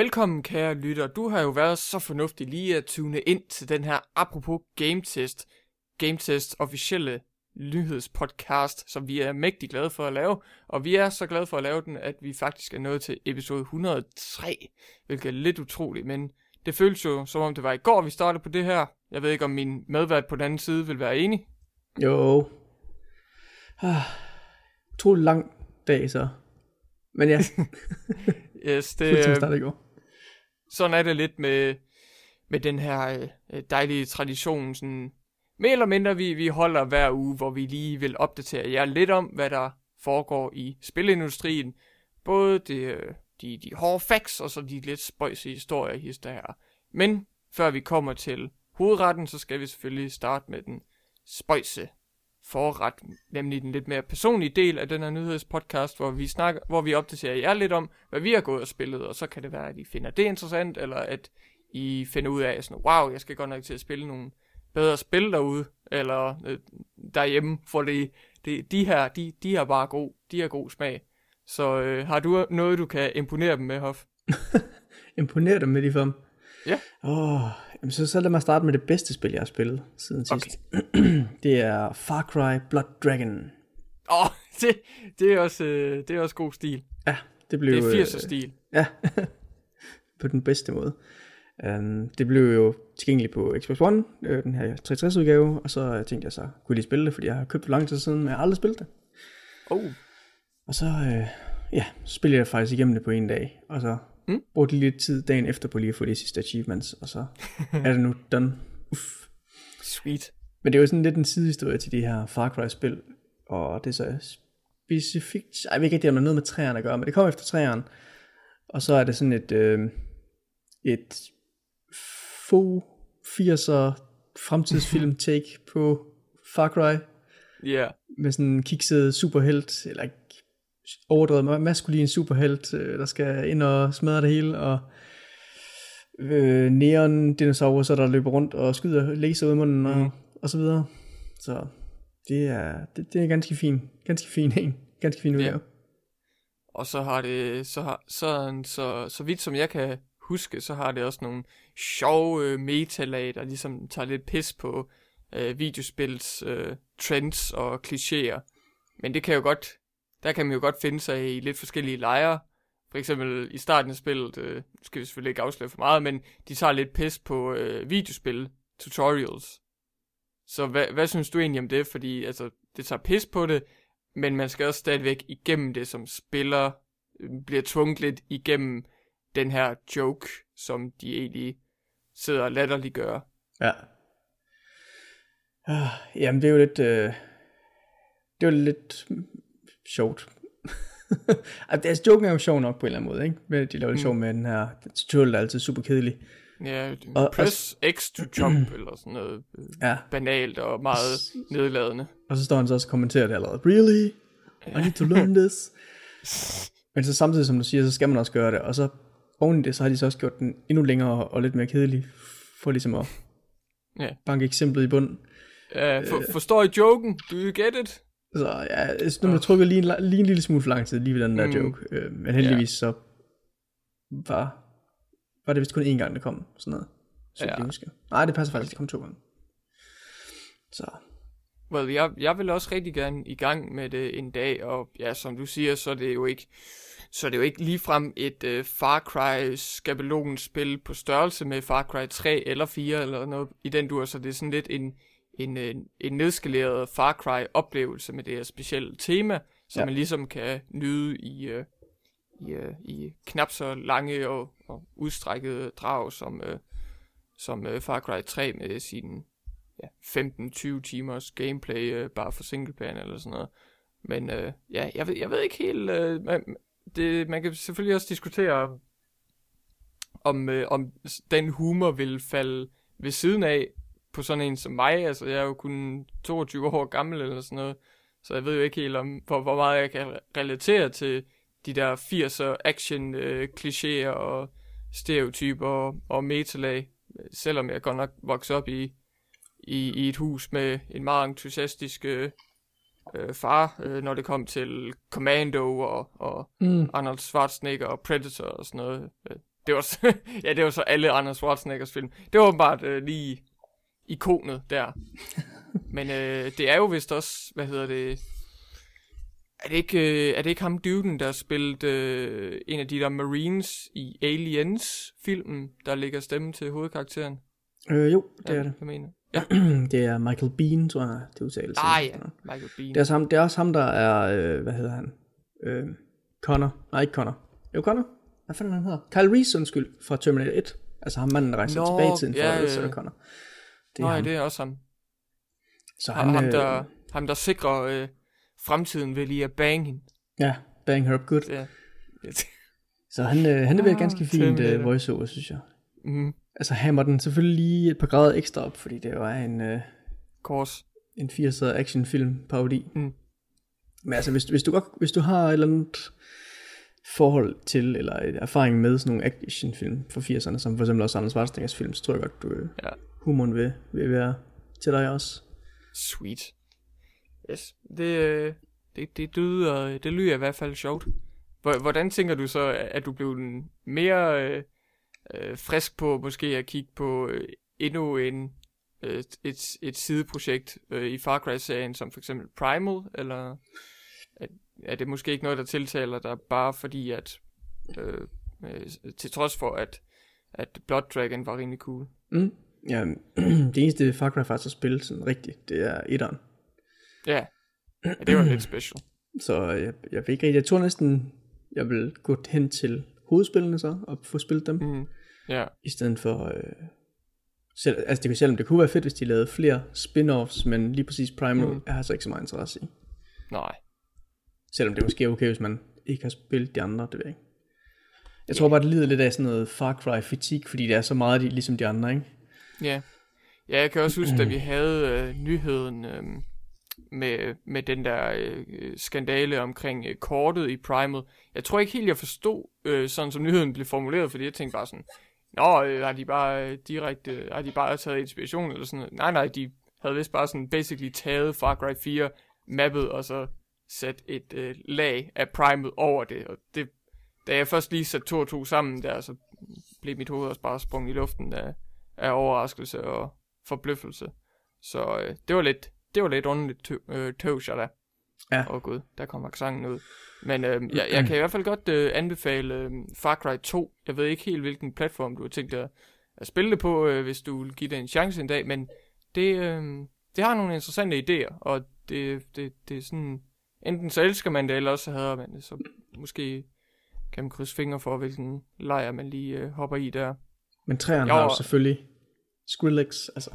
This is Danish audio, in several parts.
Velkommen kære lytter. Du har jo været så fornuftig lige at tune ind til den her apropos Game Test, Game Test officielle nyhedspodcast, som vi er mægtig glade for at lave. Og vi er så glade for at lave den, at vi faktisk er nået til episode 103, hvilket er lidt utroligt, men det føles jo som om det var i går, vi startede på det her. Jeg ved ikke, om min medvært på den anden side vil være enig. Jo. Ah, utrolig lang dag så. Men ja, Yes, det, øh, i går sådan er det lidt med, med den her øh, dejlige tradition. Sådan, mere eller mindre, vi, vi holder hver uge, hvor vi lige vil opdatere jer lidt om, hvad der foregår i spilindustrien. Både det, øh, de, de hårde facts, og så de lidt spøjse historier hister her. Men før vi kommer til hovedretten, så skal vi selvfølgelig starte med den spøjse forret, nemlig den lidt mere personlige del af den her nyhedspodcast, hvor vi snakker, hvor vi opdaterer jer lidt om, hvad vi har gået og spillet, og så kan det være, at I finder det interessant, eller at I finder ud af sådan, wow, jeg skal godt nok til at spille nogle bedre spil derude, eller øh, derhjemme, for det, det, de her, de, de har bare god, de har god smag. Så øh, har du noget, du kan imponere dem med, Hoff? Imponerer dig med de fem. Ja. Åh, jamen så, så lad mig starte med det bedste spil, jeg har spillet siden sidst. det er Far Cry Blood Dragon. Åh, oh, det, det, er også, øh, det er også god stil. Ja, det blev... Det er øh, 80'er-stil. Ja, på den bedste måde. Um, det blev jo tilgængeligt på Xbox One, øh, den her 360 udgave, og så tænkte jeg så, kunne jeg lige spille det, fordi jeg har købt det for lang tid siden, men jeg har aldrig spillet det. Oh, Og så, øh, ja, så spillede jeg faktisk igennem det på en dag, og så Mm. brugte lidt tid dagen efter på lige at få de sidste achievements, og så er det nu done. Uff. sweet. Men det er jo sådan lidt en sidehistorie til de her Far Cry-spil, og det er så specifikt, ej, jeg ved ikke det har noget med træerne at gøre, men det kommer efter træerne, og så er det sådan et, øh, et få 80'er fremtidsfilm take på Far Cry, Ja. Yeah. med sådan en kikset superhelt, eller ikke overdrevet maskulin superhelt, øh, der skal ind og smadre det hele, og øh, neon dinosaurer, så der løber rundt og skyder laser ud af munden, og, Mhm. og så videre. Så det er, det, det er ganske fin, ganske fin en, ganske fin udgave. Og så har det, så, har, så, så, så vidt som jeg kan huske, så har det også nogle sjove øh, metalag, der ligesom tager lidt pis på øh, videospils øh, trends og klichéer. Men det kan jo godt, der kan man jo godt finde sig i lidt forskellige lejre. For eksempel i starten af spillet, øh, skal vi selvfølgelig ikke afsløre for meget, men de tager lidt pis på øh, videospil tutorials. Så hvad, hvad synes du egentlig om det? Fordi altså, det tager pis på det, men man skal også stadigvæk igennem det som spiller, øh, bliver tvunget lidt igennem den her joke, som de egentlig sidder og latterliggør. Ja. Ah, jamen det er jo lidt, øh, det er jo lidt sjovt. altså, altså, joken er jo sjov nok på en eller anden måde, ikke? De laver Mm. sjov med den her tutorial, der er altid super kedelig. Ja, Og- press X to jump, eller sådan noget øh, Ja, banalt og meget nedladende. og så står han så også og kommenterer det allerede. Really? I need to learn this. Men så samtidig, som du siger, så skal man også gøre det. Og så oven i det, så har de så også gjort den endnu længere og lidt mere kedelig, for ligesom at Ja. banke eksemplet i bunden. Uh, for, forstår I joken? Do you get it? Så ja, jeg synes, man trykker lige en, lige en lille smule for lang tid, lige ved den der Mm. joke. Øh, men heldigvis så var, var det vist kun én gang, der kom sådan noget. Så Ja. ja. jeg husker. Nej, det passer faktisk, det kom to gange. Så Well, jeg, jeg vil også rigtig gerne i gang med det en dag, og ja, som du siger, så er det jo ikke, så er det jo ikke ligefrem et uh, Far Cry skabelonspil på størrelse med Far Cry 3 eller 4 eller noget i den dur, så det er sådan lidt en, en, en, en nedskaleret Far Cry oplevelse med det her specielle tema, som ja. Man ligesom kan nyde i, uh, i, uh, i knap så lange og, og udstrækkede drag som, som Far Cry 3 med sin ja, 15-20 timers gameplay øh, bare for singleplayer eller sådan noget. Men øh, ja, jeg ved, jeg ved ikke helt... Øh, man, det, man kan selvfølgelig også diskutere, om, øh, om den humor vil falde ved siden af på sådan en som mig. Altså, jeg er jo kun 22 år gammel eller sådan noget. Så jeg ved jo ikke helt, om, hvor, hvor meget jeg kan relatere til de der 80'er action øh, klichéer og stereotyper og, og metalag. Selvom jeg godt nok voksede op i i, i et hus med en meget entusiastisk øh, øh, far, øh, når det kom til Commando og, og mm. Arnold Schwarzenegger og Predator og sådan noget. Øh, det var, så, ja, det var så alle andre Schwarzeneggers film. Det var åbenbart øh, lige ikonet der. Men øh, det er jo vist også, hvad hedder det, er det ikke, øh, er det ikke ham Duden, der spillede øh, en af de der Marines i Aliens-filmen, der ligger stemme til hovedkarakteren? Øh, jo, det ja, er det. Jeg mener. Ja. det er Michael Bean, tror jeg, det udtales. Ah ja, Michael Bean. Det er, ham, det er også ham, der er, øh, hvad hedder han? Øh, Connor. Nej, ikke Connor. Jo, Connor. Hvad fanden han hedder? Kyle Reese, undskyld, fra Terminator 1. Altså ham manden, der rejser Nå, tilbage i tiden ja, ja, ja. Connor. Det er Nej, det er også ham. Så Han, han, ham, øh, der, ham, der sikrer øh, fremtiden ved lige at bang hende. Ja, bang her up good. Ja. Så han, øh, han leverer Ah, ganske fint øh, voiceover, synes jeg. mm, Altså hammer den selvfølgelig lige et par grader ekstra op, fordi det jo er en, øh, kors. en 80'er actionfilm parodi. Mm. Men altså, hvis, hvis, du godt, hvis du har et eller andet forhold til, eller erfaring med sådan nogle actionfilm fra 80'erne, som for eksempel også Anders Schwarzeneggers film, så tror jeg godt, du, øh, Ja. Humoren vil, vil være til dig også. Sweet. Yes. Det, øh, det, det, lyder, det lyder i hvert fald sjovt. Hvor- Hvordan tænker du så, at du blev mere øh, øh, frisk på måske at kigge på øh, endnu en, øh, et, et sideprojekt øh, i Far Cry-serien, som for eksempel Primal, eller er, er det måske ikke noget, der tiltaler dig, bare fordi at, øh, øh, til trods for, at, at Blood Dragon var rimelig cool? Mm. Ja, det eneste Far Cry faktisk har spillet sådan rigtigt, det er etteren. Ja, ja det var lidt special. Så jeg, jeg ved ikke rigtig, jeg tror næsten, jeg vil gå hen til hovedspillene så, og få spillet dem, mm. Mm. Ja, i stedet for, øh, selv, altså det selvom det kunne være fedt, hvis de lavede flere spin-offs, men lige præcis Primal mm. Mm. jeg har så ikke så meget interesse i. nej. Selvom det måske er okay, hvis man ikke har spillet de andre, det ved jeg ikke. Jeg tror bare, det lider lidt af sådan noget Far Cry fatigue, fordi det er så meget de, ligesom de andre, ikke? Ja. Ja, jeg kan også huske, da vi havde øh, nyheden øh, med, med den der øh, skandale omkring øh, kortet i Primal. Jeg tror ikke helt, jeg forstod, øh, sådan som nyheden blev formuleret, fordi jeg tænkte bare sådan, Nå, øh, har de bare øh, direkte, øh, har de bare taget inspiration eller sådan noget? Nej, nej, de havde vist bare sådan basically taget Far Cry 4 mappet, og så sat et øh, lag af Primal over det, og det, da jeg først lige satte to og to sammen der, så blev mit hoved også bare sprunget i luften da, af overraskelse og forbløffelse. Så øh, det var lidt, det var lidt underligt tø, øh, tøvs, jeg da. Ja. Åh oh, gud, der kom accenten ud. Men øh, jeg, jeg kan i hvert fald godt øh, anbefale øh, Far Cry 2. Jeg ved ikke helt, hvilken platform du har tænkt dig at spille det på, øh, hvis du vil give det en chance en dag, men det, øh, det har nogle interessante idéer, og det, det, det er sådan, enten så elsker man det, eller også hader man det, så måske kan man krydse fingre for, hvilken lejr man lige øh, hopper i der. Men træerne Jo. har jo selvfølgelig Skrillex, altså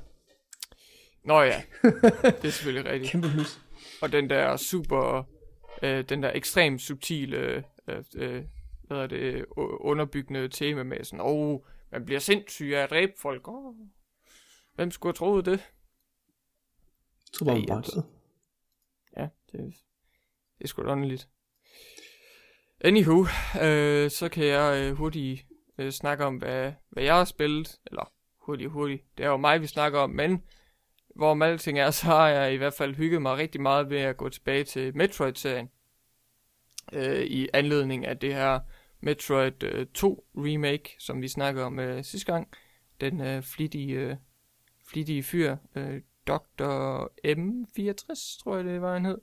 Nå ja, det er selvfølgelig rigtigt. kæmpe plus. Og den der super, øh, den der ekstremt subtile, øh, øh, hvad er det, u- underbyggende tema med sådan, åh, oh, man bliver sindssyg af at dræbe folk. Oh, hvem skulle have troet det? Jeg tror bare, Ja, man bare. Ja, det, det er sgu da underligt. Anywho, øh, så kan jeg øh, hurtigt øh, snakke om, hvad, hvad jeg har spillet. Eller hurtigt, hurtigt. Det er jo mig, vi snakker om, men hvor med alting er, så har jeg i hvert fald hygget mig rigtig meget ved at gå tilbage til Metroid-serien. Øh, I anledning af det her Metroid øh, 2 remake, som vi snakkede om øh, sidste gang. Den øh, flittige, øh, flittige fyr, øh, Dr. M64, tror jeg det var, han hed.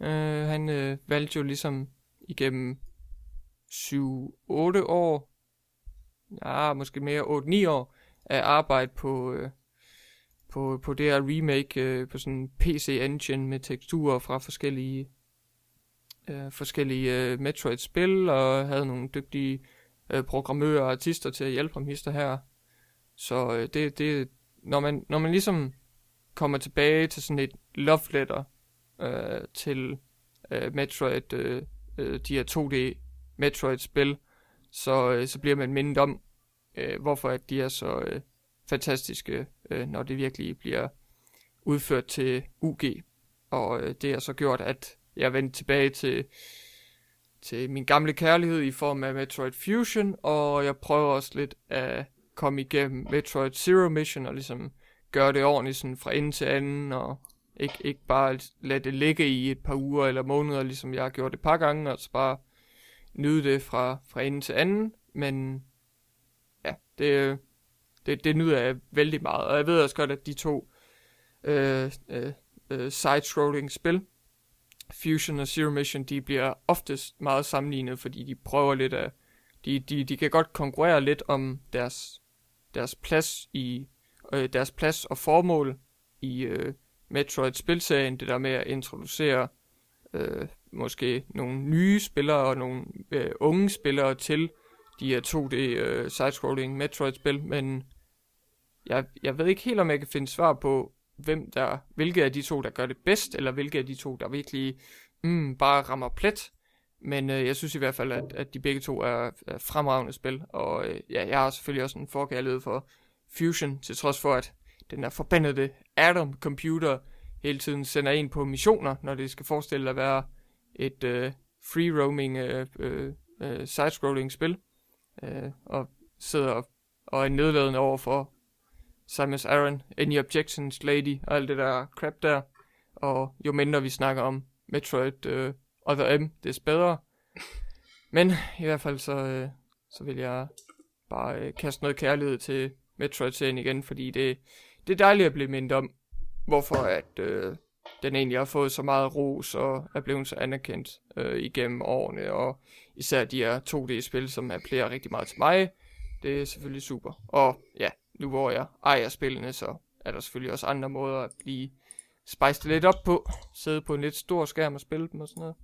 Øh, han øh, valgte jo ligesom igennem 7-8 år, ja, måske mere 8-9 år, at arbejde på, øh, på, på det her remake øh, på sådan en PC-engine med teksturer fra forskellige øh, forskellige øh, Metroid-spil, og havde nogle dygtige øh, programmører og artister til at hjælpe ham hister her. Så øh, det, det, når man, når man ligesom kommer tilbage til sådan et love letter øh, til øh, Metroid, øh, øh, de her 2D Metroid-spil, så, øh, så bliver man mindet om, øh, hvorfor at de er så øh, fantastiske, øh, når det virkelig bliver udført til UG. Og øh, det har så gjort, at jeg er vendt tilbage til, til min gamle kærlighed i form af Metroid Fusion, og jeg prøver også lidt at komme igennem Metroid Zero Mission, og ligesom gøre det ordentligt sådan fra ende til anden, og ikke, ikke bare lade det ligge i et par uger eller måneder, ligesom jeg har gjort et par gange, og så bare nyde det fra, fra ende til anden, men ja, det, det, det nyder jeg vældig meget. Og jeg ved også godt, at de to øh, øh, øh side-scrolling spil, Fusion og Zero Mission, de bliver oftest meget sammenlignet, fordi de prøver lidt at, de, de, de kan godt konkurrere lidt om deres, deres plads i, øh, deres plads og formål i øh, Metroid-spilserien, det der med at introducere øh, måske nogle nye spillere og nogle øh, unge spillere til de her 2D øh, side-scrolling Metroid-spil, men jeg, jeg ved ikke helt, om jeg kan finde svar på, hvem der, hvilke af de to, der gør det bedst, eller hvilke af de to, der virkelig mm, bare rammer plet. Men øh, jeg synes i hvert fald, at, at de begge to er, er fremragende spil, og øh, ja, jeg har selvfølgelig også en forkærlighed for Fusion, til trods for, at den der forbandede Atom Computer hele tiden sender en på missioner, når det skal forestille at være et øh, free-roaming øh, øh, øh, side-scrolling spil, øh, og sidder og er nedladende over for Samus Aran, Any Objections Lady og alt det der crap der. Og jo mindre vi snakker om Metroid øh, Other M, des bedre. Men i hvert fald så, øh, så vil jeg bare øh, kaste noget kærlighed til Metroid-serien igen, fordi det, det er dejligt at blive mindet om, hvorfor at øh, den egentlig har fået så meget ros og er blevet så anerkendt øh, igennem årene, og især de her 2D-spil, som appellerer rigtig meget til mig, det er selvfølgelig super. Og ja, nu hvor jeg ejer spillene, så er der selvfølgelig også andre måder at blive spejst lidt op på. Sidde på en lidt stor skærm og spille dem og sådan noget.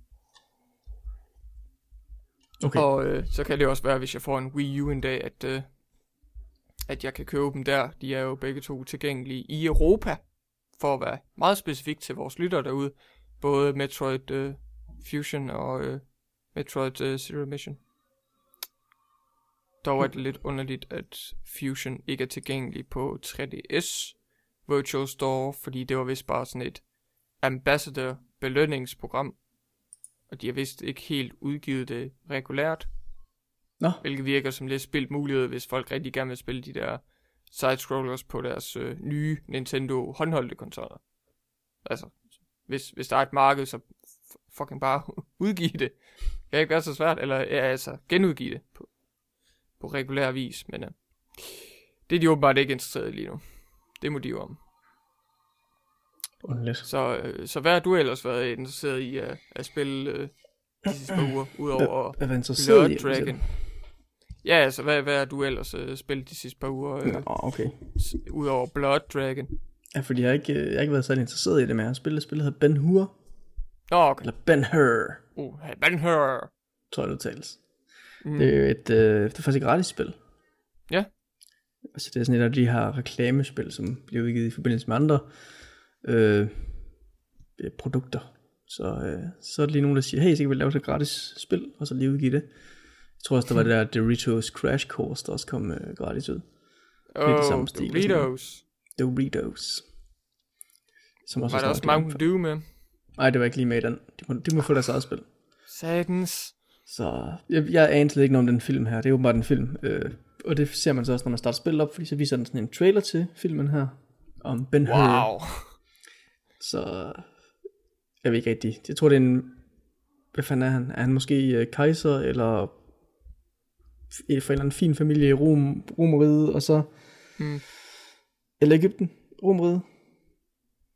Okay. Og øh, så kan det også være, hvis jeg får en Wii U en dag, at, øh, at jeg kan købe dem der. De er jo begge to tilgængelige i Europa, for at være meget specifikt til vores lytter derude. Både Metroid øh, Fusion og øh, Metroid øh, Zero Mission. Dog er det lidt underligt, at Fusion ikke er tilgængelig på 3DS Virtual Store, fordi det var vist bare sådan et Ambassador belønningsprogram, og de har vist ikke helt udgivet det regulært. Nå. Hvilket virker som lidt spildt mulighed, hvis folk rigtig gerne vil spille de der side-scrollers på deres øh, nye Nintendo håndholdte konsoller. Altså, hvis, hvis der er et marked, så fucking bare udgive det. Det kan ikke være så svært, eller ja, altså genudgive det på, på regulær vis, men uh, det er de åbenbart ikke interesseret i lige nu. Det må de jo om. Underligt. Så, øh, så hvad har du ellers været interesseret i at, at spille øh, de sidste par uger, udover Blood Dragon? Ja, altså, hvad, hvad har du ellers øh, spillet de sidste par uger? Øh, Nå, okay. Udover Blood Dragon? Ja, fordi jeg har ikke, jeg har ikke været særlig interesseret i det, men jeg har spillet spillet hedder Ben Hur. Nå, okay. Eller Ben Hur. Uh, Ben Hur. Tror jeg, det tales. Mm. Det er jo et, øh, det er faktisk et gratis spil. Ja. Altså det er sådan et af de her reklamespil, som bliver udgivet i forbindelse med andre øh, produkter. Så, øh, så er der lige nogen, der siger, hey, så kan vi lave et gratis spil, og så lige udgive det. Jeg tror også, der var det der Doritos Crash Course, der også kom øh, gratis ud. Oh, det samme stil, Doritos. Doritos. Som også var der også Mountain Dew med? Nej, det var ikke lige med i den. De må, de må få deres eget spil. Satans. Så jeg, jeg anede ikke noget om den film her. Det er jo bare den film. Øh, og det ser man så også, når man starter spillet op, fordi så viser den sådan en trailer til filmen her. Om Ben Hur. Wow. Så jeg ved ikke rigtigt. Jeg tror, det er en... Hvad fanden er han? Er han måske uh, kejser, eller fra en eller anden fin familie i Rom, Romeriet, og så... Mm. Eller Ægypten? Romeriet?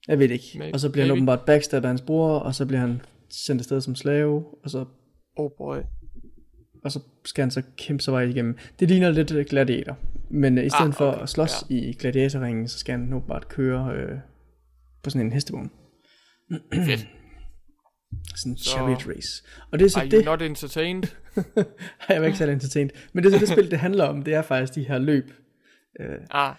Jeg ved ikke. Maybe. Og så bliver han åbenbart backstab af hans bror, og så bliver han sendt afsted som slave, og så... Oh boy. Og så skal han så kæmpe sig vej igennem. Det ligner lidt gladiator. Men uh, i stedet ah, okay. for at slås ja. i gladiatorringen, så skal han nu bare køre øh, på sådan en hestevogn. Fedt. Sådan en chariot race. Og det er så Are det... you not entertained? jeg er ikke særlig entertained. Men det er så det spil, det handler om. Det er faktisk de her løb. Uh, ah,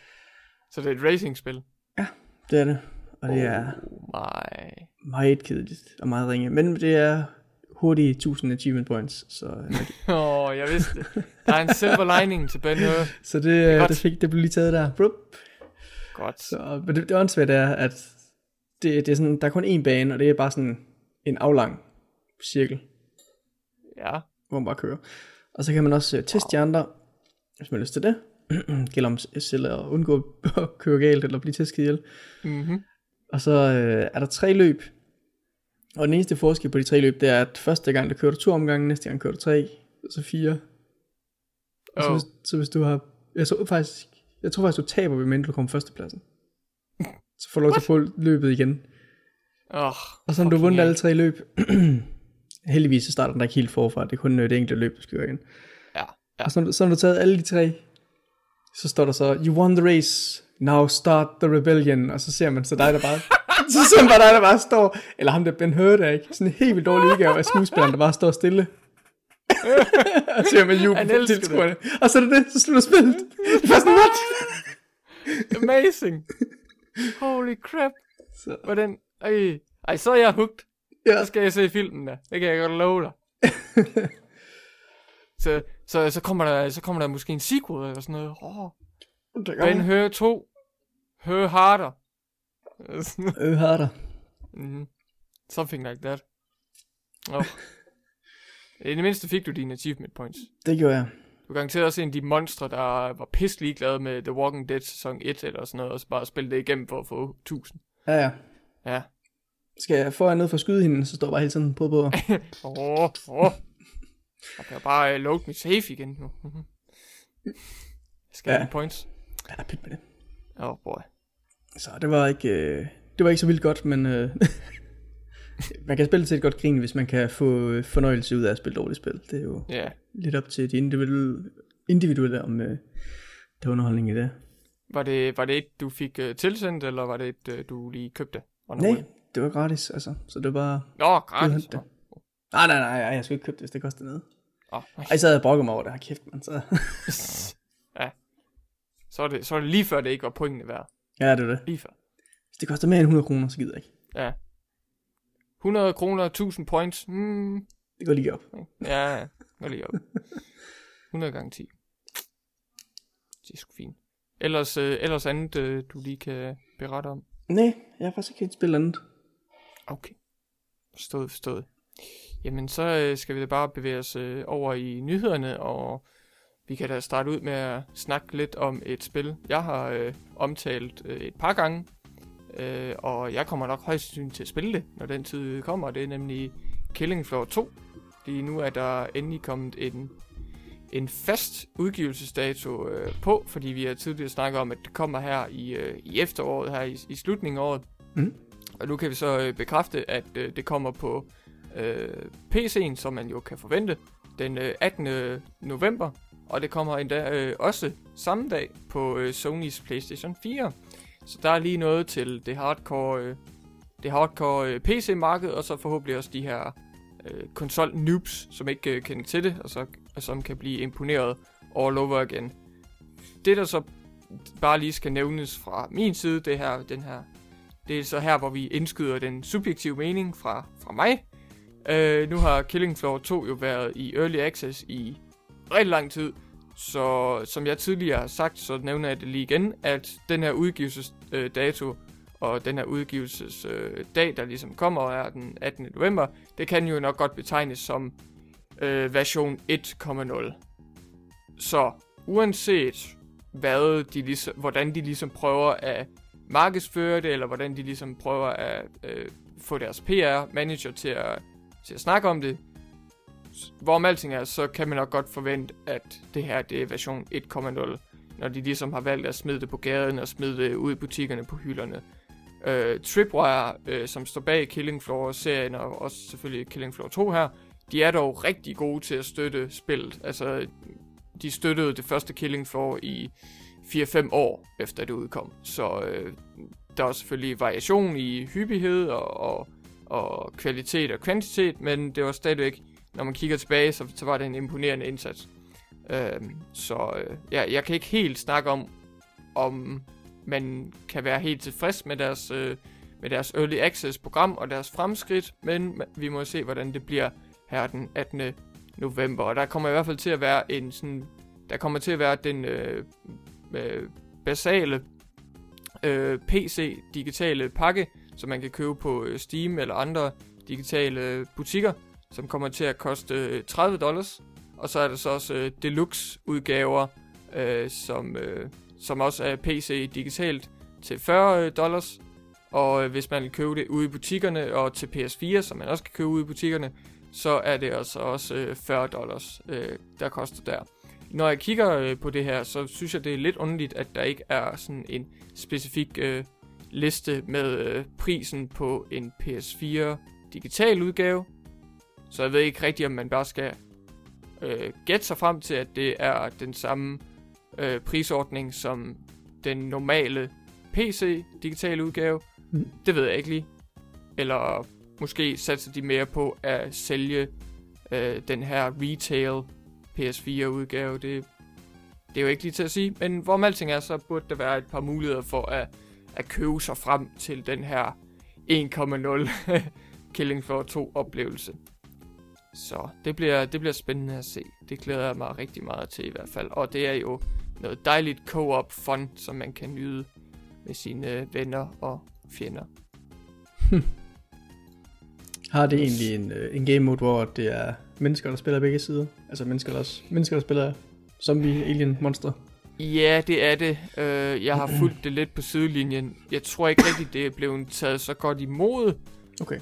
så det er et racing-spil? Ja, det er det. Og det oh er my. meget kedeligt og meget ringe. Men det er hurtige 1000 achievement points. Så, Åh, oh, jeg vidste det. Der er en silver lining til Ben Hur. Så det, det, det, fik, det blev lige taget der. Brup. Godt. Så, men det, det åndssvagt er, at det, det er sådan, der er kun én bane, og det er bare sådan en aflang cirkel. Ja. Hvor man bare kører. Og så kan man også uh, teste wow. de andre, hvis man har lyst til det. Gælder om selv at undgå at køre galt, eller blive tæsket ihjel. Mm-hmm. Og så uh, er der tre løb. Og den eneste forskel på de tre løb, det er, at første gang der kører du to omgange, næste gang kører du tre, og så fire. Og oh. så, hvis, så hvis du har Jeg tror faktisk, jeg tror faktisk, du taber, ved mindre du kommer førstepladsen. Så får du lov til at få løbet igen. Oh, Og så har du vundet alle tre løb. Heldigvis så starter den der ikke helt forfra. Det er kun øh, det enkelte løb, du skal gøre igen. Ja, ja. Og så, så har du taget alle de tre. Så står der så, you won the race, now start the rebellion. Og så ser man så dig, der bare... så ser man bare dig, der bare står... Eller ham der Ben Hur, der ikke? Sådan en helt vildt dårlig udgave af skuespilleren, der bare står stille. og ser man jubel på tilskuerne. Og så er det det, så slutter spillet. Det er sådan, what? Amazing. Holy crap. Så, Hvordan? Ej, ej, så er jeg hooked. ja. Så skal jeg se filmen der. Det kan jeg godt love dig. så, så, så, kommer der, så kommer der måske en sequel eller sådan noget. Oh, Ben Hur 2. Hur harder. Øh, har der. mm, something like that. Oh. I det mindste fik du dine achievement points. Det gjorde jeg. Du kan garanteret også en af de monstre, der var pisse ligeglade med The Walking Dead sæson 1 eller sådan noget, og så bare spille det igennem for at få 1000. Ja, ja. Ja. Skal jeg få jer ned for at skyde hende, så står jeg bare hele tiden på på. Åh, åh. Oh. Jeg kan bare uh, load mit safe igen nu. Jeg skal Ja. have points. Ja, pyt med det. Oh boy. Så det var ikke, øh, det var ikke så vildt godt, men øh, man kan spille til et godt grin, hvis man kan få øh, fornøjelse ud af at spille dårligt spil. Det er jo Ja. lidt op til de individuelle, individuelle om øh, der er underholdning i det. Var det, var det et, du fik uh, tilsendt, eller var det et, uh, du lige købte? Nej? Det var gratis, altså. Så det var bare... Nå, gratis. det. Nej, nej, nej, jeg skulle ikke købe det, hvis det kostede noget. Oh, Ej, så havde jeg brokket mig over det her kæft, man. Så... ja. Så er, det, så er det lige før, det ikke var pointene værd. ja, det er det. Lige før. Hvis det koster mere end 100 kroner, så gider jeg ikke. Ja. 100 kroner, 1000 points. Hmm. Det går lige op. Ja, ja. Gå lige op. 100 gange 10. Det er sgu fint. Ellers, øh, ellers andet, øh, du lige kan berette om. Nej, jeg har faktisk ikke helt spillet andet. Okay. Forstået, forstået. Jamen, så øh, skal vi da bare bevæge os øh, over i nyhederne, og vi kan da starte ud med at snakke lidt om et spil, jeg har øh, omtalt øh, et par gange, øh, og jeg kommer nok højst sandsynligt til at spille det, når den tid kommer, det er nemlig Killing Floor 2. Lige nu er der endelig kommet en, en fast udgivelsesdato øh, på, fordi vi har tidligere snakket om, at det kommer her i, øh, i efteråret, her i, i slutningen af året. Mm. Og nu kan vi så øh, bekræfte, at øh, det kommer på øh, PC'en, som man jo kan forvente, den øh, 18. Øh, november. Og det kommer endda øh, også samme dag på øh, Sonys PlayStation 4. Så der er lige noget til det hardcore, øh, det hardcore øh, PC-marked, og så forhåbentlig også de her øh, konsol-noobs, som ikke øh, kender til det, og, så, og som kan blive imponeret all over igen. Det der så bare lige skal nævnes fra min side, det her, den her det er så her, hvor vi indskyder den subjektive mening fra, fra mig. Øh, nu har Killing Floor 2 jo været i Early Access i rigtig lang tid. Så som jeg tidligere har sagt, så nævner jeg det lige igen, at den her udgivelsesdato og den her udgivelsesdag, der ligesom kommer, er den 18. november, det kan jo nok godt betegnes som øh, version 1.0. Så uanset hvad de ligesom, hvordan de ligesom prøver at markedsføre det, eller hvordan de ligesom prøver at øh, få deres PR-manager til at, til at snakke om det. Hvorom alting er, så kan man nok godt forvente, at det her det er version 1.0, når de ligesom har valgt at smide det på gaden og smide det ud i butikkerne på hylderne. Øh, Tripwire, øh, som står bag Killing Floor-serien, og også selvfølgelig Killing Floor 2 her, de er dog rigtig gode til at støtte spillet. Altså, de støttede det første Killing Floor i 4-5 år efter det udkom. Så øh, der er selvfølgelig variation i hyppighed og, og, og kvalitet og kvantitet, men det var stadigvæk, når man kigger tilbage, så, så var det en imponerende indsats. Øh, så øh, ja, jeg kan ikke helt snakke om, om man kan være helt tilfreds med deres, øh, med deres Early Access program og deres fremskridt, men vi må se, hvordan det bliver her den 18. november. Og der kommer i hvert fald til at være en sådan, der kommer til at være den øh, øh, basale øh, PC digitale pakke, som man kan købe på øh, Steam eller andre digitale butikker, som kommer til at koste øh, 30 dollars. Og så er der så også øh, deluxe udgaver, øh, som, øh, som også er PC digitalt til 40 øh, dollars. Og øh, hvis man vil købe det ude i butikkerne og til PS4, som man også kan købe ude i butikkerne, så er det altså også øh, 40 dollars, øh, der koster der når jeg kigger øh, på det her, så synes jeg, det er lidt underligt, at der ikke er sådan en specifik øh, liste med øh, prisen på en PS4 digital udgave. Så jeg ved ikke rigtigt, om man bare skal øh, gætte sig frem til, at det er den samme øh, prisordning som den normale PC digitale udgave. Mm. Det ved jeg ikke lige. Eller måske satser de mere på at sælge øh, den her retail PS4 udgave. Det, det er jo ikke lige til at sige. Men hvor alting er, så burde der være et par muligheder for at, at købe sig frem til den her 1,0 Killing Floor 2 oplevelse. Så det bliver, det bliver spændende at se. Det glæder jeg mig rigtig meget til i hvert fald. Og det er jo noget dejligt co-op fun, som man kan nyde med sine øh, venner og fjender. Har det egentlig en, øh, en game mode, hvor det er mennesker, der spiller begge sider? Altså mennesker, der, også, mennesker, der spiller zombie, alien, monster? Ja, det er det. Uh, jeg har fulgt det lidt på sidelinjen. Jeg tror ikke rigtigt, det er blevet taget så godt imod. Okay.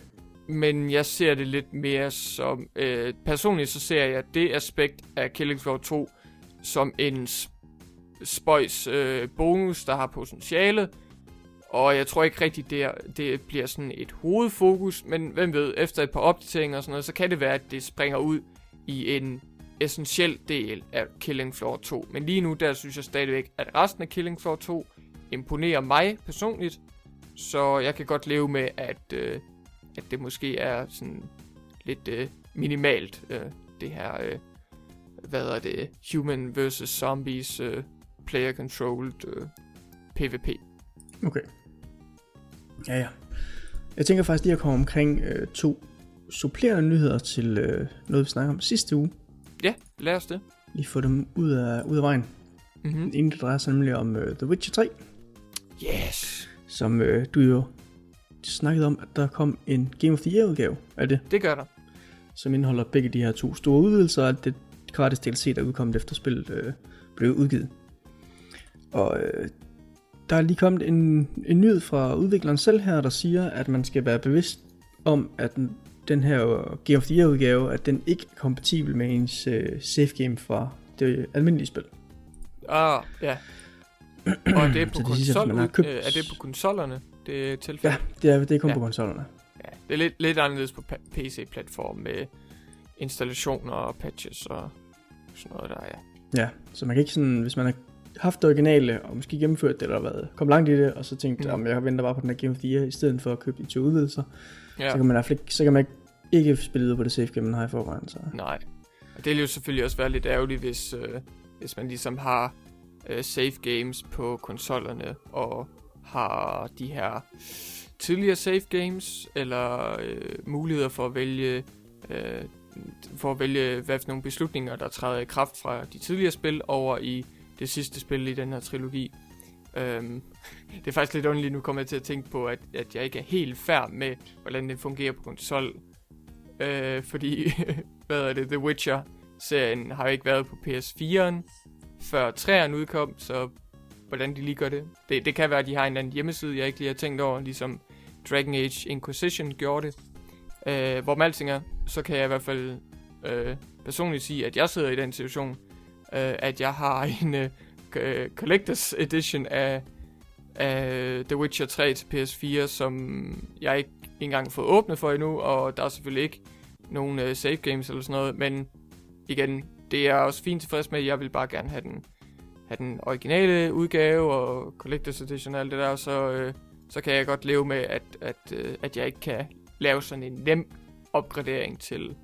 Men jeg ser det lidt mere som... Uh, personligt så ser jeg det aspekt af Killing Floor 2 som en spøjs uh, bonus, der har potentiale. Og jeg tror ikke rigtigt, det, er, det bliver sådan et hovedfokus, men hvem ved, efter et par opdateringer og sådan noget, så kan det være, at det springer ud i en essentiel del af Killing Floor 2. Men lige nu, der synes jeg stadigvæk, at resten af Killing Floor 2 imponerer mig personligt. Så jeg kan godt leve med, at, øh, at det måske er sådan lidt øh, minimalt, øh, det her, øh, hvad er det, Human versus Zombies øh, player-controlled øh, PvP. Okay. Ja, ja. Jeg tænker faktisk lige at komme omkring øh, to supplerende nyheder til øh, noget, vi snakker om sidste uge. Ja, lad os det. Lige få dem ud af, ud af vejen. Mm-hmm. Inden det drejer sig nemlig om øh, The Witcher 3, Yes! som øh, du jo snakkede om, at der kom en Game of the Year udgave af det, Det gør der. som indeholder begge de her to store udvidelser, og det gratis DLC, der er udkommet efter spillet øh, blev udgivet. Og øh, der er lige kommet en, en nyhed fra udvikleren selv her, der siger, at man skal være bevidst om, at den, den her Game of the Year udgave, at den ikke er kompatibel med ens øh, save game fra det almindelige spil. Ah, ja. Og det er på det siger, at konsol, man har købt- øh, er det på konsollerne, det er tilfældet? Ja, det er, det er kun Ja. på konsollerne. ja. Det er lidt, lidt anderledes på PC-platform med installationer og patches og sådan noget der, ja. Ja, så man kan ikke sådan, hvis man har haft det originale, og måske gennemført det, eller været, kom langt i det, og så tænkt, Mm. om jeg venter bare på den her Game of the Year, i stedet for at købe de to udvidelser, ja. så kan man ikke, så kan man ikke, ikke spille videre på det save game, man har i forvejen. Så. Nej. Og det vil jo selvfølgelig også være lidt ærgerligt, hvis, øh, hvis man ligesom har øh, save games på konsollerne, og har de her tidligere save games, eller øh, muligheder for at vælge øh, for at vælge, hvad for nogle beslutninger, der træder i kraft fra de tidligere spil over i det sidste spil i den her trilogi. Øhm, det er faktisk lidt underligt, nu kommer jeg til at tænke på, at, at jeg ikke er helt færd med, hvordan det fungerer på konsol. Øh, fordi, hvad er det, The Witcher-serien har jo ikke været på PS4'en, før 3'eren udkom, så hvordan de lige gør det. det. Det kan være, at de har en anden hjemmeside, jeg ikke lige har tænkt over, ligesom Dragon Age Inquisition gjorde det. Øh, hvor med alting er, så kan jeg i hvert fald øh, personligt sige, at jeg sidder i den situation, øh, at jeg har en øh, Collectors Edition af, af The Witcher 3 til PS4, som jeg ikke engang har fået åbnet for endnu, og der er selvfølgelig ikke nogen øh, save games eller sådan noget, men igen, det er også fint tilfreds med, jeg vil bare gerne have den, have den originale udgave og Collectors Edition og alt det der, så, øh, så kan jeg godt leve med, at, at, øh, at jeg ikke kan lave sådan en nem opgradering til,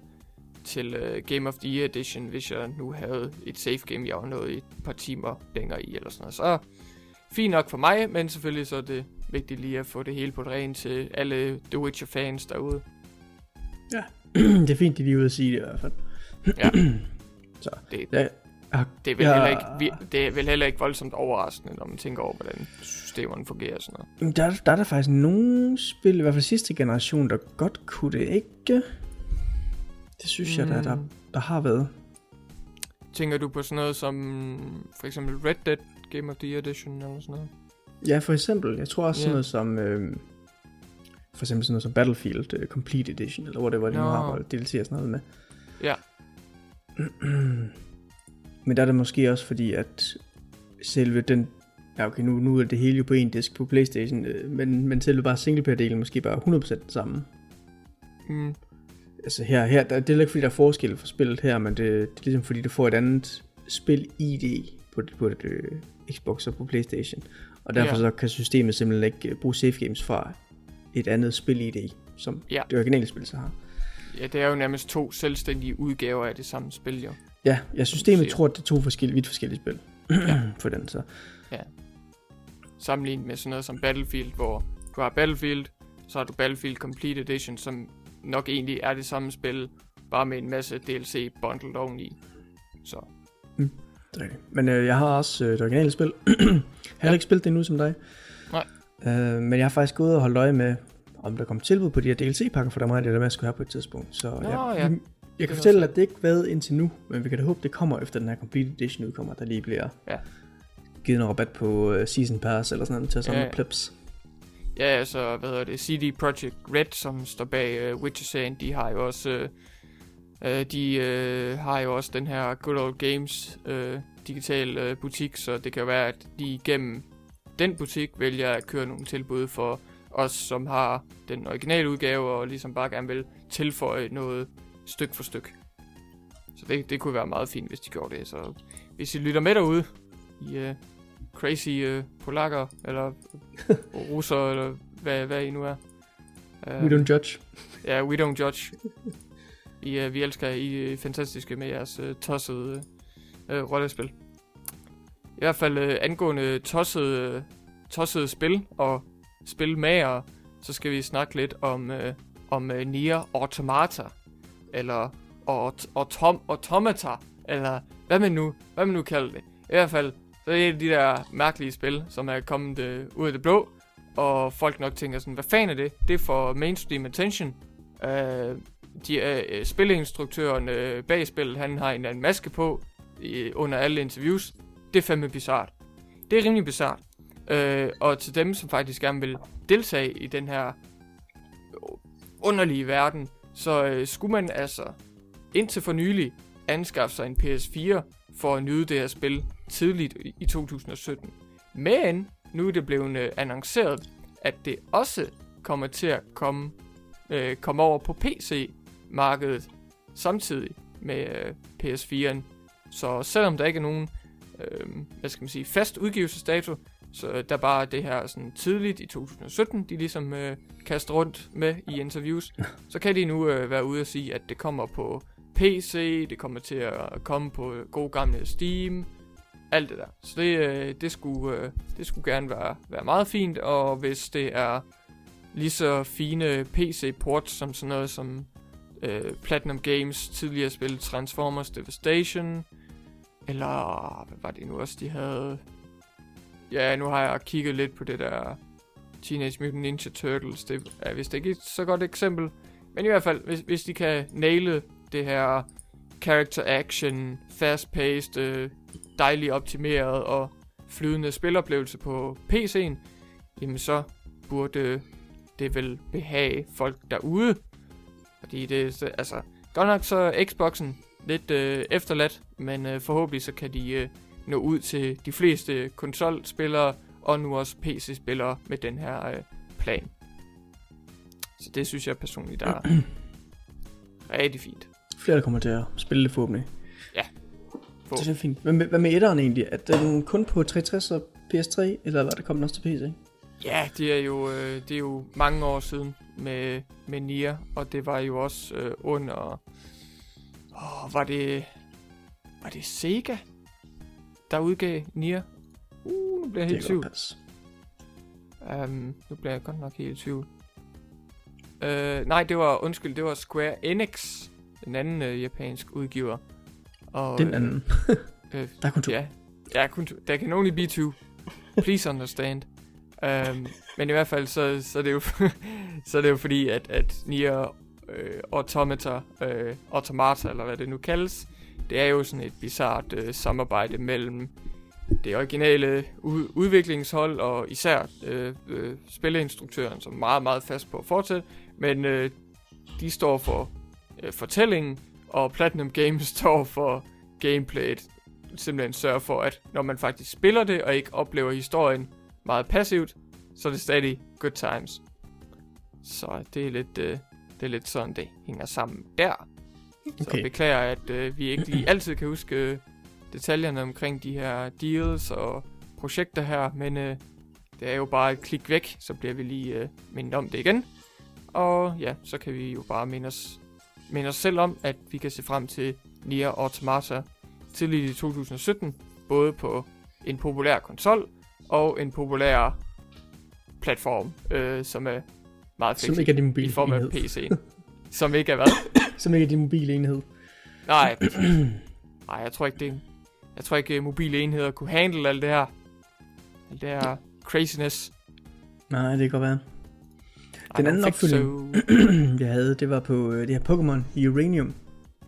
til uh, Game of the Year Edition, hvis jeg nu havde et save game, jeg var nået et par timer længere i, eller sådan noget. Så fint nok for mig, men selvfølgelig så er det vigtigt lige at få det hele på det rene til alle The Witcher fans derude. det er fint, de lige ude at sige det i hvert fald. Ja. Så, Det- ja, Det er vel, Ja. heller ikke, det er vel heller ikke voldsomt overraskende, når man tænker over, hvordan systemerne fungerer og sådan noget. der, der er der faktisk nogle spil, i hvert fald sidste generation, der godt kunne det ikke. Det synes mm. jeg, der, der, der har været. Tænker du på sådan noget som for eksempel Red Dead Game of the Year Edition eller sådan noget? Ja, for eksempel, jeg tror også Ja. sådan noget som, øh, for eksempel sådan noget som Battlefield uh, Complete Edition, eller hvor det var, de nu har DLC og sådan noget med. Ja. Men der er det måske også fordi, at selve den... Ja, okay, nu, nu er det hele jo på en disk på Playstation, øh, men, men selve bare singleplayer-delen måske bare 100% den samme. Mm. Altså her, her der, det er ikke fordi, der er forskel for spillet her, men det, det er ligesom fordi, du får et andet spil-ID på, på et uh, Xbox og på Playstation. Og derfor Ja. så kan systemet simpelthen ikke uh, bruge save games fra et andet spil-ID, som Ja. det originale spil så har. Ja, det er jo nærmest to selvstændige udgaver af det samme spil, jo. Ja, ja systemet tror, at det er to forskellige, vidt forskellige spil for den. Så. Sammenlignet med sådan noget som Battlefield, hvor du har Battlefield, så har du Battlefield Complete Edition, som nok egentlig er det samme spil, bare med en masse DLC bundled oveni. Så Det er rigtigt. Men øh, jeg har også øh, det originale spil. jeg har Ja. ikke spillet det endnu som dig. Nej. Øh, men jeg har faktisk gået og holdt øje med, om der kommer tilbud på de her DLC-pakker, for der meget det der med, at skulle have på et tidspunkt. Så Nå, jeg, ja. jeg, jeg kan fortælle, at det ikke været indtil nu, men vi kan da håbe, det kommer efter den her Complete Edition udkommer, der lige bliver Ja. givet en rabat på uh, Season Pass eller sådan noget til at samle Ja, ja. ja. plebs ja, altså, hvad hedder det, CD Projekt Red, som står bag uh, Witcher-serien, de har jo også, uh, uh, de uh, har jo også den her Good Old Games uh, digital uh, butik, så det kan være, at de igennem den butik vælger at køre nogle tilbud for os, som har den originale udgave, og ligesom bare gerne vil tilføje noget styk for styk. Så det, det kunne være meget fint, hvis de gjorde det. Så hvis I lytter med derude, i uh, crazy uh, polakker, eller russer, eller hvad, hvad I nu er. Uh, We don't judge. Ja, we don't judge. I, uh, vi elsker I er fantastiske med jeres uh, tossede uh, rollespil. I hvert fald uh, angående tossede, tossede spil og spilmager, så skal vi snakke lidt om, uh, om uh, Nier Automata, eller Aut- Autom Automata, eller hvad man nu, hvad man nu kalder det. I hvert fald, så er et af de der mærkelige spil, som er kommet øh, ud af det blå, og folk nok tænker sådan, hvad fanden er det? Det er for mainstream attention. Øh, de, øh, øh spilleinstruktøren øh, bag spillet, han har en anden maske på øh, under alle interviews. Det er fandme bizart. Det er rimelig bizart. Øh, og til dem, som faktisk gerne vil deltage i den her øh, underlige verden, så øh, skulle man altså indtil for nylig anskaffe sig en PS4 for at nyde det her spil tidligt i i 2017. Men nu er det blevet øh, annonceret, at det også kommer til at komme, øh, komme over på PC-markedet samtidig med øh, PS4'en. Så selvom der ikke er nogen øh, hvad skal man sige, fast udgivelsesdato, så der bare det her sådan tidligt i 2017, de ligesom øh, kaster rundt med i interviews, så kan de nu øh, være ude og sige, at det kommer på PC, det kommer til at komme på god gamle Steam, alt det der. Så det, øh, det, skulle, øh, det skulle gerne være, være meget fint, og hvis det er lige så fine PC-ports som sådan noget som øh, Platinum Games tidligere spil Transformers Devastation, eller hvad var det nu også, de havde... Ja, nu har jeg kigget lidt på det der Teenage Mutant Ninja Turtles. Det er vist ikke et så godt eksempel. Men i hvert fald, hvis, hvis de kan naile det her character action, fast-paced, øh, dejligt optimeret og flydende spiloplevelse på PC'en, jamen så burde det vel behage folk derude. Fordi det er, så- altså, godt nok så er Xboxen lidt øh, efterladt, men øh, forhåbentlig så kan de øh, nå ud til de fleste konsolspillere og nu også PC-spillere med den her øh, plan. Så det synes jeg personligt der er rigtig fint. Flere, der kommer til at spille det forhåbentlig. Få. Det er fint. Hvad med, hvad med etteren egentlig? Er den kun på 360 og PS3, eller var det kommet også til PC? Ja, det er jo, øh, det er jo mange år siden med, med Nier, og det var jo også øh, under... Åh, var det... Var det Sega, der udgav Nier? Uh, nu bliver jeg helt i tvivl. Um, nu bliver jeg godt nok helt i tvivl. Uh, nej, det var, undskyld, det var Square Enix, den anden uh, japansk udgiver. Og, Den anden. Øh, Der er kun to. Ja, ja kun to. Der kan only be two. Please understand. Um, men i hvert fald, så, så, er det jo, så er det jo fordi, at, at Nier øh, Automata, øh, Automata, eller hvad det nu kaldes, det er jo sådan et bizart øh, samarbejde mellem det originale u- udviklingshold og især øh, øh, spilleinstruktøren, som er meget, meget fast på at fortsætte. Men øh, de står for øh, fortællingen, og Platinum Games står for gameplayet. simpelthen sørge for, at når man faktisk spiller det, og ikke oplever historien meget passivt, så er det stadig good times. Så det er lidt, øh, det er lidt sådan, det hænger sammen der. Så Okay. beklager, at øh, vi ikke lige altid kan huske øh, detaljerne omkring de her deals og projekter her, men øh, det er jo bare et klik væk, så bliver vi lige øh, mindet om det igen. Og ja, så kan vi jo bare minde os, minde os selv om, at vi kan se frem til Nier Automata tidligt i 2017, både på en populær konsol og en populær platform, øh, som er meget Som fleksibel ikke er din mobil i form af. PC. som ikke er hvad? Som ikke er din mobil enhed. Nej, nej, jeg tror ikke det. Jeg tror ikke, øh, mobile enheder kunne handle alt det her. Alt det her craziness. Nej, det kan godt være. Den anden think opfølgning- jeg havde, det var på øh, det her Pokémon Uranium,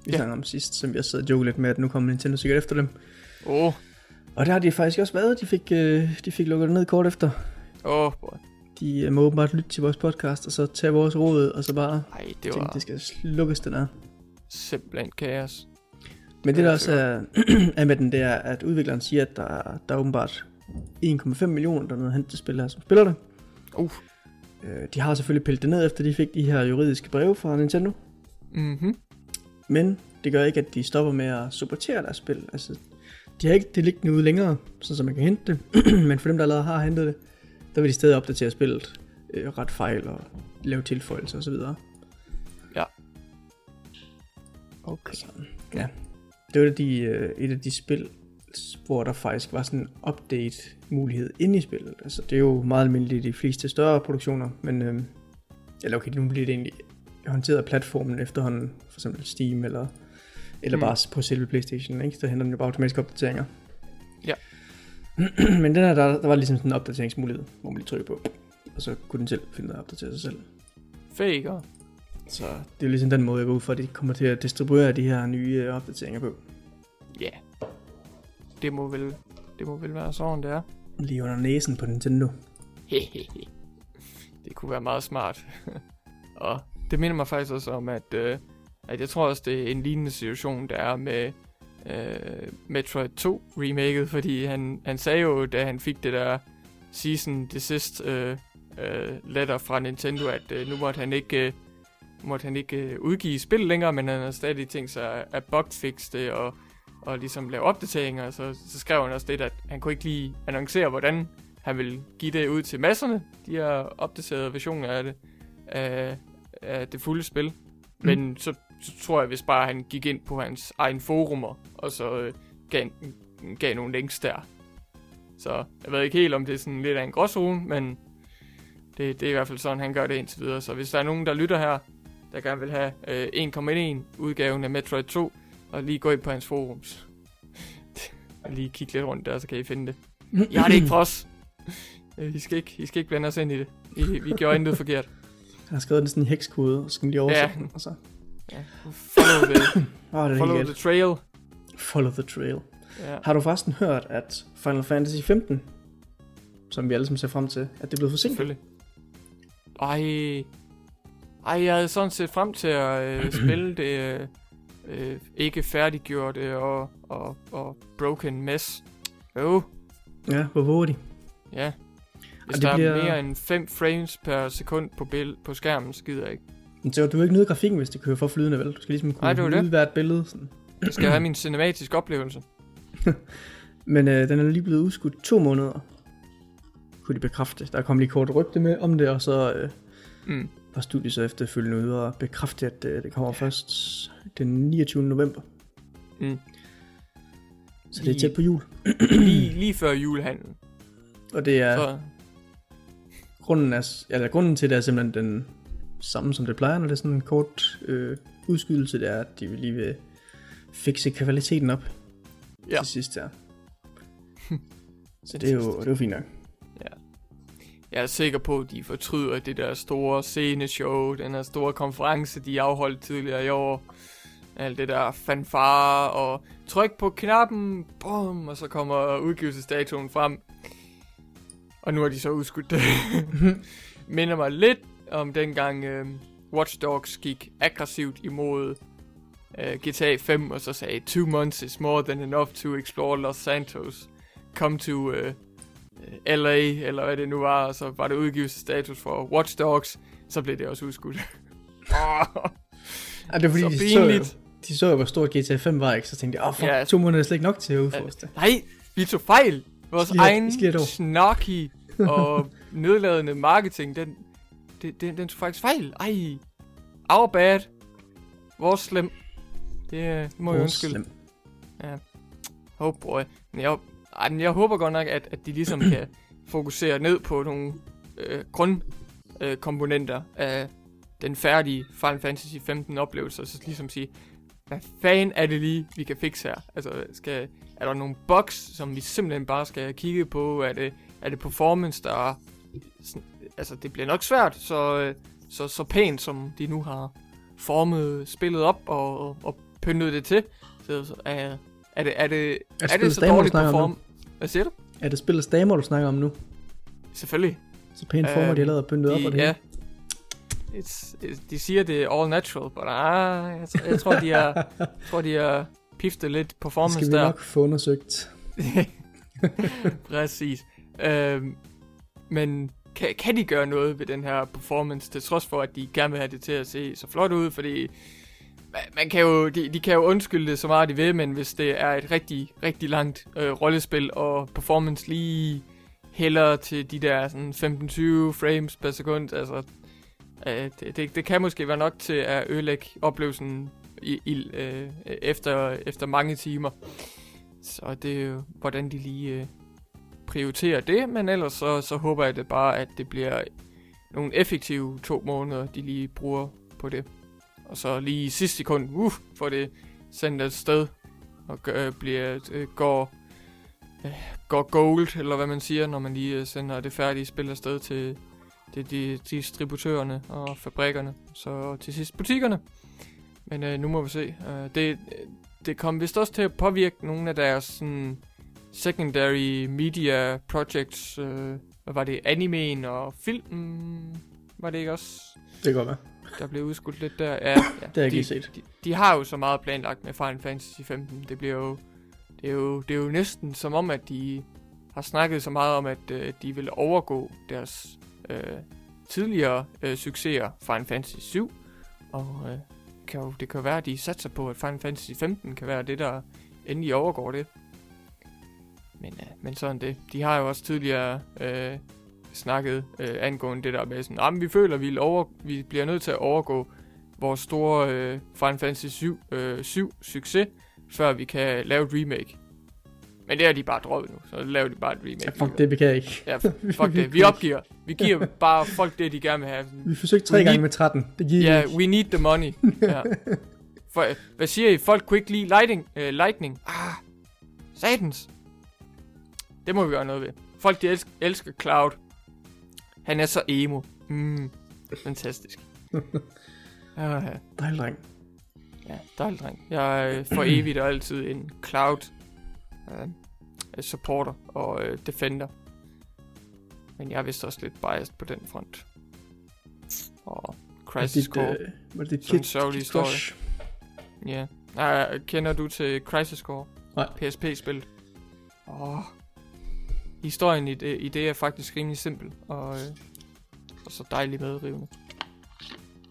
vi Ja. snakkede om sidst, som jeg sad og jokede lidt med, at nu kommer Nintendo sikkert efter dem. Åh, Og der har de faktisk også været, de fik, øh, de fik lukket det ned kort efter. åh, oh, boy. De øh, må åbenbart lytte til vores podcast, og så tage vores råd, og så bare Ej, det tænke, var det skal lukkes den her. simpelthen kaos. Men det der også er, er med den, det er, at udvikleren siger, at der, der er åbenbart 1,5 millioner, der er noget hente til spillere, som spiller det. Uh. Øh, de har selvfølgelig pillet det ned, efter de fik de her juridiske breve fra Nintendo. Mhm. Men det gør ikke, at de stopper med at supportere deres spil. Altså, de har ikke det liggende ude længere, så, så man kan hente det. Men for dem, der allerede har hentet det, der vil de stadig opdatere spillet, øh, ret fejl og lave tilføjelser osv. Okay. Så, ja. Det var de, øh, et af de spil, hvor der faktisk var sådan en update-mulighed inde i spillet. Altså, det er jo meget almindeligt i de fleste større produktioner, men... Øh, eller okay, nu bliver det egentlig håndteret af platformen efterhånden, for eksempel Steam eller, eller Mm. bare på selve Playstation, ikke? Der henter den jo bare automatiske opdateringer. Ja. men den her, der, der var ligesom sådan en opdateringsmulighed, hvor man lige trykker på, og så kunne den selv finde ud af at opdatere sig selv. Faker. Så det er ligesom den måde, jeg går ud fra, at de kommer til at distribuere de her nye øh, opdateringer på. Det må vel, det må vel være sådan, det er. Lige under næsen på Nintendo. Det kunne være meget smart. og det minder mig faktisk også om, at, øh, at jeg tror også, det er en lignende situation, der er med øh, Metroid 2 remaket, fordi han, han sagde jo, da han fik det der season desist øh, øh, letter fra Nintendo, at øh, nu måtte han ikke, øh, måtte han ikke øh, udgive spil længere, men han har stadig tænkt sig at, at bugfixe det og, og ligesom lave opdateringer, så, så skrev han også det, at han kunne ikke lige annoncere, hvordan han vil give det ud til masserne, de her opdaterede versioner af det, af, af det fulde spil. Men så, så tror jeg, hvis bare han gik ind på hans egen forumer, og så øh, gav, gav nogle links der. Så jeg ved ikke helt, om det er sådan lidt af en gråzone, men det, det er i hvert fald sådan, han gør det indtil videre. Så hvis der er nogen, der lytter her, der gerne vil have øh, 1,1 udgaven af Metroid 2, og lige gå ind på hans forums. og lige kigge lidt rundt der, så kan I finde det. Jeg har det ikke for os. Øh, I skal ikke, I skal ikke blande os ind i det. I, vi gjorde intet forkert. Jeg har skrevet den sådan en hekskode, og så skal man lige oversætte Ja. den, og så... Ja. Follow the, Åh, det follow the trail. Follow the trail. Ja. Har du forresten hørt, at Final Fantasy 15, som vi alle sammen ser frem til, at det er blevet forsinket? Selvfølgelig. Ej. Ej, jeg havde sådan set frem til at øh, spille det øh, øh, ikke færdiggjorte og, og, og broken mess. Jo, Ja, hvor de? ja. Hvis det der bliver- er mere end 5 frames per sekund på, bill- på skærmen, så gider jeg ikke. Men så du vil ikke nyde grafikken, hvis det kører for flydende, vel? Du skal ligesom kunne Nej, det nyde det. hvert billede. Sådan. Jeg skal have min cinematiske oplevelse. Men øh, den er lige blevet udskudt to måneder. Kunne de bekræfte. Der kom lige kort rygte med om det, og så øh, Mm. Var studiet så efterfølgende ude og bekræfte, at øh, det kommer først den 29. november. Mm. Så det er tæt på jul. Lige, lige før julehandlen. Og det er Så, grunden, er, eller grunden til det er simpelthen den samme som det plejer, når det er sådan en kort øh, udskydelse, det er, at de vil lige vil fikse kvaliteten op Ja. til sidst her. Så det er jo, det er jo fint nok. Jeg er sikker på, at de fortryder det der store sceneshow, den her store konference, de afholdt tidligere i år. Alt det der fanfare og tryk på knappen, bum, og så kommer udgivelsesdatoen frem. Og nu har de så udskudt det. Minder mig lidt om dengang øh, Watch Dogs gik aggressivt imod uh, GTA 5, og så sagde, two months is more than enough to explore Los Santos. Come to uh, LA, eller hvad det nu var, og så var det udgivelsesstatus for Watch Dogs, så blev det også udskudt. Ja, det er fordi, Så de så, jo, pinligt. de så jo, hvor stor GTA 5 var, ikke? Så tænkte jeg, åh, oh, fuck, Ja. to måneder er slet ikke nok til at udforske det. Nej, vi tog fejl. Vores jeg- egen snarky og nedladende marketing, den, den, den, den tog faktisk fejl. Ej, our bad. Vores slem. Det, det må jeg undskylde. slem. Oh boy. Men jeg, ej, men jeg håber godt nok, at, at de ligesom kan fokusere ned på nogle øh, grundkomponenter øh, af den færdige Final Fantasy 15 oplevelse, og så ligesom sige, hvad fanden er det lige, vi kan fikse her? Altså, skal, er der nogle bugs, som vi simpelthen bare skal kigge på? Er det, er det performance, der er... Sådan, altså, det bliver nok svært, så, øh, så, så pænt, som de nu har formet spillet op og, og, og pyntet det til. Så, så er, er det, er det, Er er det det spillets så damer, dårligt perform? nu? Hvad siger du? Er det spillets damer, du snakker om nu? Selvfølgelig. Så pænt former, Øhm, de har lavet og pyntet op og De, det ja. It's, it's, de siger, det er all natural, but ah, jeg, tror- jeg tror, de har, tror, de har piftet lidt Det performance skal vi der. nok få undersøgt. Præcis. Øhm, men kan, kan de gøre noget ved den her performance, til trods for, at de gerne vil have det til at se så flot ud, fordi man, kan jo, de, de kan jo undskylde det så meget de vil, men hvis det er et rigtig, rigtig langt øh, rollespil, og performance lige hælder til de der sådan 15-20 frames per sekund, altså øh, det, det, det kan måske være nok til at ødelægge oplevelsen i, i, øh, efter, efter mange timer. Så det er jo, hvordan de lige øh, prioriterer det, men ellers så, så håber jeg det bare, at det bliver nogle effektive to måneder, de lige bruger på det. Og så lige i sidste sekund, uh, får det sendt et sted, og gør, øh, bliver, øh, går, øh, går gold, eller hvad man siger, når man lige øh, sender det færdige spil afsted til de, de, distributørerne og fabrikkerne, så til sidst butikkerne. Men øh, nu må vi se. Øh, det, det kom vist også til at påvirke nogle af deres sådan, secondary media projects. Øh, hvad var det? Animen og filmen? Var det ikke også, Det kan godt være der blev udskudt lidt der? Ja, ja. Det har jeg ikke de, lige set. de, de har jo så meget planlagt med Final Fantasy 15. Det bliver jo det er jo, det er jo næsten som om, at de har snakket så meget om, at øh, de vil overgå deres øh, tidligere øh, succeser, Final Fantasy 7. Og øh, kan jo, det kan jo være, at de satser på, at Final Fantasy 15 kan være det, der endelig overgår det. Men, øh, men sådan det. De har jo også tidligere øh, snakket øh, angående det der med sådan, at vi føler, vi, over, vi bliver nødt til at overgå vores store øh, Final Fantasy 7, øh, 7 succes, før vi kan lave et remake. Men det har de bare droppet nu, så laver de bare et remake. Ja, fuck det, vi kan ikke. Ja, fuck det. Vi opgiver. Vi giver bare folk det, de gerne vil have. Vi forsøgte tre We gange need- med 13. Det giver Ja, yeah. we need the money. ja. For, hvad siger I? Folk kunne ikke lide lighting, uh, lightning. Ah, satans. Det må vi gøre noget ved. Folk, de elsker, elsker Cloud. Han er så emo. Mm, fantastisk. Uh, Dejlig dreng. ja, dejlig dreng. Jeg er for evigt og altid en Cloud uh, supporter og uh, defender. Men jeg er vist også lidt biased på den front. Og Crisis Core. øh, var det dit Sådan en kid, sørgelig historie. Ja. Yeah. Uh, kender du til Crisis Core? Nej. PSP-spillet. Åh. Oh. Historien i det, i det er faktisk rimelig simpel, og, øh, og så dejligt medrivende.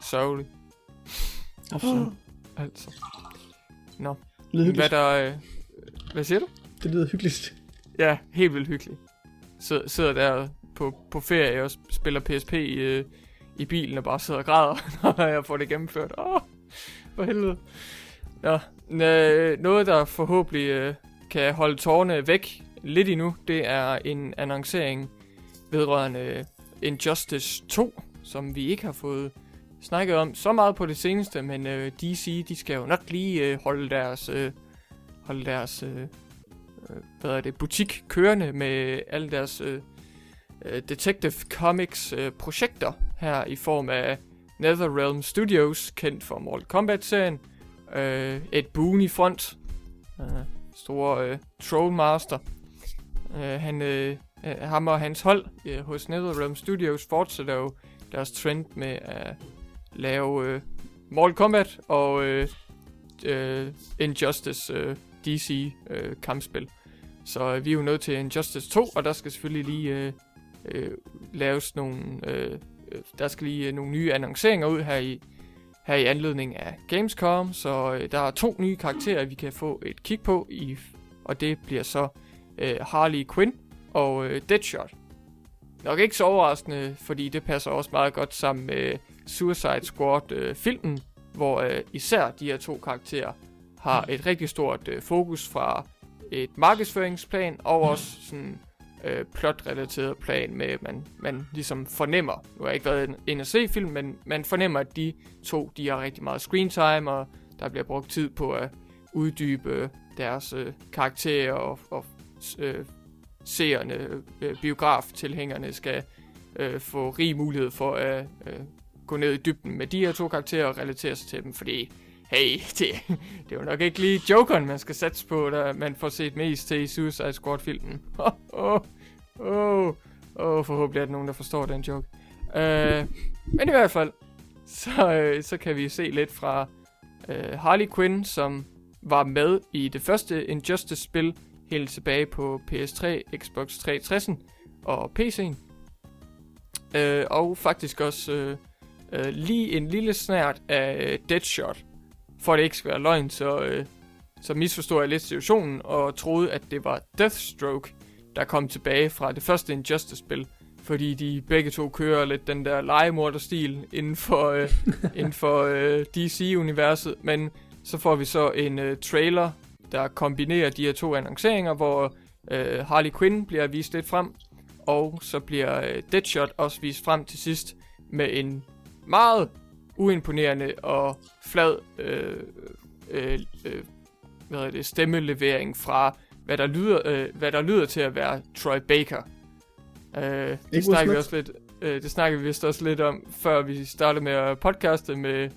Sørgelig, Absolut. altså. Det lyder Hvad der... Øh, hvad siger du? Det lyder hyggeligt. Ja, helt vildt hyggeligt. Sidder, sidder der på, på ferie og sp- spiller PSP i, øh, i bilen og bare sidder og græder, når jeg får det gennemført. Åh, for helvede. Ja, øh, noget der forhåbentlig øh, kan holde tårerne væk lidt endnu, det er en annoncering vedrørende øh, Injustice 2, som vi ikke har fået snakket om så meget på det seneste, men øh, DC, de skal jo nok lige øh, holde deres, øh, holde deres øh, øh hvad er det, butik kørende med alle deres øh, øh, Detective Comics øh, projekter her i form af NetherRealm Studios, kendt for Mortal Kombat-serien, øh, Ed Boon i front, øh, store øh, Trollmaster. Øh, han, øh, øh, ham og hans hold øh, hos NetherRealm Studios fortsætter jo deres trend med at lave øh, Mortal Kombat og øh, uh, Injustice øh, DC øh, kampspil. Så øh, vi er jo nødt til Injustice 2, og der skal selvfølgelig lige øh, øh, laves nogle... Øh, øh, der skal lige øh, nogle nye annonceringer ud her i, her i anledning af Gamescom, så øh, der er to nye karakterer, vi kan få et kig på, i, og det bliver så øh, Harley Quinn og øh, Deadshot. Nok ikke så overraskende, fordi det passer også meget godt sammen med Suicide Squad-filmen, øh, hvor øh, især de her to karakterer har et rigtig stort øh, fokus fra et markedsføringsplan og også sådan øh, plot-relateret plan med, at man, man ligesom fornemmer, nu har jeg ikke været en at se film, men man fornemmer, at de to, de har rigtig meget screen time, og der bliver brugt tid på at uddybe deres øh, karakterer, og, og øh, seerne, øh, biograftilhængerne skal øh, få rig mulighed for at øh, gå ned i dybden med de her to karakterer og relatere sig til dem, fordi hey, det, det er jo nok ikke lige Jokeren, man skal satse på, da man får set mest til i Suicide Squad-filmen. Åh, åh, åh, oh, forhåbentlig er der nogen, der forstår den joke. Uh, men i hvert fald, så, øh, så kan vi se lidt fra øh, Harley Quinn, som var med i det første Injustice-spil, helt tilbage på PS3, Xbox 360 og PC'en. Uh, og faktisk også uh, uh, lige en lille snært af Deadshot, for at det ikke skal være løgn, så, øh, så misforstod jeg lidt situationen og troede, at det var Deathstroke, der kom tilbage fra det første Injustice-spil. Fordi de begge to kører lidt den der legemorderstil inden for, øh, inden for øh, DC-universet. Men så får vi så en øh, trailer, der kombinerer de her to annonceringer, hvor øh, Harley Quinn bliver vist lidt frem, og så bliver øh, Deadshot også vist frem til sidst med en meget uimponerende og flad øh, øh, øh, hvad er det, stemmelevering fra, hvad der lyder, øh, hvad der lyder til at være Troy Baker. Øh, det snakker vi også lidt, øh, det snakker vi vist også lidt om, før vi startede med at podcaste med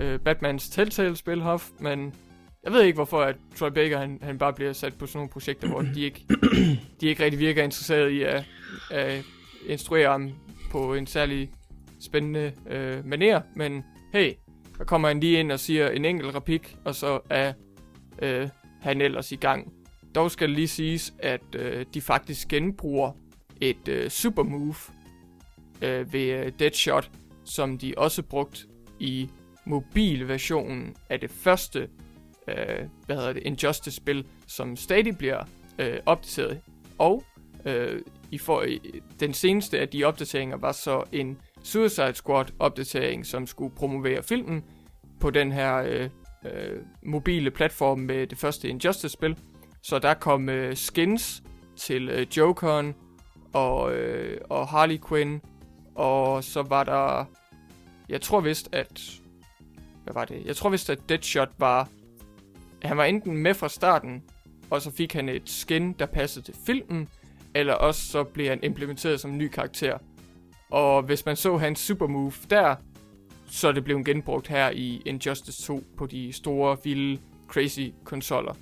øh, Batmans Telltale-spil, Hoff, men jeg ved ikke, hvorfor at Troy Baker han, han bare bliver sat på sådan nogle projekter, hvor de ikke, de ikke rigtig virker interesseret i at, at instruere ham på en særlig spændende øh, maner, men hey, der kommer han lige ind og siger en enkelt replik, og så er øh, han ellers i gang. Dog skal det lige siges, at øh, de faktisk genbruger et øh, super move øh, ved øh, Deadshot, som de også brugt i mobilversionen af det første øh, hvad hedder det, Injustice-spil, som stadig bliver øh, opdateret. Og øh, i for, i, den seneste af de opdateringer var så en Suicide Squad opdatering, som skulle promovere filmen på den her øh, øh, mobile platform med det første Injustice-spil. Så der kom øh, skins til øh, Jokeren og, øh, og Harley Quinn, og så var der, jeg tror vist, at, hvad var det? Jeg tror vist, at Deadshot var, han var enten med fra starten, og så fik han et skin, der passede til filmen, eller også så blev han implementeret som en ny karakter. Og hvis man så hans super move der, så er det blevet genbrugt her i Injustice 2 på de store, vilde, crazy konsoller.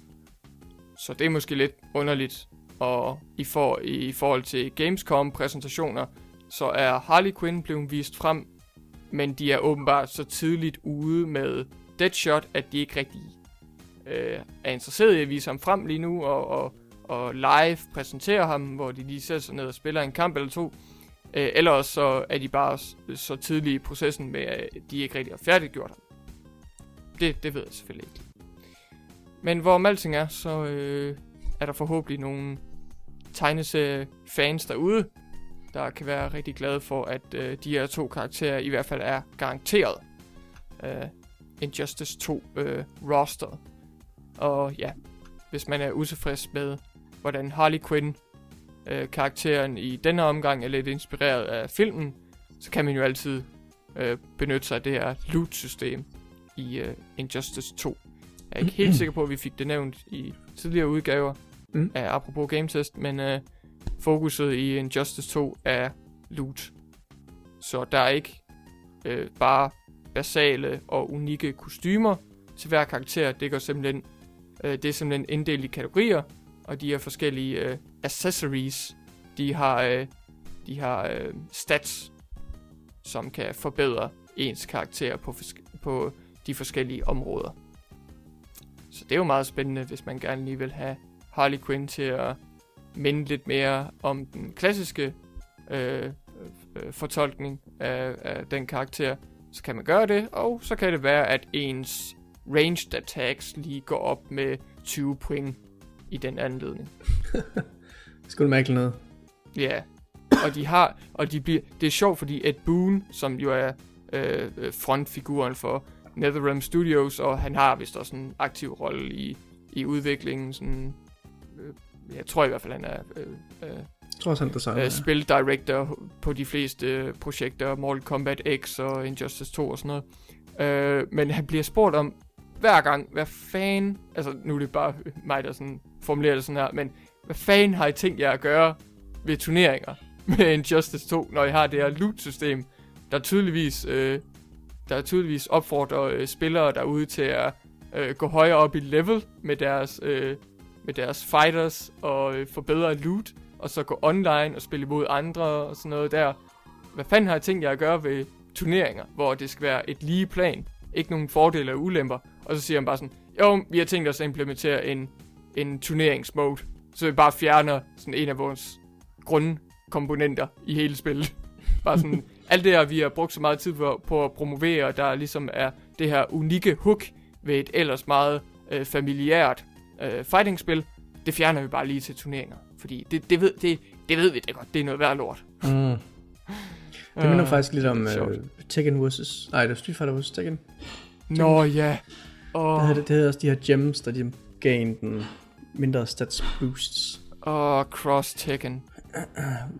Så det er måske lidt underligt. Og i, for, i forhold til Gamescom-præsentationer, så er Harley Quinn blevet vist frem, men de er åbenbart så tidligt ude med Deadshot, at de ikke rigtig øh, er interesseret i at vise ham frem lige nu, og, og, og live præsentere ham, hvor de lige sætter sig ned og spiller en kamp eller to. Øh, eller også så er de bare så tidlige i processen med, at de ikke rigtig har færdiggjort ham. Det, det ved jeg selvfølgelig ikke. Men hvor alting er, så øh, er der forhåbentlig nogle tegneseriefans derude, der kan være rigtig glade for, at øh, de her to karakterer i hvert fald er garanteret øh, Injustice 2 øh, roster. Og ja, hvis man er utilfreds med, hvordan Harley Quinn øh, karakteren i denne omgang er lidt inspireret af filmen, så kan man jo altid øh, benytte sig af det her loot-system i øh, Injustice 2. Jeg er ikke helt sikker på, at vi fik det nævnt i tidligere udgaver mm. af apropos game test, men øh, fokuset i Injustice 2 er loot. Så der er ikke øh, bare basale og unikke kostymer til hver karakter. Det går simpelthen, øh, det er simpelthen inddelt i kategorier, og de her forskellige øh, accessories, de har, øh, de har øh, stats, som kan forbedre ens karakter på, på de forskellige områder. så det er jo meget spændende, hvis man gerne lige vil have Harley Quinn til at minde lidt mere om den klassiske øh, øh, fortolkning af, af den karakter, så kan man gøre det, og så kan det være, at ens ranged attacks lige går op med 20 point i den anledning. Skulle du mærke noget? Ja, og de har, og de bliver, det er sjovt, fordi Ed Boon, som jo er øh, frontfiguren for NetherRealm Studios, og han har vist også en aktiv rolle i, i udviklingen, sådan, øh, jeg tror i hvert fald, han er øh, øh, Jeg tror også, han designer. øh, ja. spildirector på de fleste øh, projekter, Mortal Kombat X og Injustice 2 og sådan noget. Øh, men han bliver spurgt om hver gang, hvad fanden, altså nu er det bare mig, der sådan formulerer det sådan her, men hvad fanden har I tænkt jer at gøre ved turneringer med Injustice 2, når I har det her loot-system, der tydeligvis, øh, der tydeligvis opfordrer øh, spillere derude til at øh, gå højere op i level med deres, øh, med deres fighters og øh, forbedre loot, og så gå online og spille imod andre og sådan noget der. Hvad fanden har jeg tænkt jer at gøre ved turneringer, hvor det skal være et lige plan, ikke nogen fordele og ulemper, og så siger han bare sådan, jo, vi har tænkt os at implementere en, en turneringsmode, så vi bare fjerner sådan en af vores grundkomponenter i hele spillet. bare sådan, alt det her, vi har brugt så meget tid på, på at promovere, der ligesom er det her unikke hook ved et ellers meget øh, familiært øh, fighting-spil, det fjerner vi bare lige til turneringer. Fordi det, det, ved, det, det ved vi det godt, det er noget værd lort. Mm. Det minder Øh, faktisk lidt om det er uh, Tekken vs. Nej, det var Street Fighter vs. Tekken. Nå ja. Det Åh, havde, det havde også de her gems, der de gav en den mindre stats boosts. oh, Cross Tekken.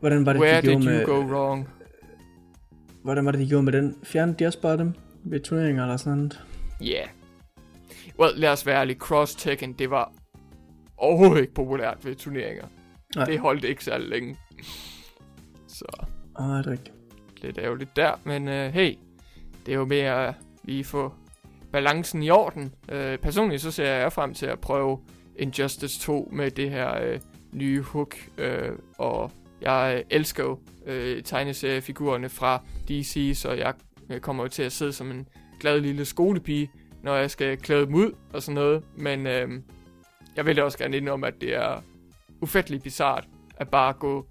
Hvordan var det, Where de gjorde did you med, go wrong? Hvordan var det, de gjorde med den? Fjernede de også bare dem ved turneringer eller sådan noget? Yeah. Well, lad os være ærlige. Cross Tekken, det var overhovedet ikke populært ved turneringer. Nej. Det holdt ikke særlig længe. Så Åh, det er rigtigt. lidt ærgerligt der, men uh, hey, det er jo mere at lige få balancen i orden. Øh, personligt så ser jeg frem til at prøve Injustice 2 med det her øh, nye hook, øh, og jeg elsker jo øh, tegneseriefigurerne fra DC, så jeg øh, kommer jo til at sidde som en glad lille skolepige, når jeg skal klæde dem ud og sådan noget, men øh, jeg vil da også gerne indrømme, at det er ufatteligt bizart at bare gå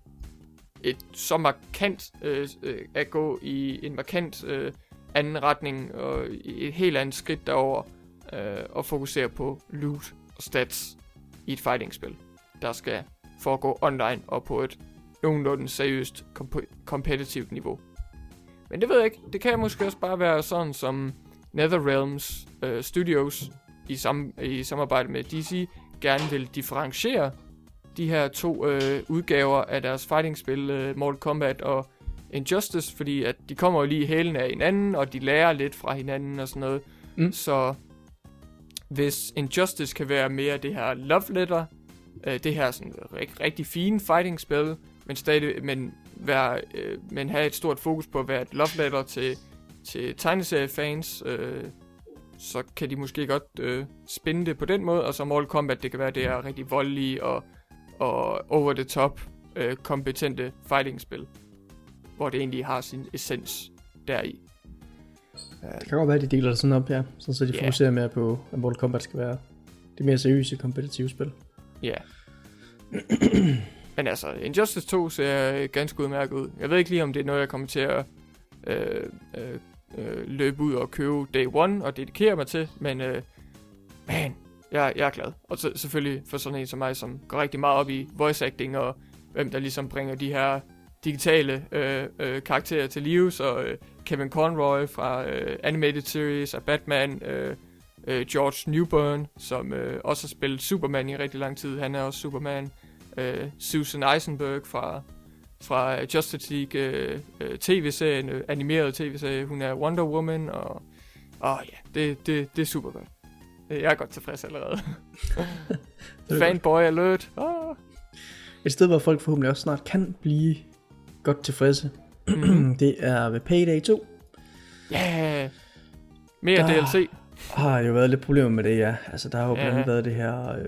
et så markant, øh, øh, at gå i en markant øh, anden retning og et helt andet skridt derover øh, og fokusere på loot og stats i et fighting-spil, der skal foregå online og på et nogenlunde seriøst komp- competitivt niveau. Men det ved jeg ikke. Det kan måske også bare være sådan, som NetherRealms øh, Studios i, sam- i samarbejde med DC gerne vil differentiere de her to øh, udgaver af deres fighting-spil, øh, Mortal Kombat og Injustice, fordi at de kommer jo lige i hælene af hinanden, og de lærer lidt fra hinanden og sådan noget. Mm. Så hvis Injustice kan være mere det her love letter, øh, det her sådan rig- rigtig fine fighting-spil, men stadig, men, være, øh, men have et stort fokus på at være et love letter til, til tegneseriefans, øh, så kan de måske godt øh, spænde det på den måde, og så Mortal Kombat, det kan være det her rigtig voldelige og, og over the top øh, kompetente fighting-spil, hvor det egentlig har sin essens deri. Det kan godt være, at de deler det sådan op, ja. Sådan, så de Ja. fokuserer mere på, at Mortal Kombat skal være det mere seriøse kompetitive spil. Ja. Men altså, Injustice 2 ser ganske udmærket ud. Jeg ved ikke lige, om det er noget, jeg kommer til at øh, øh, øh, løbe ud og købe day one og dedikere mig til, men øh, man, jeg, jeg er glad. Og så, selvfølgelig for sådan en som mig, som går rigtig meget op i voice acting og hvem der ligesom bringer de her digitale øh, øh, karakterer til live, så øh, Kevin Conroy fra øh, Animated Series af Batman, øh, øh, George Newbern, som øh, også har spillet Superman i rigtig lang tid, han er også Superman, øh, Susan Eisenberg fra, fra Justice League øh, øh, tv-serien, øh, animeret tv-serie, hun er Wonder Woman, og, og ja, det, det, det er super godt. Jeg er godt tilfreds allerede. Fanboy alert. Oh. Et sted, hvor folk forhåbentlig også snart kan blive godt tilfredse, det er ved Payday 2. Ja, yeah. mere Der- DLC. Har jo været lidt problemer med det, ja. Altså, der har jo blandt andet Ja. været det her... Øh,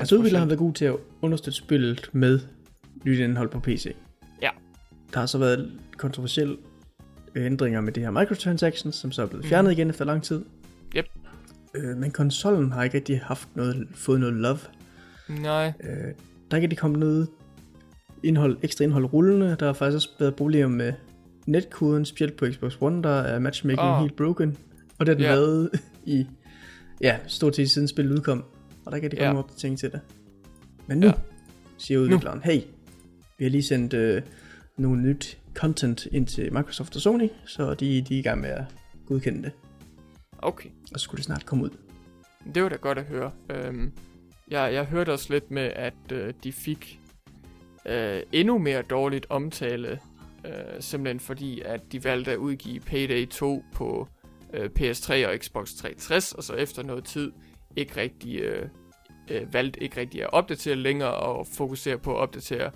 altså, udviklere har været gode til at understøtte spillet med nyt indhold på PC. Ja. Der har så været kontroversielle ændringer med det her microtransactions, som så er blevet fjernet igen efter lang tid. Yep. Øh, men konsollen har ikke rigtig haft noget, fået noget love. Nej. Øh, der er ikke rigtig kommet noget indhold, ekstra indhold rullende. Der har faktisk også været problemer med netkoden, specielt på Xbox One, der er matchmaking oh. helt broken. Og det har den været i, ja, stort set siden spillet udkom. Og der er ikke rigtig kommet Ja. ja. opdatering til det. Men nu ja. siger udvikleren, hey, vi har lige sendt øh, nogle nyt content ind til Microsoft og Sony, så de, de er i gang med at godkende det. Okay. Og så skulle det snart komme ud. Det var da godt at høre. Øhm, jeg, jeg hørte også lidt med, at øh, de fik øh, endnu mere dårligt omtale, øh, simpelthen fordi, at de valgte at udgive Payday 2 på øh, PS3 og Xbox 360, og så efter noget tid ikke rigtig, øh, øh, valgte ikke rigtig at opdatere længere, og fokusere på at opdatere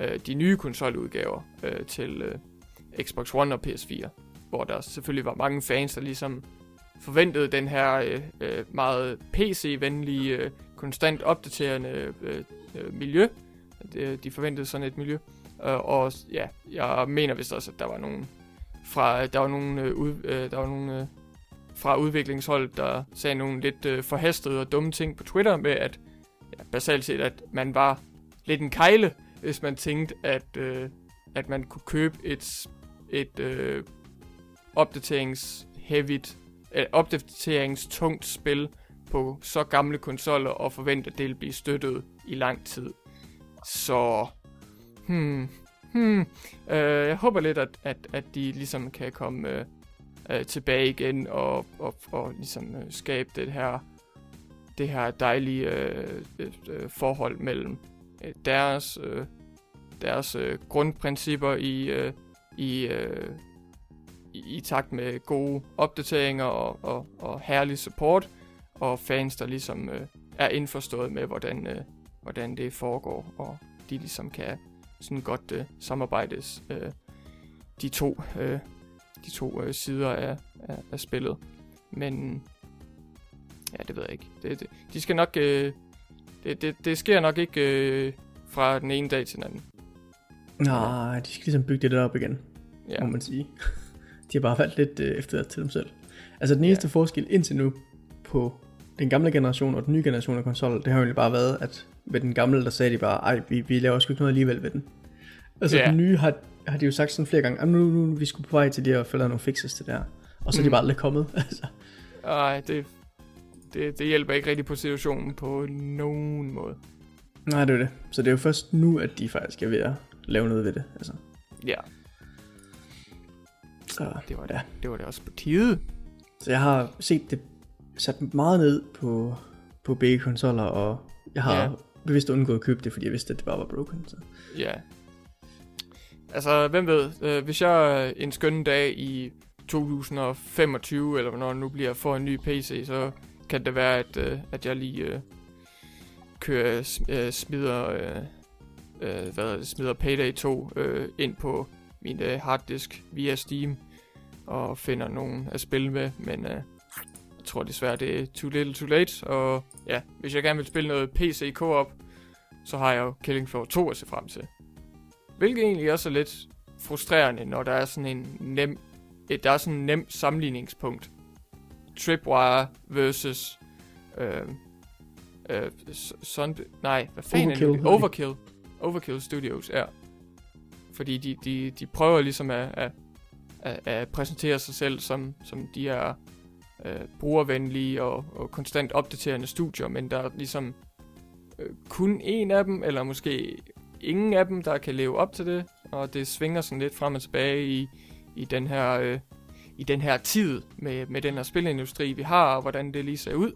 øh, de nye konsoludgaver øh, til øh, Xbox One og PS4, hvor der selvfølgelig var mange fans, der ligesom forventede den her øh, øh, meget PC-venlige, øh, konstant opdaterende øh, øh, miljø. Øh, de forventede sådan et miljø. Øh, og ja, jeg mener vist også, at der var nogen fra der var nogen, øh, øh, der var nogen øh, fra udviklingshold, der sagde nogle lidt øh, forhastede og dumme ting på Twitter med, at ja, basalt set, at man var lidt en kejle, hvis man tænkte, at, øh, at man kunne købe et, et øh, opdaterings-heavigt øh, opdateringstungt spil på så gamle konsoller og forvente, at det vil blive støttet i lang tid. Så, hmm, hmm, øh, jeg håber lidt, at, at, at de ligesom kan komme øh, øh, tilbage igen og, og, og ligesom øh, skabe det her, det her dejlige øh, øh, øh, forhold mellem øh, deres, øh, deres øh, grundprincipper i, øh, i øh, i, i takt med gode opdateringer og, og, og herlig support, og fans, der ligesom øh, er indforstået med, hvordan, øh, hvordan det foregår, og de ligesom kan sådan godt øh, samarbejdes øh, de to, øh, de to øh, sider af, af, af spillet. Men ja, det ved jeg ikke. Det, det, de skal nok, øh, det, det, det sker nok ikke øh, fra den ene dag til den anden. Nej, de skal ligesom bygge det der op igen, Ja, må man sige. De har bare valgt lidt øh, efter til dem selv. Altså den eneste ja. forskel indtil nu på den gamle generation og den nye generation af konsoller, det har jo egentlig bare været, at med den gamle, der sagde de bare, ej, vi, vi laver sgu ikke noget alligevel ved den. Altså Ja. den nye har, har de jo sagt sådan flere gange, "Ah, nu, nu, nu vi skulle på vej til lige at følge nogle fixes til det her. Og så er de Mm. bare aldrig kommet. Altså. Ej, det, det, det hjælper ikke rigtig på situationen på nogen måde. Nej, det er det. Så det er jo først nu, at de faktisk er ved at lave noget ved det. Altså. Ja, Så, det var det, ja. det, var det også på tide. så jeg har set det sat meget ned på, på begge konsoller, og jeg har Ja bevidst undgået at købe det, fordi jeg vidste, at det bare var broken. Så. Ja. Altså, hvem ved, øh, hvis jeg øh, en skøn dag i 2025, eller hvornår nu bliver, for en ny PC, så kan det være, at, øh, at jeg lige øh, kører, øh, smider, øh, øh, hvad det, smider Payday 2 øh, ind på min øh, harddisk via Steam, og finder nogen at spille med, men øh, tror desværre, det er too little too late, og ja, hvis jeg gerne vil spille noget PC co-op, så har jeg jo Killing Floor 2 at se frem til. Hvilket egentlig også er lidt frustrerende, når der er sådan en nem, et, der er sådan en nem sammenligningspunkt. Tripwire versus øh, øh, Sun, nej, hvad fanden er Overkill, det? hedder de. Overkill. Overkill Studios, ja. Fordi de, de, de prøver ligesom at, at, at, at præsentere sig selv som, som de er øh, brugervenlige og, og konstant opdaterende studier, men der er ligesom øh, kun en af dem, eller måske ingen af dem, der kan leve op til det, og det svinger sådan lidt frem og tilbage i, i den her øh, i den her tid med, med den her spilindustri, vi har, og hvordan det lige ser ud,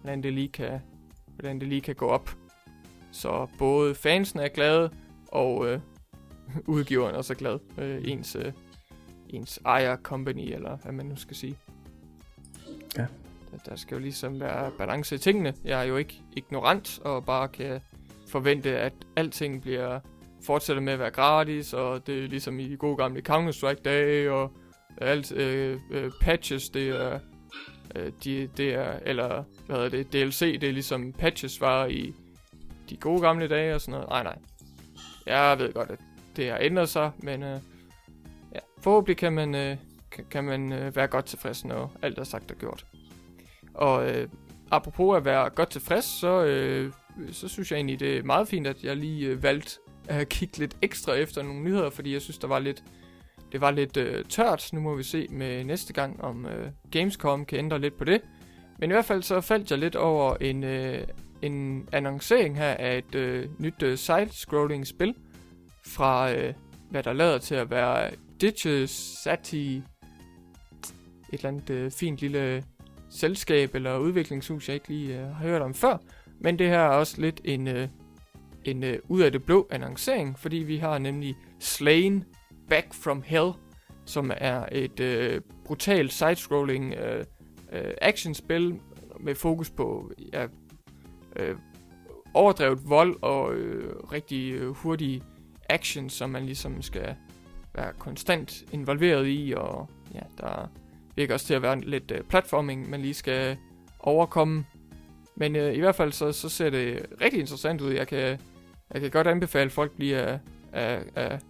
hvordan det lige kan, hvordan det lige kan gå op. Så både fansen er glade, og øh, udgiveren er også glad. Øh, ens, øh, ens ejer company, eller hvad man nu skal sige. Ja. Der, der skal jo ligesom være balance i tingene. Jeg er jo ikke ignorant, og bare kan forvente, at alting bliver fortsætter med at være gratis, og det er ligesom i de gode gamle Counter-Strike-dage, og alt øh, øh, patches, det er, øh, de, det er, eller hvad hedder det, DLC, det er ligesom patches var i de gode gamle dage og sådan noget. Nej, nej. Jeg ved godt, at det har ændret sig, men øh, ja, forhåbentlig kan man, øh, kan, man øh, være godt tilfreds, når alt er sagt og gjort. Og øh, apropos at være godt tilfreds, så, øh, så synes jeg egentlig, det er meget fint, at jeg lige øh, valgte at kigge lidt ekstra efter nogle nyheder, fordi jeg synes, der var lidt, det var lidt øh, tørt. Nu må vi se med næste gang, om øh, Gamescom kan ændre lidt på det. Men i hvert fald så faldt jeg lidt over en, øh, en annoncering her af et øh, nyt øh, side-scrolling spil fra, øh, hvad der lader til at være Digisati, et eller andet øh, fint lille selskab eller udviklingshus, jeg ikke lige øh, har hørt om før. Men det her er også lidt en, øh, en øh, ud af det blå annoncering, fordi vi har nemlig Slain Back from Hell, som er et øh, brutalt side-scrolling øh, øh, actionspil med fokus på ja, øh, overdrevet vold og øh, rigtig øh, hurtig action, som man ligesom skal være konstant involveret i, og ja, der virker også til at være lidt øh, platforming, man lige skal overkomme. Men øh, i hvert fald så, så ser det rigtig interessant ud. Jeg kan, jeg kan godt anbefale folk lige at, at, at,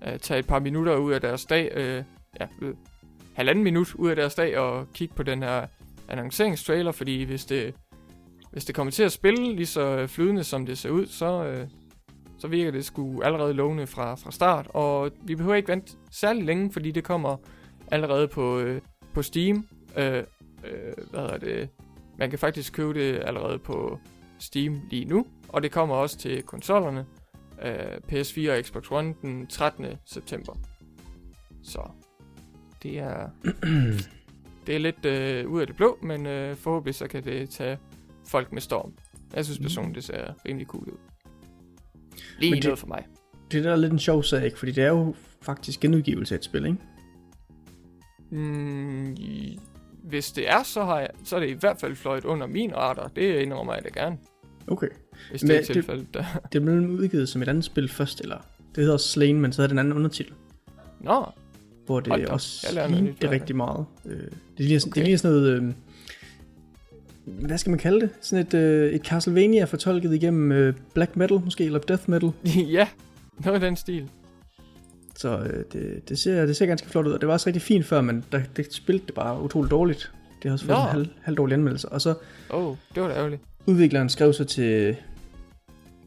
at tage et par minutter ud af deres dag, øh, ja, øh, halvanden minut ud af deres dag og kigge på den her annonceringstrailer, fordi hvis det, hvis det kommer til at spille lige så flydende, som det ser ud, så, øh, så virker det sgu allerede lovende fra, fra start. Og vi behøver ikke vente særlig længe, fordi det kommer allerede på, øh, på Steam. Øh, øh, hvad hedder det? Man kan faktisk købe det allerede på Steam lige nu. Og det kommer også til konsollerne. Øh, PS4 og Xbox One den 13. september. Så det er... det er lidt øh, ud af det blå, men øh, forhåbentlig så kan det tage folk med storm. Jeg synes personligt, det ser rimelig cool ud. Lige Men det- noget for mig. Det der er lidt en sjov sag, ikke? Fordi det er jo faktisk genudgivelse af et spil, ikke? Mm, hvis det er, så, har jeg, så er det i hvert fald fløjet under min radar. Det indrømmer jeg da gerne, Okay. hvis Men det er det- tilfældet. Der. Det blev udgivet som et andet spil først, eller... Det hedder Slain, men så havde den anden undertitel. Nå, Hvor det Hold også lignede dag. rigtig meget. Øh, det ligner, okay. Okay. det ligner sådan noget... Øh, hvad skal man kalde det? Sådan et, øh, et Castlevania fortolket igennem øh, black metal måske, eller death metal. ja, noget af den stil. Så øh, det, det, ser, det ser ganske flot ud, og det var også rigtig fint før, men der, det spilte det bare utroligt dårligt. Det har også fået Nå. en halv, halv dårlig anmeldelse. Og så oh, det var da ærgerligt. udvikleren skrev så til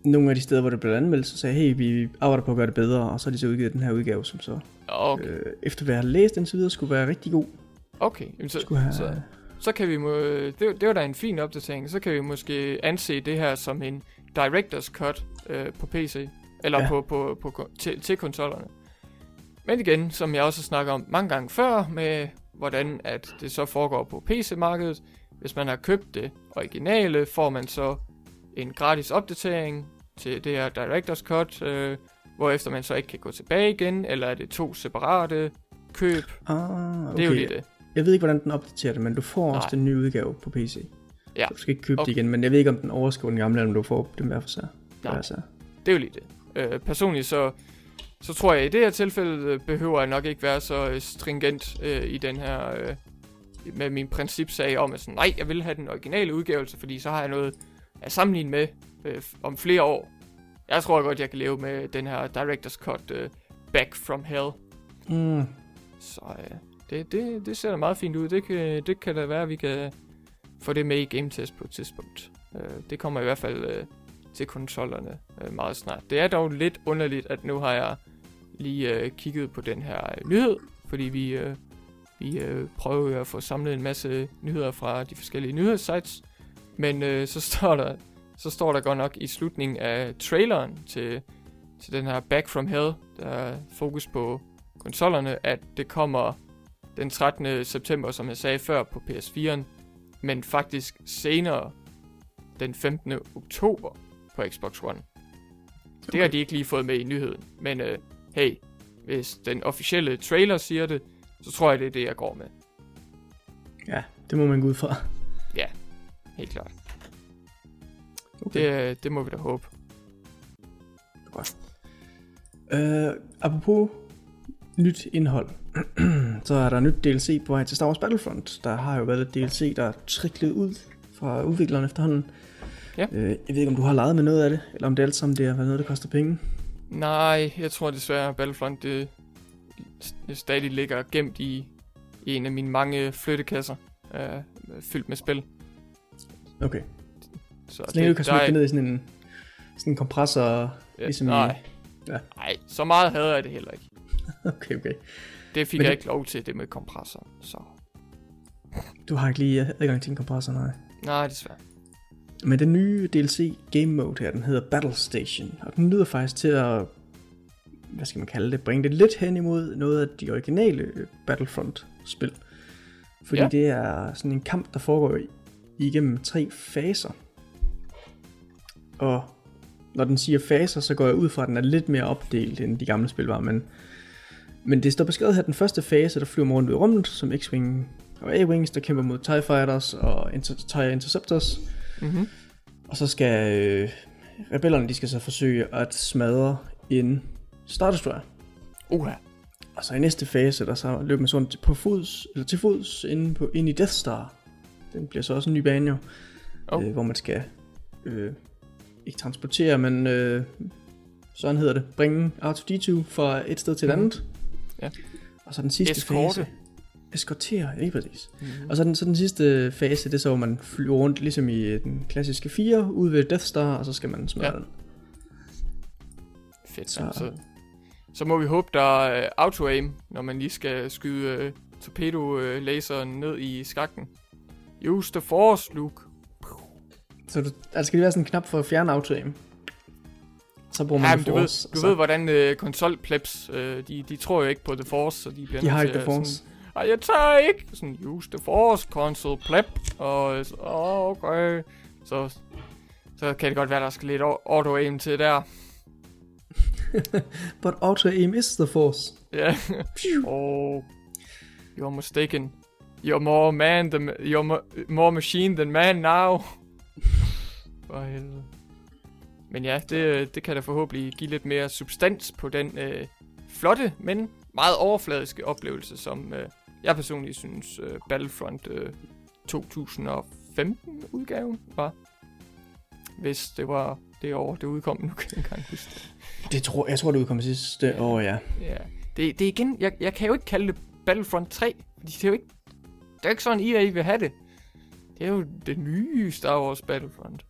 nogle af de steder, hvor det blev anmeldt, så sagde, hey, vi arbejder på at gøre det bedre, og så har de så udgivet den her udgave, som så, Okay, øh, efter hvad jeg har læst indtil videre, skulle være rigtig god. okay. Jamen, så, Skulle have, så, så kan vi må, det, det var da en fin opdatering. Så kan vi måske anse det her som en Director's Cut øh, på PC. Eller Ja. på, på, på, til, til konsollerne. Men igen, som jeg også har snakket om mange gange før, med hvordan at det så foregår på PC-markedet. Hvis man har købt det originale, får man så en gratis opdatering til det her Director's Cut, øh, hvorefter man så ikke kan gå tilbage igen, eller er det to separate køb? ah, okay. Det er jo lige det. Jeg ved ikke, hvordan den opdaterer det, men du får Nej. også den nye udgave på PC. Ja. Så du skal ikke købe okay. Det igen, men jeg ved ikke, om den overskriver den gamle, eller om du får dem hver for sig. Nej. Hver sig. Det er jo lige det. Øh, personligt så, så tror jeg, at i det her tilfælde øh, behøver jeg nok ikke være så øh, stringent øh, i den her, øh, med min principsag om, at sådan, nej, jeg vil have den originale udgavelse, fordi så har jeg noget at sammenligne med øh, om flere år. Jeg tror godt, jeg kan leve med den her Director's Cut øh, Back from Hell. Mm. Så øh, det, det, det ser da meget fint ud. Det kan, det kan da være, at vi kan få det med i Game Test på et tidspunkt. Øh, det kommer i hvert fald øh, til konsollerne øh, meget snart. Det er dog lidt underligt, at nu har jeg lige øh, kigget på den her øh, nyhed, fordi vi, øh, vi øh, prøver at få samlet en masse nyheder fra de forskellige nyhedssites. Men øh, så står der så står der godt nok i slutningen af traileren til, til den her Back from Hell, der er fokus på konsollerne, at det kommer den 13. september, som jeg sagde før, på PS4'en, men faktisk senere den 15. oktober på Xbox One. Det har de ikke lige fået med i nyheden, men øh, hey, hvis den officielle trailer siger det, så tror jeg, det er det, jeg går med. Ja, det må man gå ud fra. Helt klart. Okay. Det, det må vi da håbe. Øh, apropos nyt indhold, så er der nyt DLC på vej til Star Wars Battlefront. Der har jo været et DLC, der er triklet ud fra udvikleren efterhånden. Ja. Øh, jeg ved ikke, om du har leget med noget af det, eller om det alt sammen det er noget, der koster penge. Nej, jeg tror desværre, at Battlefront det, det stadig ligger gemt i, i en af mine mange flyttekasser. Øh, fyldt med spil. Okay. Så, Så længe du kan det ned i sådan en, sådan en kompressor. Ja, ligesom i- nej. Ja. Nej, så meget havde jeg det heller ikke. Okay, okay. Det fik Men jeg det- ikke lov til, det med kompressor. Så Du har ikke lige adgang til en kompressor, nej. nej, desværre. Men den nye DLC Game Mode her, den hedder Battle Station. Og den lyder faktisk til at, hvad skal man kalde det, bringe det lidt hen imod noget af de originale øh, Battlefront-spil. Fordi Ja. det er sådan en kamp, der foregår igennem tre faser. Og når den siger faser, så går jeg ud fra, at den er lidt mere opdelt, end de gamle spil var. Men, men det står beskrevet her, den første fase, der flyver man rundt i rummet, som X-Wing og A-Wings, der kæmper mod TIE Fighters og Inter- TIE Interceptors. Mm-hmm. Og så skal øh, rebellerne, de skal så forsøge at smadre en Star Destroyer. Uha. Og så i næste fase, der så løber man sådan på fods, eller til fods ind, på, ind i Death Star. Den bliver så også en ny bane jo, Oh. øh, hvor man skal øh, ikke transportere, men øh, sådan hedder det, bringe R2-D2 fra et sted til et Mhm. andet. Ja. Og så den sidste Eskorte. fase. Eskortere, lige præcis. Mm-hmm. Og så den, så den sidste fase, det er så, hvor man flyver rundt, ligesom i øh, den klassiske 4, ude ved Death Star, og så skal man smadre Ja. den. Fedt. Så- Så. Så, må vi håbe, der er øh, auto-aim, når man lige skal skyde øh, torpedo-laseren ned i skakten. Use the force, Luke. Så du, altså skal lige være sådan en knap for at fjerne auto-aim. Så bruger man Ja, The men du ved, Force, du så- ved, hvordan øh, konsolplebs, øh, de, de tror jo ikke på The Force, så de bliver De har ikke The Force. Sådan, Ej, jeg tager ikke. Sådan, use The Force, console pleb. Og så, okay. Så, så kan det godt være, der skal lidt au- auto-aim til der. But auto-aim is the Force. Ja. oh, you're mistaken. You're more man than, you're mo- more machine than man now. For helvede. Men ja, det, det kan da forhåbentlig give lidt mere substans på den øh, flotte, men meget overfladiske oplevelse, som øh, jeg personligt synes øh, Battlefront øh, 2015 udgaven var. Hvis det var det år, det udkom, nu kan jeg ikke engang huske det. Det tror, jeg tror, det udkom sidste år, ja. Ja, det, det er igen, jeg, jeg kan jo ikke kalde det Battlefront 3, fordi det er jo ikke, det er jo ikke sådan, EA vil have det. Det er jo det nye Star Wars Battlefront.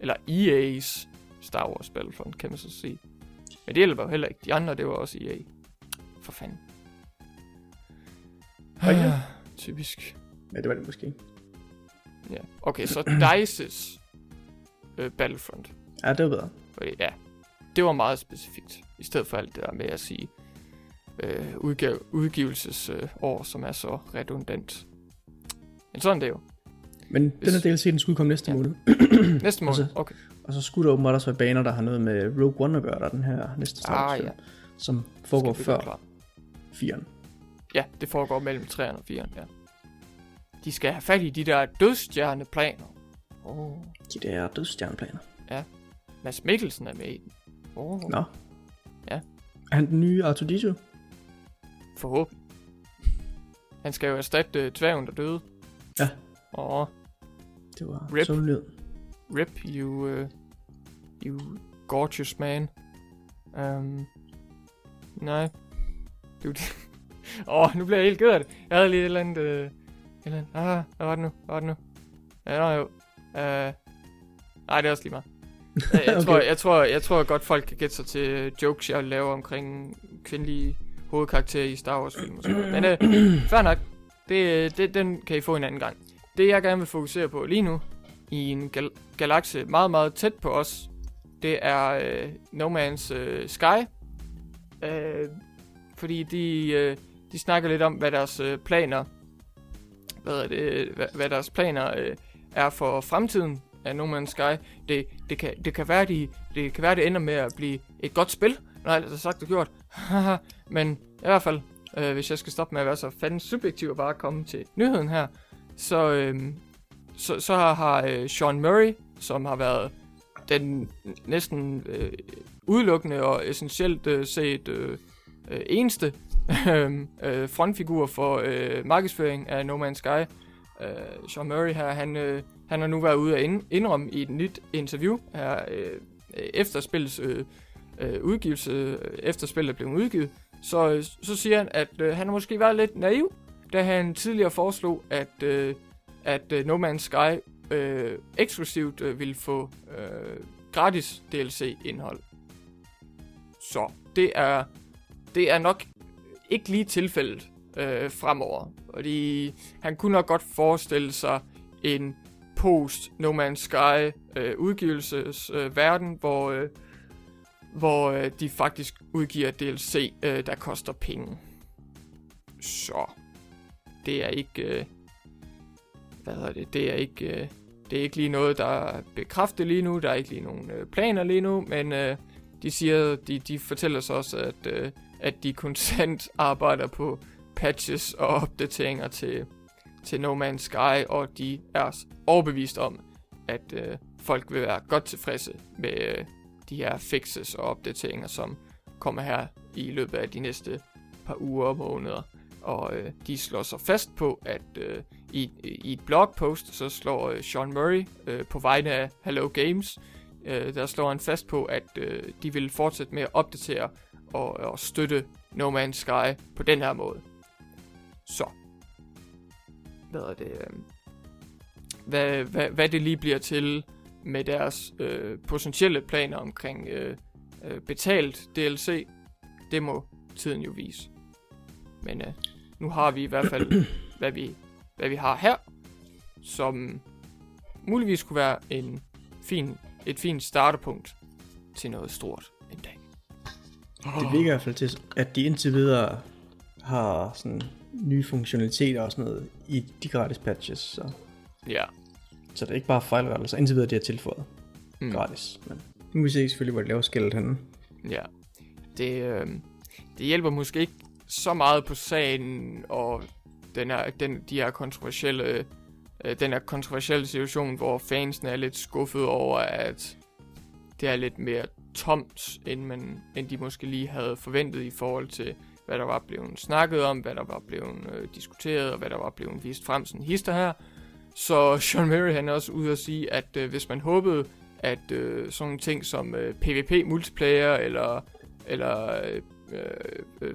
Eller EA's Star Wars Battlefront, kan man så sige. Men det hjælper jo heller ikke. De andre, det var også EA. For fanden. Og ja. Typisk. Ja, det var det måske. Ja. Okay, så DICE's øh, Battlefront. Ja, det var bedre. Fordi, ja, det var meget specifikt. I stedet for alt det der med at sige øh, udgav, udgivelsesår, øh, år, som er så redundant. Men sådan er det jo. Men Hvis- den her DLC, den skulle komme næste Ja. måned. Næste måned. Altså, Okay. Og så skulle der åbenbart også være baner, der har noget med Rogue One at gøre, der er den her næste Ah, ja. som foregår før være klar? 4'eren. Ja, det foregår mellem 3'eren og 4'eren, ja. De skal have fat i de der dødstjerneplaner. Oh, De der dødstjerneplaner. Mads Mikkelsen er med i den. Oh, Nå. Ja. Er han den nye R2-D2? forhåbentlig. Han skal jo erstatte uh, dværgen, der døde. Ja. Åh, Det var Rip. sådan lyd. rip you, uh, you gorgeous man. Um, nej. Du, Åh, oh, nu bliver jeg helt ked af det. Jeg havde lige et eller andet... Uh, et eller andet. Ah, hvad var det nu? Hvad var det nu? Ja, nå, jo. Uh, nej, det er også lige meget. Jeg, jeg, Okay. tror, jeg, tror, jeg tror godt, folk kan gætte sig til øh, jokes, jeg laver omkring kvindelige hovedkarakterer i Star Wars film og sådan noget. Men uh, fair nok. Det, det, den kan I få en anden gang. Det, jeg gerne vil fokusere på lige nu, i en gal- galakse meget, meget tæt på os, det er øh, No Man's øh, Sky. Øh, fordi de, øh, de snakker lidt om, hvad deres øh, planer hvad, er det, øh, hvad, hvad deres planer øh, er for fremtiden af No Man's Sky. Det, det, kan, det, kan være, de, det kan være, det ender med at blive et godt spil, når alt er sagt og gjort. Men i hvert fald, øh, hvis jeg skal stoppe med at være så fanden subjektiv og bare komme til nyheden her, så, øh, så, så har øh, Sean Murray, som har været den næsten øh, udelukkende og essentielt øh, set øh, øh, eneste Øhm, øh, frontfigur for øh, markedsføring af No Man's Sky. Øh, Sean Murray her, han, øh, han har nu været ude at indrømme i et nyt interview her øh, efter spillets øh, øh, udgivelse, efter spillet blev udgivet, så, øh, så siger han, at øh, han har måske været lidt naiv, da han tidligere foreslog, at øh, at øh, No Man's Sky øh, eksklusivt øh, ville få øh, gratis DLC-indhold. Så det er, det er nok ikke lige tilfældet øh, fremover. Fordi han kunne nok godt forestille sig en post No Man's Sky øh, udgivelses øh, udgivelsesverden, uh, hvor, øh, hvor øh, de faktisk udgiver DLC, øh, der koster penge. Så det er ikke... øh, hvad hedder det? Det er ikke... øh, det er ikke lige noget, der er bekræftet lige nu. Der er ikke lige nogen øh, planer lige nu, men øh, de siger, de, de fortæller så også, at, øh, at de konstant arbejder på patches og opdateringer til, til No Man's Sky, og de er overbevist om, at øh, folk vil være godt tilfredse med øh, de her fixes og opdateringer, som kommer her i løbet af de næste par uger og måneder. Og øh, de slår sig fast på, at øh, i, i et blogpost, så slår øh, Sean Murray øh, på vegne af Hello Games, øh, der slår han fast på, at øh, de vil fortsætte med at opdatere og, og støtte No Man's Sky på den her måde. Så. Hvad er det? Øh, hvad, hvad, hvad det lige bliver til med deres øh, potentielle planer omkring øh, øh, betalt DLC, det må tiden jo vise. Men øh, nu har vi i hvert fald, hvad vi, hvad vi har her, som muligvis kunne være en fin, et fint starterpunkt til noget stort en dag. Det virker i hvert fald til, at de indtil videre har sådan nye funktionaliteter og sådan noget i de gratis patches. Så, Ja. så det er ikke bare fejlrettelser. Indtil videre, de har tilføjet Mm. gratis. Men nu må vi se selvfølgelig, hvor de laver skældet henne. Ja. Det, øh, det hjælper måske ikke så meget på sagen, og den er, den, de her kontroversielle, øh, den her kontroversielle situation, hvor fansene er lidt skuffet over, at det er lidt mere tomt, end, man, end de måske lige havde forventet i forhold til, hvad der var blevet snakket om, hvad der var blevet øh, diskuteret, og hvad der var blevet vist frem, sådan hister her. Så Sean Murray han er også ude at sige, at øh, hvis man håbede, at øh, sådan nogle ting som øh, PvP multiplayer, eller, eller øh, øh, øh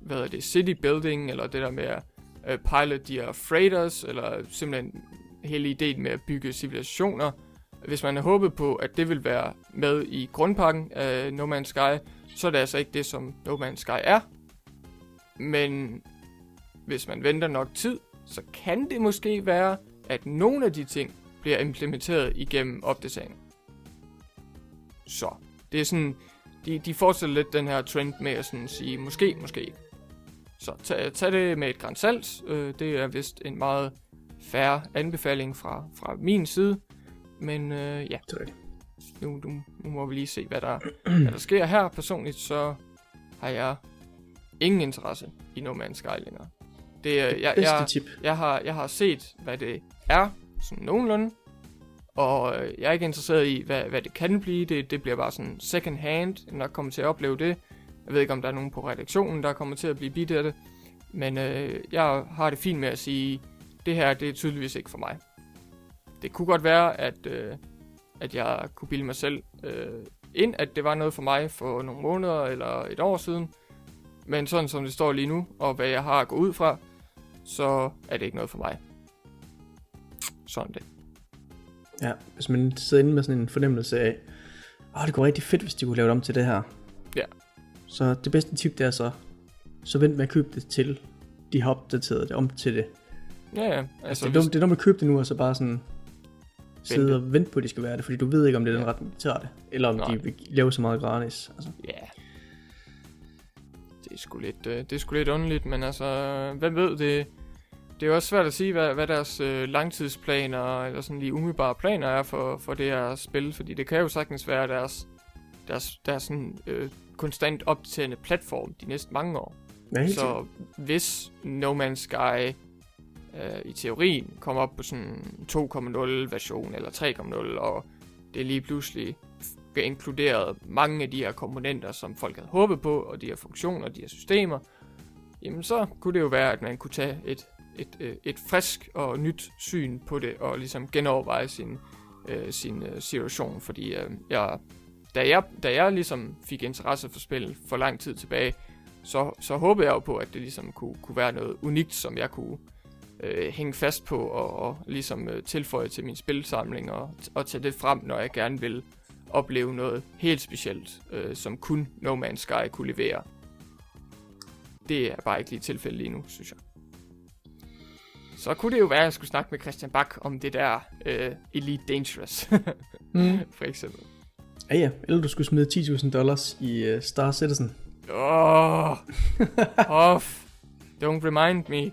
hvad er det, city building, eller det der med at øh, pilot de her freighters, eller simpelthen hele ideen med at bygge civilisationer. Hvis man havde håbet på, at det vil være med i grundpakken af No Man's Sky, så er det altså ikke det, som No Man's Sky er. Men hvis man venter nok tid, så kan det måske være, at nogle af de ting bliver implementeret igennem opdateringen. Så, det er sådan, de, de fortsætter lidt den her trend med at sådan sige, måske, måske ikke. Så tag, tag det med et græns salt. Øh, det er vist en meget færre anbefaling fra, fra min side. Men øh, ja, Det nu, nu, nu må vi lige se, hvad der, hvad der sker her. Personligt så har jeg ingen interesse i No Man's Sky længere. Det, er- jeg, Bedste jeg, tip. jeg, har, jeg har set, hvad det er, sådan nogenlunde. Og øh, jeg er ikke interesseret i, hvad, hvad det kan blive. Det, det bliver bare sådan second hand. Jeg nok kommer til at opleve det. Jeg ved ikke, om der er nogen på redaktionen, der kommer til at blive bidt af det. Men øh, jeg har det fint med at sige, det her det er tydeligvis ikke for mig. Det kunne godt være, at, øh, at jeg kunne bilde mig selv øh, ind, at det var noget for mig for nogle måneder eller et år siden. Men sådan som det står lige nu, og hvad jeg har at gå ud fra, så er det ikke noget for mig. Sådan det. Ja, hvis man sidder inde med sådan en fornemmelse af, åh, det kunne rigtig fedt, hvis de kunne lave det om til det her. Ja. Så det bedste tip, det er så, så vent med at købe det til, de har opdateret det om til det. Ja, ja. Altså, Altså, det, er hvis, dumt, det er dumt at købe det nu, og så bare sådan sidde og vente på, at de skal være det, fordi du ved ikke, om det er den Ja. retning, de tager det. Eller om Nej. de vil lave så meget gratis. Altså, ja. Det er sgu lidt, øh, det er sgu lidt underligt, men altså, hvem ved det? Det er også svært at sige, hvad, hvad deres øh, langtidsplaner, eller sådan lige umiddelbare planer er for, for det her spil, fordi det kan jo sagtens være deres, deres, deres sådan, øh, konstant opdaterende platform de næste mange år. helt Så hvis No Man's Sky øh, i teorien kommer op på sådan 2.0 version eller 3.0, og det lige pludselig bliver inkluderet mange af de her komponenter, som folk havde håbet på, og de her funktioner, de her systemer, jamen så kunne det jo være, at man kunne tage et, et, øh, et frisk og nyt syn på det, og ligesom genoverveje sin, øh, sin øh, situation, fordi øh, jeg, da, jeg, da jeg ligesom fik interesse for spil for lang tid tilbage, så, så håbede jeg jo på, at det ligesom kunne, kunne være noget unikt, som jeg kunne, øh, hænge fast på og, og ligesom øh, tilføje til min spilsamling og, og tage det frem, når jeg gerne vil opleve noget helt specielt, øh, som kun No Man's Sky kunne levere. Det er bare ikke lige tilfældet lige nu, synes jeg. Så kunne det jo være, at jeg skulle snakke med Christian Bak om det der øh, Elite Dangerous, Mm. for eksempel. Ja, ja. Eller du skulle smide 10.000 dollars i uh, Star Citizen. Åh, oh, off. Don't remind me.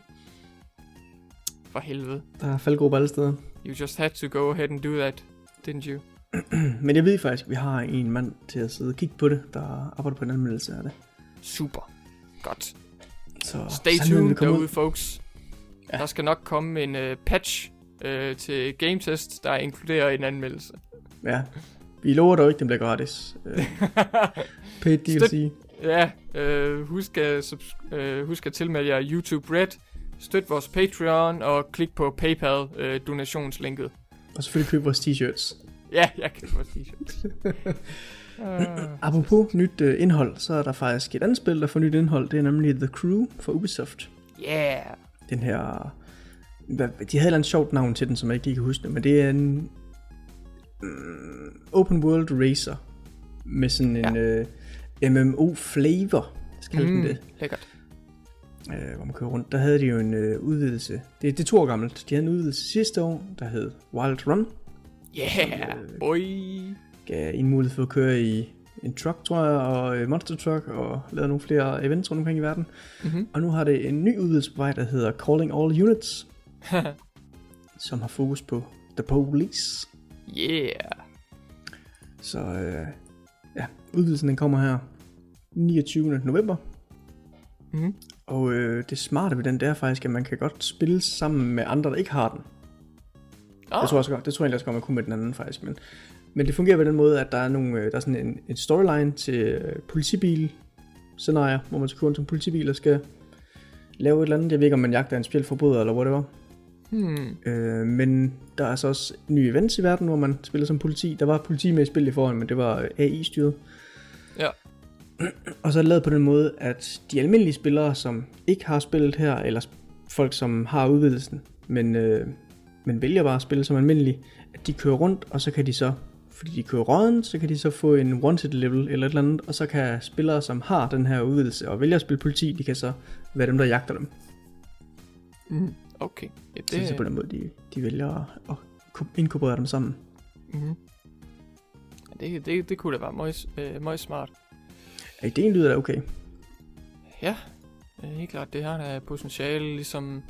For helvede. Der er faldgrupper alle steder. You just had to go ahead and do that, didn't you? Men jeg ved faktisk, at vi har en mand til at sidde og kigge på det, der arbejder på en anmeldelse af det. Super. Godt. Så Stay tuned derude, ud. folks. Ja. Der skal nok komme en uh, patch uh, til Game Test, der inkluderer en anmeldelse. Ja. Vi lover dog ikke, den bliver gratis. Øh, paid DLC. ja, uh, husk, at, subs- uh, husk at tilmelde jer YouTube Red, støt vores Patreon og klik på PayPal uh, donationslinket. Og selvfølgelig købe vores t-shirts. Ja, jeg kan få t-shirts. uh, Apropos nyt øh, indhold, så er der faktisk et andet spil, der får nyt indhold. Det er nemlig The Crew for Ubisoft. yeah. Den her... Hvad, de havde et eller sjovt navn til den, som jeg ikke lige kan huske det, men det er en mm, open world racer med sådan en øh, MMO flavor, skal mm. det. lækkert. Øh, hvor man kører rundt, der havde de jo en øh, udvidelse. Det, det er to år gammelt. De havde en udvidelse sidste år, der hed Wild Run. Yeah, boy. Gav en mulighed for at køre i en truck, tror jeg, og øh, monster truck, og lavede nogle flere events rundt omkring i verden. Mhm. Og nu har det en ny udvidelse på vej, der hedder Calling All Units, som har fokus på The Police. yeah. Så øh, ja, udvidelsen den kommer her 29. november. Mhm. Og øh, det smarte ved den, det er faktisk, at man kan godt spille sammen med andre, der ikke har den. Oh, Jeg tror også godt, det tror jeg egentlig også godt, man kunne med den anden faktisk, men, men det fungerer på den måde, at der er, nogle, øh, der er sådan en, en storyline til øh, politibil scenarier, hvor man køre rundt som politibil og skal lave et eller andet. Jeg ved ikke, om man jagter en speciel forbryder eller whatever. hmm. Øh, men der er så også nye events i verden, hvor man spiller som politi. Der var politi med i spil i forhånd, men det var øh, AI-styret. Ja. Og så er det lavet på den måde, at de almindelige spillere, som ikke har spillet her, eller folk, som har udvidelsen, men, øh, men vælger bare at spille som almindelige, at de kører rundt, og så kan de så, fordi de kører råden, så kan de så få en wanted level eller et eller andet, og så kan spillere, som har den her udvidelse og vælger at spille politi, de kan så være dem, der jagter dem. Mm. Okay. Ja, Det... Så det er på den måde, de, de vælger at, at ko- inkorporere dem sammen. Mm-hmm. Det, det, det kunne da være meget, øh, meget smart. Ja, ideen lyder da okay. Ja, helt klart. Det har der potentiale, ligesom,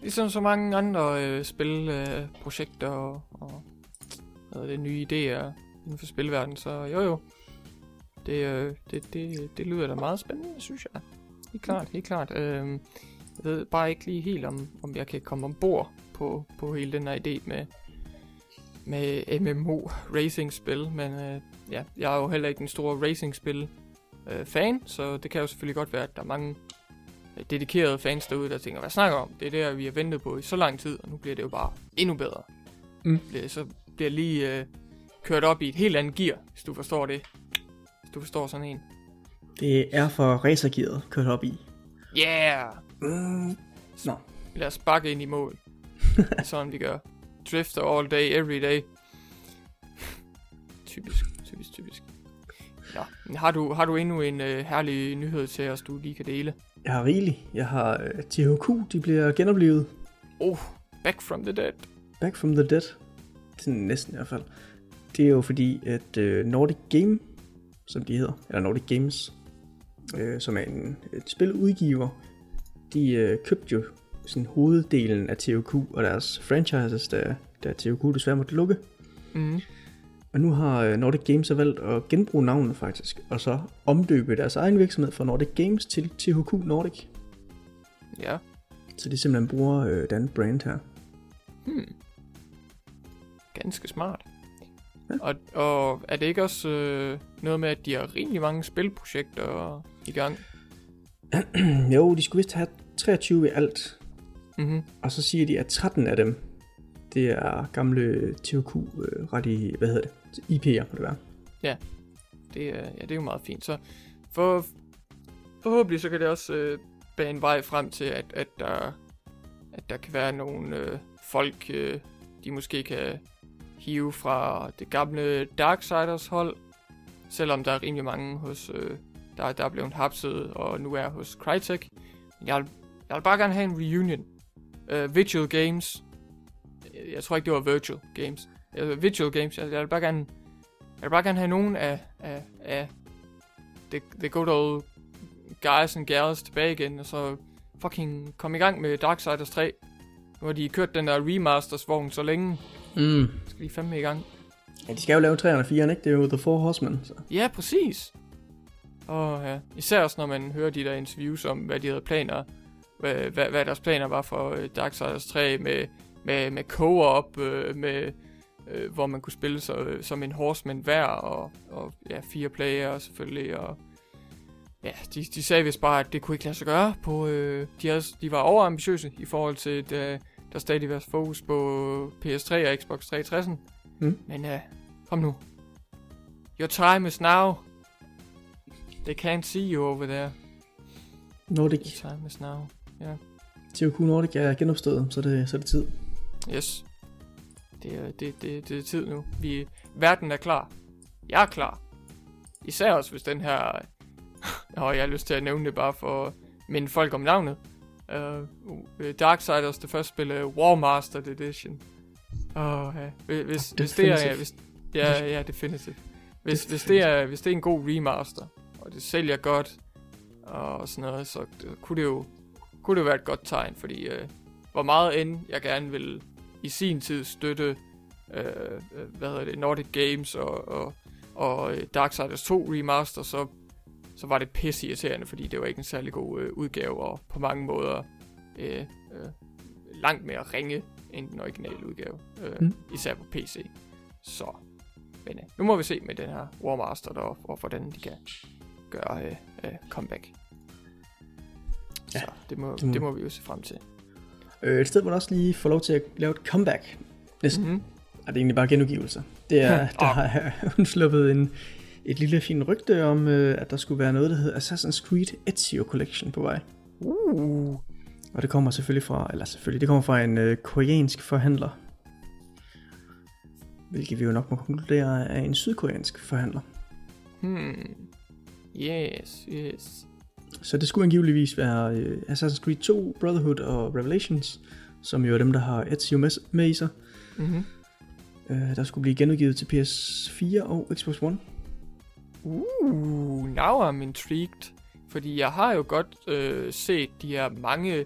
ligesom så mange andre øh, spilprojekter øh, projekter og, og hvad det, nye idéer inden for spilverdenen. Så jo jo, det, øh, det, det, det lyder da meget spændende, synes jeg. Helt klart, helt klart. Øh, jeg ved bare ikke lige helt, om, om jeg kan komme ombord på, på hele den her idé med, med MMO racing-spil, men øh, ja, jeg er jo heller ikke en stor racing-spil øh, fan, så det kan jo selvfølgelig godt være, at der er mange øh, dedikerede fans derude, der tænker, hvad snakker om? Det er det, vi har ventet på i så lang tid, og nu bliver det jo bare endnu bedre. Mm. Bliver, så bliver lige øh, kørt op i et helt andet gear, hvis du forstår det. Hvis du forstår sådan en. Det er for racergearet kørt op i. Yeah! Mm. Nå. Lad os bakke ind i mål. Sådan, vi gør. Drifter all day, every day. typisk. Ja, men har du, har du endnu en øh, herlig nyhed til os, du lige kan dele? Jeg har rigeligt. Jeg har uh, THQ, de bliver genoplevet. Oh, back from the dead. Back from the dead. Sådan næsten i hvert fald. Det er jo fordi, at uh, Nordic Game, som de hedder, eller Nordic Games, uh, som er en, et spiludgiver, de uh, købte jo sådan hoveddelen af THQ og deres franchises, da, da THQ desværre måtte lukke. Mm. Og nu har uh, Nordic Games så valgt at genbruge navnet faktisk, og så omdøbe deres egen virksomhed fra Nordic Games til THQ Nordic. Ja. Så de simpelthen bruger øh, den brand her. Hmm. Ganske smart. Ja. Og, og er det ikke også øh, noget med, at de har rimelig mange spilprojekter i gang? jo, de skulle vist have 23 i alt. Mhm. Og så siger de, at 13 af dem, det er gamle THQ øh, ret hvad hedder det, IP'er må det være. Det, er, ja, det er jo meget fint. Så for, forhåbentlig så kan det også øh, bane vej frem til, at, at, der, at der kan være nogle øh, folk, øh, de måske kan hive fra det gamle Darksiders hold, selvom der er rimelig mange hos, øh, der, der er blevet hapset og nu er hos Crytek. Men jeg vil, jeg vil bare gerne have en reunion. Øh, uh, Virtual Games. Jeg tror ikke, det var Virtual Games. Uh, Visual Games. Jeg, jeg vil bare gerne, jeg vil bare gerne have nogen af, af, af the, the good old guys and gals tilbage igen, og så fucking komme i gang med Darksiders 3. Nu har de kørt den der remasters-vogn så længe. Mm. Skal de fandme i gang. Ja, de skal jo lave 3'eren og 4'eren, ikke? Det er jo The Four Horsemen. Så. Ja, præcis. Og ja, især også når man hører de der interviews om, hvad de havde planer, hvad, hvad, hvad deres planer var for uh, Darksiders 3 med, med, med co-op, uh, med, uh, hvor man kunne spille så, uh, som en horseman hver, og, og ja, fire player selvfølgelig, og ja, de, de sagde vist bare, at det kunne ikke lade sig gøre på, uh, de, havde, de var overambitiøse i forhold til, at der stadig var fokus på PS3 og Xbox 360. Mm. Men uh, kom nu. Your time is now. They can't see you over there. Nordic. Your time is now. Ja. THQ Nordic er genopstået, så det, så er det tid. Yes. Det er, det, det, det er tid nu. Vi, verden er klar. Jeg er klar. Især også hvis den her... Og jeg har lyst til at nævne det bare for at minde folk om navnet. Uh, Darksiders, det første spil, uh, War Master Edition. Åh, oh, ja. Hvis, hvis, hvis det er... Hvis, ja, ja, definitivt. Hvis, hvis, det er, hvis det er en god remaster, og det sælger godt, og sådan noget, så det, kunne det jo kunne det jo være et godt tegn, fordi øh, hvor meget end jeg gerne vil i sin tid støtte øh, hvad hedder det, Nordic Games og, og, og Darksiders 2 remaster, så, så var det pisse irriterende, fordi det var ikke en særlig god øh, udgave, og på mange måder øh, øh, langt mere ringe end den originale udgave, øh, mm. især på PC. Så, men øh, nu må vi se med den her War Master, der, og hvordan de kan gøre øh, øh, comeback. Ja, så det må, det må, det må vi jo se frem til. Øh, et sted, hvor du også lige får lov til at lave et comeback. Næsten. Mm-hmm. Er det egentlig bare genudgivelser. Det er, der har undsluppet en, et lille fint rygte om, øh, at der skulle være noget, der hedder Assassin's Creed Ezio Collection på vej. Uh. Og det kommer selvfølgelig fra, eller selvfølgelig, det kommer fra en øh, koreansk forhandler. Hvilket vi jo nok må konkludere er en sydkoreansk forhandler. Hmm. Yes, yes. Så det skulle angiveligvis være uh, Assassin's Creed 2, Brotherhood og Revelations, som jo er dem, der har Ezio med, med i sig. Mm-hmm. Uh, der skulle blive genudgivet til PS4 og Xbox One. Uh, now I'm intrigued. Fordi jeg har jo godt uh, set de her mange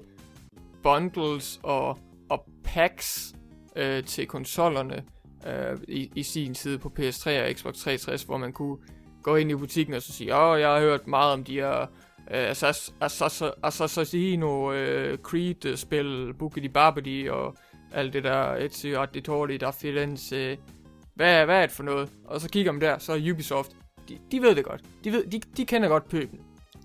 bundles og, og packs uh, til konsollerne uh, i, i sin tid på PS3 og Xbox 360, hvor man kunne gå ind i butikken og så sige, åh, oh, jeg har hørt meget om de her Øh, altså, altså, altså, Assassino, øh, uh, Creed-spil, øh, Bugatti Barbadi og alt det der, Ezio Auditori, der Firenze. Hvad, hvad er det for noget? Og så kigger man der, så er Ubisoft. De, de ved det godt. De, ved, de, de kender godt pøben.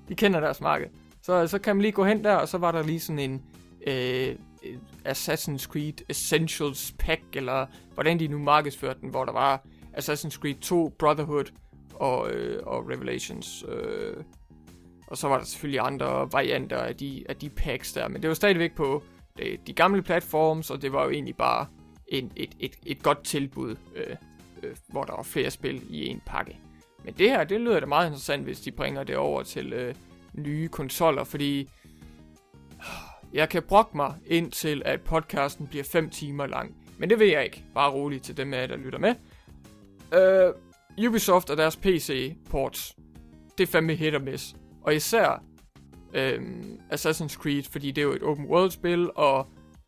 De kender deres marked. Så, så kan man lige gå hen der, og så var der lige sådan en uh, Assassin's Creed Essentials Pack, eller hvordan de nu markedsførte den, hvor der var Assassin's Creed 2, Brotherhood og, uh, og Revelations. Uh, og så var der selvfølgelig andre varianter af de, af de packs der, men det var stadigvæk på de, de gamle platforms, og det var jo egentlig bare en, et, et, et godt tilbud, øh, øh, hvor der var flere spil i en pakke. Men det her, det lyder da meget interessant, hvis de bringer det over til øh, nye konsoller, fordi jeg kan brokke mig indtil, at podcasten bliver 5 timer lang. Men det ved jeg ikke. Bare roligt til dem af jer, der lytter med. Øh, Ubisoft og deres PC-ports, det er fandme hit og miss. Og især øhm, Assassin's Creed, fordi det er jo et open world spil, og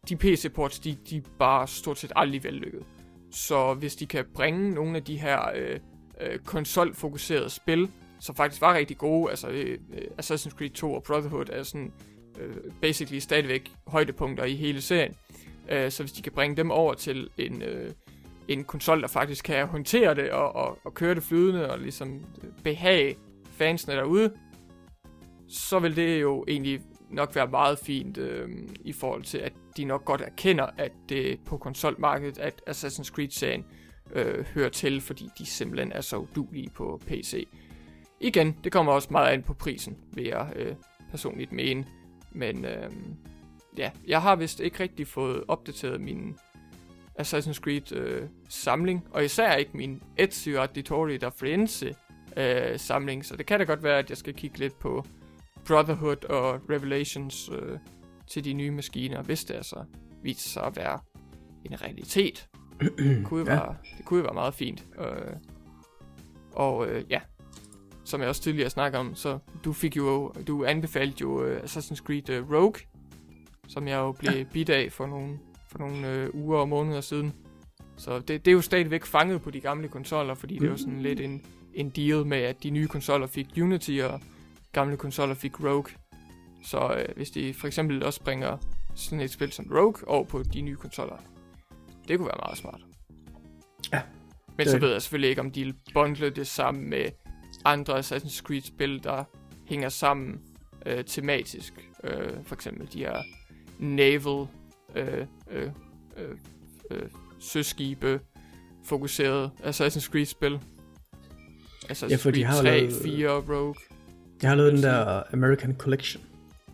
de PC-ports, de, de er bare stort set aldrig vellykket. Så hvis de kan bringe nogle af de her øh, øh, konsolfokuserede spil, som faktisk var rigtig gode, altså øh, øh Assassin's Creed 2 og Brotherhood er sådan øh, basically stadigvæk højdepunkter i hele serien. Øh, så hvis de kan bringe dem over til en, øh, en konsol, der faktisk kan håndtere det og, og, og køre det flydende og ligesom øh, behage fansene derude, så vil det jo egentlig nok være meget fint øh, i forhold til, at de nok godt erkender, at det på konsolmarkedet, at Assassin's Creed-serien øh, hører til, fordi de simpelthen er så udulige på PC. Igen, det kommer også meget an på prisen, vil jeg øh, personligt mene. Men øh, ja, jeg har vist ikke rigtig fået opdateret min Assassin's Creed øh, samling, og især ikke min Ezio Auditore da Firenze øh, samling, så det kan da godt være, at jeg skal kigge lidt på Brotherhood og Revelations øh, til de nye maskiner, hvis det altså viser sig at være en realitet. det, kunne ja. være, det kunne jo være meget fint. Øh, og øh, ja, som jeg også tidligere snakkede om, så du fik jo, du anbefalede jo uh, Assassin's Creed uh, Rogue, som jeg jo blev ja. bidt af for nogle, for nogle uh, uger og måneder siden. Så det, det er jo stadigvæk fanget på de gamle konsoller, fordi mm. det jo sådan lidt en, en deal med, at de nye konsoller fik Unity, og gamle konsoller fik Rogue. Så uh, hvis de for eksempel også bringer sådan et spil som Rogue over på de nye konsoller, det kunne være meget smart. Ja. Men det... så ved jeg selvfølgelig ikke, om de bundler det sammen med andre Assassin's Creed-spil, der hænger sammen øh, tematisk. Øh, for eksempel de her naval øh, øh, øh, øh, søskibe fokuseret Assassin's Creed-spil. Altså ja, for Creed de har 3, lavet, 4, Rogue. Jeg har lavet den der American Collection.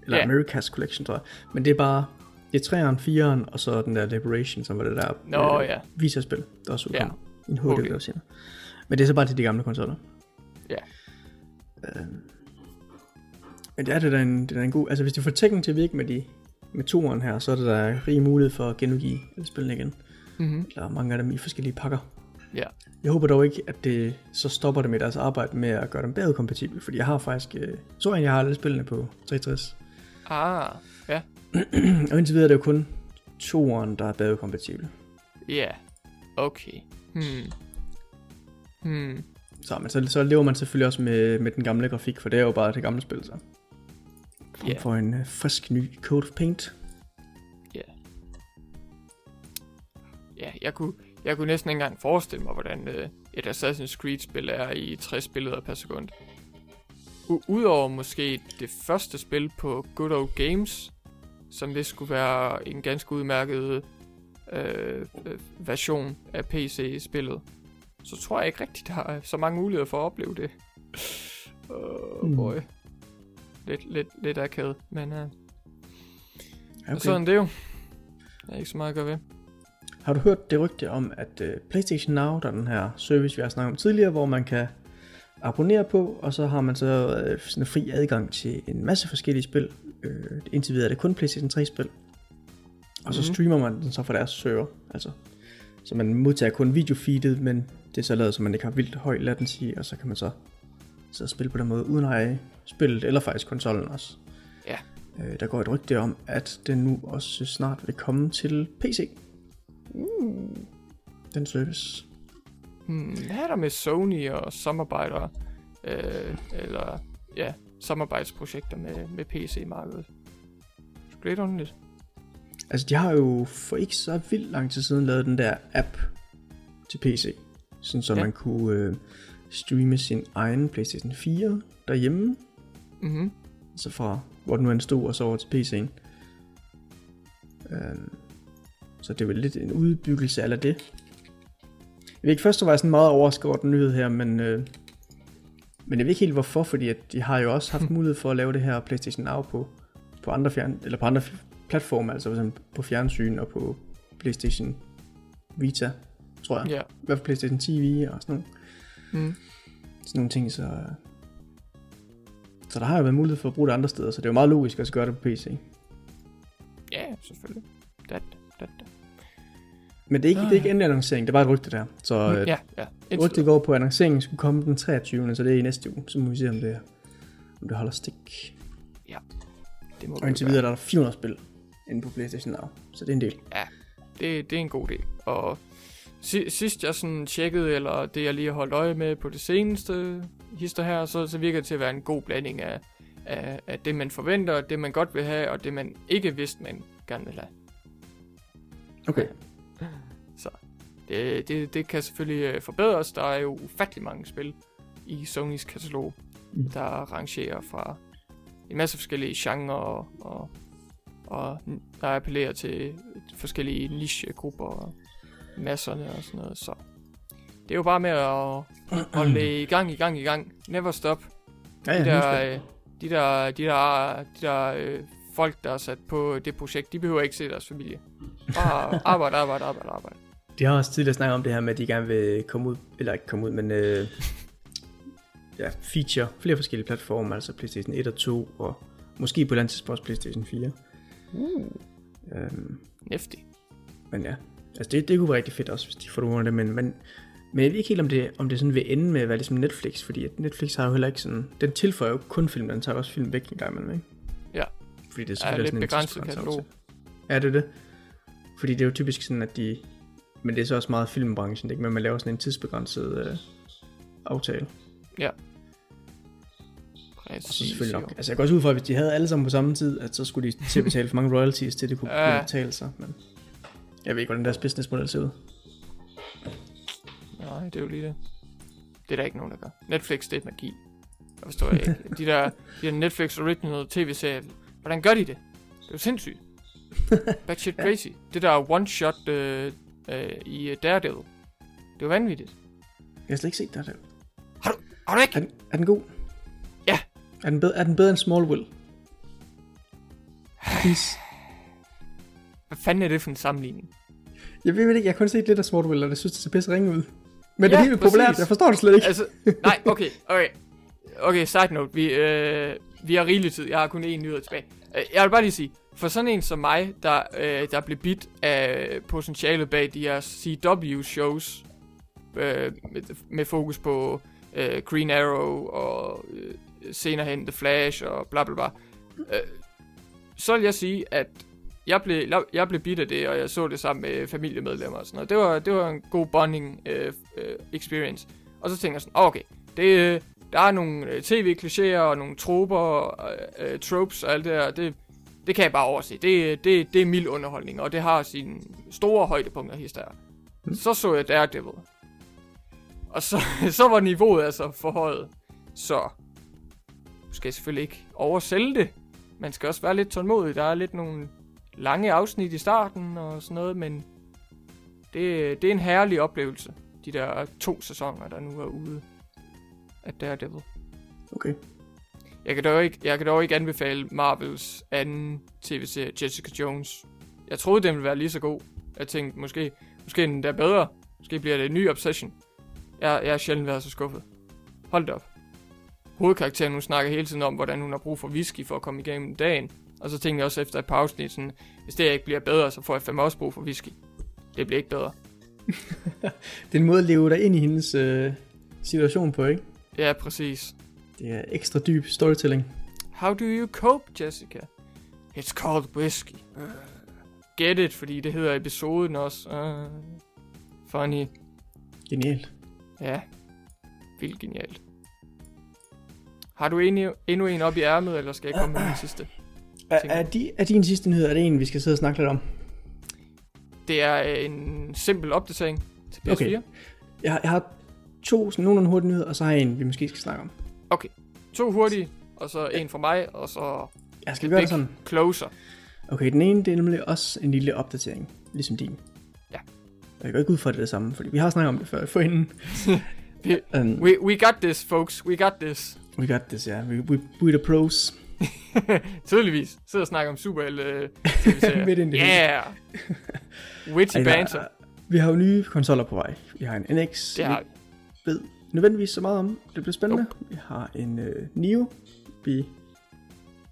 Eller ja. America's Collection, tror jeg. Men det er bare, det er 3'eren, 4'eren, og så den der Liberation, som var det der Nå, øh, ja. Visa-spil, der også udkom. Ja. En HD, okay. der senere. Men det er så bare til de gamle konsoller. Ja. Øh, men det er det da en, det er en god... Altså hvis de får Tekken til at virke med, de, med toeren her, så er det der rig mulighed for at genudgive spillene igen. Mm-hmm. Eller mange af dem i forskellige pakker. Ja. Jeg håber dog ikke, at det så stopper det med deres arbejde med at gøre dem bedre kompatible, fordi jeg har faktisk... Øh, tror jeg, jeg har alle spillene på 360. Ah, ja. og indtil videre er det jo kun toeren, der er bedre kompatible. Ja, yeah. okay. Hmm. Hmm. Så, men så, så lever man selvfølgelig også med, med den gamle grafik, for det er jo bare det gamle spil, så. Man yeah. får en uh, frisk ny Code of Paint. Ja. Yeah. Ja, jeg kunne, jeg kunne næsten ikke engang forestille mig, hvordan uh, et Assassin's Creed-spil er i 60 billeder per sekund. U- Udover måske det første spil på Good Old Games, som det skulle være en ganske udmærket øh, version af PC-spillet så tror jeg ikke rigtigt, der er så mange muligheder for at opleve det. Oh boy. Lidt, lidt, lidt akavet, men uh, okay. sådan det er jo. Der er ikke så meget at gøre ved. Har du hørt det rygte om, at uh, PlayStation Now, der er den her service, vi har snakket om tidligere, hvor man kan abonnere på, og så har man så uh, sådan en fri adgang til en masse forskellige spil. Uh, indtil videre er det kun PlayStation 3 spil. Og så mm-hmm. streamer man den så fra deres server. Altså, så man modtager kun videofeedet, men det er så lavet, så man ikke har vildt høj latency, og så kan man så så spille på den måde, uden at have spillet, eller faktisk konsollen også. Ja. Øh, der går et rygte om, at den nu også snart vil komme til PC. Uh. Den service. Hmm, hvad er der med Sony og samarbejder, øh, eller ja, samarbejdsprojekter med, med PC-markedet? Great lidt. Altså, de har jo for ikke så vildt lang tid siden lavet den der app til PC. Sådan så ja. man kunne øh, streame sin egen PlayStation 4 derhjemme. Mhm. Så fra hvor den nu end stod, og så over til PC'en. Øh, så det er vel lidt en udbyggelse af det. Jeg ved ikke, først så var jeg sådan meget overrasket over den nyhed her, men, øh, men jeg ved ikke helt hvorfor, fordi at de har jo også haft mulighed for at lave det her PlayStation Now på, på andre fjern, eller på andre platforme, altså for eksempel på fjernsyn og på PlayStation Vita tror jeg. Ja. I hvert fald PlayStation TV og sådan nogle, mm. sådan nogle ting, så... Så der har jo været mulighed for at bruge det andre steder, så det er jo meget logisk at gøre det på PC. Men det er ikke, ah. det er ikke endelig annoncering, det var et rygte der. Så mm, ja, ja. rygte går på, at annonceringen skulle komme den 23. Så det er i næste uge. Så må vi se, om det, om det holder stik. Ja, det må Og indtil videre der er der 400 spil inde på PlayStation Now. Så det er en del. Ja, det, det er en god del. Og sidst jeg sådan tjekkede, eller det jeg lige har holdt øje med på det seneste hister her, så, så virker det til at være en god blanding af, af, af det, man forventer, det man godt vil have, og det man ikke vidste, man gerne vil have. Okay. Det, det, det kan selvfølgelig øh, forbedres. Der er jo ufattelig mange spil i Sonys katalog, mm. der rangerer fra en masse forskellige genrer og, og, og der appellerer til forskellige nichegrupper masserne og sådan noget, så det er jo bare med at holde i gang, i gang, i gang. Never stop. Ja, ja, de, der, øh, de der, de der, de der øh, folk, der er sat på det projekt, de behøver ikke se deres familie. Bare arbejde, arbejde, arbejde, arbejde. De har også tidligere snakket om det her med, at de gerne vil komme ud, eller ikke komme ud, men øh, ja, feature flere forskellige platforme, altså PlayStation 1 og 2, og måske på et tidspunkt også PlayStation 4. Uh, Øhm, næftig. men ja, altså det, det kunne være rigtig fedt også, hvis de får nogle af det, men, men, men jeg ved ikke helt, om det, om det sådan vil ende med at være ligesom Netflix, fordi at Netflix har jo heller ikke sådan, den tilføjer jo kun film, den tager også film væk en gang imellem, ikke? Ja. Fordi det er Ja, selvfølgelig lidt sådan en begrænset katalog. Ja, det er det. Fordi det er jo typisk sådan, at de... Men det er så også meget filmbranchen, ikke? Men man laver sådan en tidsbegrænset øh, aftale. Og så Præcis. selvfølgelig nok. Altså jeg går også ud fra, at hvis de havde alle sammen på samme tid, at så skulle de til at betale for mange royalties, til det kunne Ja. ja. betale sig. Men jeg ved ikke, hvordan deres businessmodel ser ud. Nej, det er jo lige det. Det er der ikke nogen, der gør. Netflix, det er magi. Jeg forstår jeg ikke. De der, de der Netflix original tv-serier, hvordan gør de det? Det er jo sindssygt. Bad shit Ja. crazy. Det der one-shot øh, øh, i øh, Daredevil. Det jo vanvittigt. Jeg har slet ikke set det her. Har du ikke? Er den, er den god? Ja. Er den, bedre, er den bedre end Smallville? Please. Hvad fanden er det for en sammenligning? Jeg ved ikke, jeg har kun set lidt af Smallville, og det synes, det ser pisse ringe ud. Men Ja, det er helt populært, jeg forstår det slet ikke. Altså, nej, okay, okay. Okay, side note. Vi, øh, vi har rigelig tid. Jeg har kun én nyhed tilbage. Øh, Jeg vil bare lige sige, for sådan en som mig, der, øh, der blev bit af potentialet bag de her CW-shows, øh, med, med fokus på øh, Green Arrow og øh, senere hen The Flash og bla bla bla. Øh, så vil jeg sige, at jeg blev, jeg blev bit af det, og jeg så det sammen med familiemedlemmer og sådan noget. Det var, det var en god bonding øh, øh, experience. Og så tænker jeg sådan, okay, det, øh, der er nogle øh, tv-klichéer og nogle troper og øh, tropes og alt det der. Det, det kan jeg bare overse. Det, det, det er mild underholdning, og det har sine store højdepunkter hister. Mm. Så så jeg Daredevil. Og så, så var niveauet altså forhøjet. Så du skal selvfølgelig ikke oversælge det. Man skal også være lidt tålmodig. Der er lidt nogle lange afsnit i starten og sådan noget, men det, det er en herlig oplevelse. De der to sæsoner, der nu er ude af Daredevil. Okay. Jeg kan dog ikke, jeg kan dog ikke anbefale Marvels anden tv-serie, Jessica Jones. Jeg troede, den ville være lige så god. Jeg tænkte, måske, måske den der bedre. Måske bliver det en ny obsession. Jeg, jeg har sjældent været så skuffet. Hold da op. Hovedkarakteren, hun snakker hele tiden om, hvordan hun har brug for whisky for at komme igennem dagen. Og så tænkte jeg også efter et par afsnit, sådan, hvis det ikke bliver bedre, så får jeg fandme også brug for whisky. Det bliver ikke bedre. Det er en måde at leve dig ind i hendes øh, situation på, ikke? Ja, præcis. Det er ekstra dyb storytelling. How do you cope, Jessica? It's called whiskey. Uh, get it, fordi det hedder episoden også. Uh, funny. Genialt. Ja, vildt genialt. Har du endnu, endnu en op i ærmet, eller skal jeg komme med den sidste? Er, er, de, er din sidste nyhed, er det en, vi skal sidde og snakke lidt om? Det er en simpel opdatering til PS4. Okay. Jeg, har- jeg har to sådan nogenlunde hurtige nyheder, og så har jeg en, vi måske skal snakke om. To hurtige, og så en fra mig, og så Jeg skal gøre det sådan. closer. Okay, den ene, det er nemlig også en lille opdatering, ligesom din. Ja. Jeg går ikke ud fra det, det samme, fordi vi har snakket om det før forinden. Vi- um, We, we got this, folks. We got this. we got this, ja. Yeah. We, we, we the pros. Tydeligvis. Sidder og snakker om superhelte øh, tv-serier. Midt ind i. Yeah. Witty banter. er- Vi har jo nye konsoller på vej. Vi har en NX, Det har vi. ved nødvendigvis så meget om. Det bliver spændende. Vi har en øh, Neo. Vi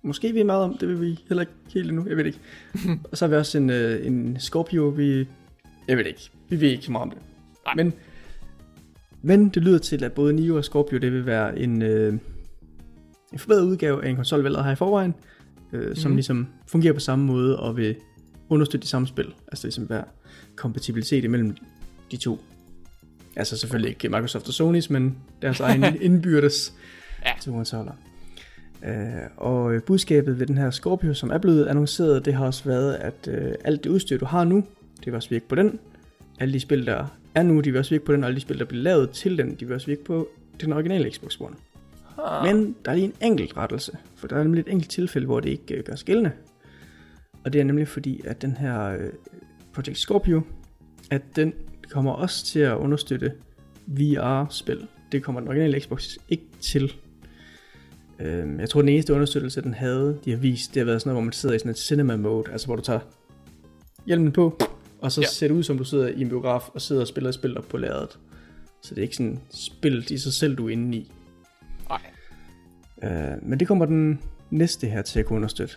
måske ved meget om. Det vil vi heller ikke helt endnu. Jeg ved ikke. og så har vi også en, øh, en Scorpio. Vi, jeg ved ikke. Vi ved ikke så meget om det. Nej. Men, men det lyder til, at både Neo og Scorpio, det vil være en, øh, en forbedret udgave af en konsol, vi allerede har i forvejen. Øh, som Mhm. ligesom fungerer på samme måde og vil understøtte de samme spil. Altså ligesom være kompatibilitet imellem de to. Altså selvfølgelig ikke Microsoft og Sony's, men deres egen indbyrdes Ja. to konsoller. Uh, og budskabet ved den her Scorpio, som er blevet annonceret, det har også været, at uh, alt det udstyr, du har nu, det vil også virke på den. Alle de spil, der er nu, de vil også virke på den, og alle de spil, der bliver lavet til den, de vil også virke på den originale Xbox One. Ah. Men der er lige en enkelt rettelse, for der er nemlig et enkelt tilfælde, hvor det ikke øh, gør gældende. Og det er nemlig fordi, at den her øh, Project Scorpio, at den kommer også til at understøtte VR-spil. Det kommer den originale Xbox ikke til. Øhm, jeg tror, den eneste understøttelse, den havde, de har vist, det har været sådan noget, hvor man sidder i sådan et cinema mode, altså hvor du tager hjelmen på, og så Ja. ja. ser det ud, som du sidder i en biograf og sidder og spiller et spil op på lærredet. Så det er ikke sådan spillet i sig selv, du er inde i. Nej. Øh, men det kommer den næste her til at kunne understøtte.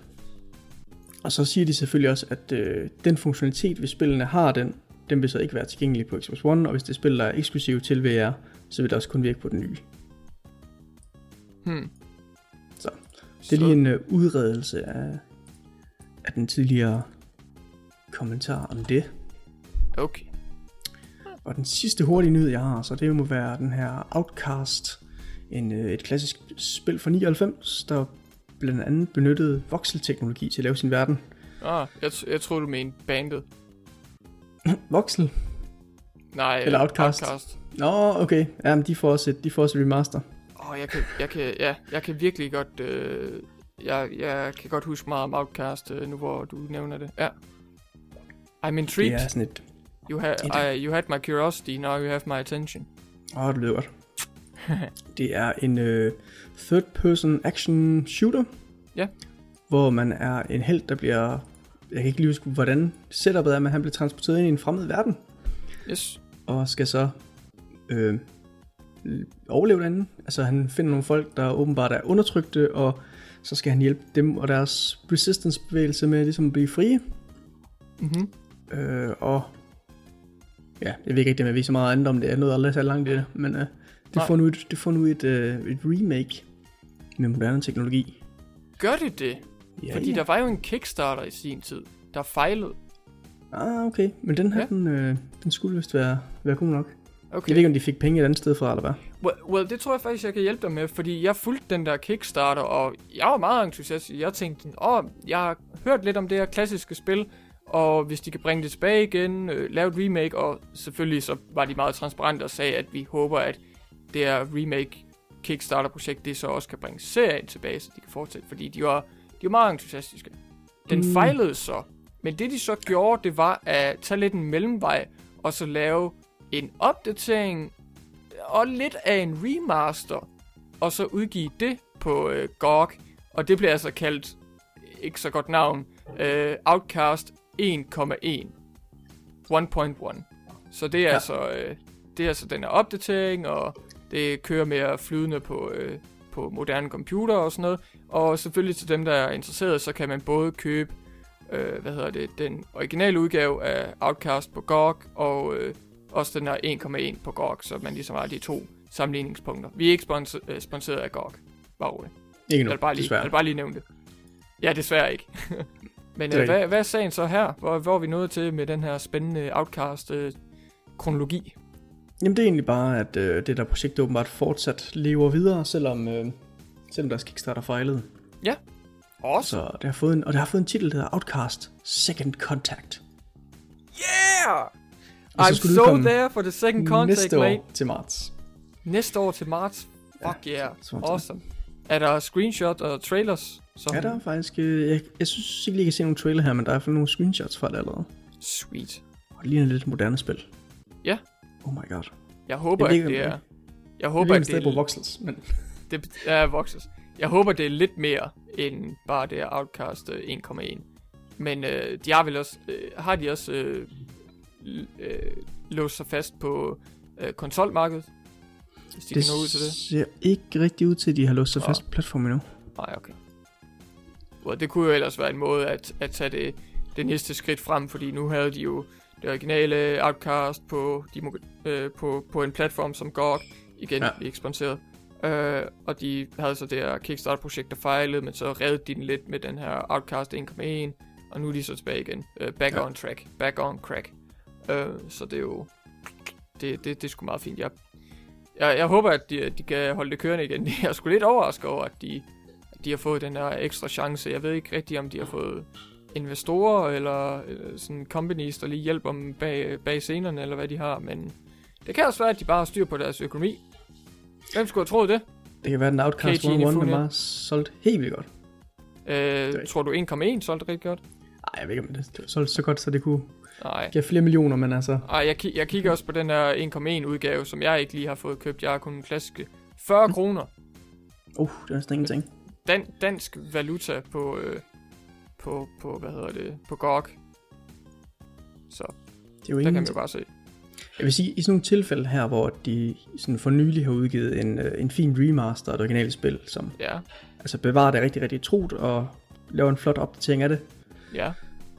Og så siger de selvfølgelig også, at øh, den funktionalitet, hvis spillene har den, den vil så ikke være tilgængelig på Xbox One, og hvis det spil, der er eksklusive til VR, så vil det også kun virke på den nye. Hmm. Så det er lige en øh, udredelse af, af den tidligere kommentar om det. Okay. Og den sidste hurtige nyhed, jeg har, så det må være den her Outcast. En, øh, et klassisk spil fra 99, der blandt andet benyttede voxelteknologi til at lave sin verden. Ah, jeg, jeg tror du mente bandet. Voxel? Nej, Eller Outcast. Outcast. Nå, okay. Jamen, de får også et, de får også et remaster. Åh, oh, jeg kan, jeg kan, ja, jeg kan virkelig godt, øh, jeg, jeg kan godt huske meget om Outcast, øh, nu hvor du nævner det. Ja. I'm Det intrigued. er sådan et... You, ha- I, you had my curiosity, now you have my attention. Åh, det lyder godt. det er en øh, third-person action shooter. Ja. Hvor man er en held, der bliver... Jeg kan ikke lige huske, hvordan setupet er, men han bliver transporteret ind i en fremmed verden. Yes. og skal så øh, overleve derinde. Altså han finder nogle folk, der åbenbart er undertrykte, og så skal han hjælpe dem og deres resistance-bevægelse med ligesom at blive frie. Mm-hmm. Øh, og ja, jeg ved ikke rigtig, om jeg ved så meget andet om det. Jeg nåede aldrig så langt i det, men øh, det, Nej. får nu et, det får nu et, øh, et remake med moderne teknologi. Gør det det? Ja, Fordi ja. der var jo en Kickstarter i sin tid, der fejlede. Ah, okay. Men den her, Ja. den, øh, den skulle vist være, være god nok. Okay. Okay. Jeg ved ikke, om de fik penge et andet sted fra, eller hvad? Well, well, det tror jeg faktisk, jeg kan hjælpe dig med, fordi jeg fulgte den der Kickstarter, og jeg var meget entusiastisk. Jeg tænkte, åh, jeg har hørt lidt om det her klassiske spil, og hvis de kan bringe det tilbage igen, øh, lave et remake, og selvfølgelig så var de meget transparente og sagde, at vi håber, at det her remake Kickstarter-projekt, det så også kan bringe serien tilbage, så de kan fortsætte, fordi de var, de var meget entusiastiske. Den Mm. fejlede så, men det de så gjorde, det var at tage lidt en mellemvej, og så lave en opdatering og lidt af en remaster, og så udgive det på øh, GOG, og det bliver altså kaldt, ikke så godt navn, øh, Outcast 1,1. 1.1. Så det er. Ja. altså, øh, det er altså den her opdatering, og det kører mere flydende på, øh, på moderne computer og sådan noget. Og selvfølgelig til dem, der er interesseret, så kan man både købe øh, hvad hedder det, den originale udgave af Outcast på GOG, og øh, også den her 1,1 på GOG, så man ligesom har de to sammenligningspunkter. Vi er ikke spons- øh, sponsoreret af GOG. Bare roligt. Ikke Jeg nu, vil bare lige, jeg desværre. vil bare lige nævne det. Ja, desværre ikke. Men øh, hvad, hvad er sagen så her? Hvor, hvor er vi nået til med den her spændende Outcast-kronologi? Jamen det er egentlig bare, at øh, det der projekt åbenbart fortsat lever videre, selvom, øh, selvom deres Kickstarter fejlede. Også. Så det har fået en, og det har fået en titel, der hedder Outcast Second Contact. Yeah! I'm so there for the second contact, Næste mate. år til marts. Næste år til marts. Fuck yeah. sådan så. Awesome. Er der screenshot og trailers? Som Ja, der er faktisk... Øh, jeg, jeg synes ikke lige, jeg kan se nogle trailer her, men der er i hvert fald nogle screenshots fra det allerede. Sweet. Og det ligner lidt moderne spil. Ja. Oh my god. Jeg håber, Jeg ikke, det er... Jeg håber, håber, at det det er på er, voxels, men... det er Voxes. Jeg håber, det er lidt mere end bare det Outcast øh, 1,1. Men øh, de har vel også... Øh, har de også øh, øh, låst sig fast på øh, konsolmarkedet? Hvis de det kan nå ud til det? ser ikke rigtig ud til, at de har låst sig fast på platformen endnu. Nej, okay. Well, det kunne jo ellers være en måde at, at tage det, det næste skridt frem, fordi nu havde de jo det originale Outcast på, de, øh, på, på en platform som GOG. Igen, ja. Ikke sponsoreret. Øh, og de havde så det her Kickstarter-projekt, der fejlede, men så reddede de den lidt med den her Outcast 1.1, og nu er de så tilbage igen. Øh, back Ja. on track. Back on crack. Øh, så det er jo... Det, det, det er sgu meget fint. Jeg, jeg, jeg håber, at de, de kan holde det kørende igen. Jeg er sgu lidt overrasket over, at de, at de har fået den her ekstra chance. Jeg ved ikke rigtig, om de har fået investorer, eller, eller sådan companies, der lige hjælper dem bag, bag scenerne, eller hvad de har, men det kan også være, at de bare har styr på deres økonomi. Hvem skulle have troet det? Det kan være, at den Outcast KG 101 den Infinite. bare solgt helt vildt godt. Øh, tror du 1,1 solgte rigtig godt? Nej, jeg ved ikke, om det, det var solgt så godt, så det kunne Nej. give flere millioner, men altså... Ej, jeg, jeg kigger også på den her 1,1 udgave, som jeg ikke lige har fået købt. Jeg har kun en klassiske 40 kroner. Uh, det er næsten ingenting. Dan, dansk valuta på, øh, på, på, hvad hedder det, på GOG. Så Det er jo der kan man jo bare se. Jeg vil sige, i sådan nogle tilfælde her, hvor de sådan for nylig har udgivet en, øh, en fin remaster af det originale spil, som Ja, altså bevarer det rigtig, rigtig trot og laver en flot opdatering af det, ja,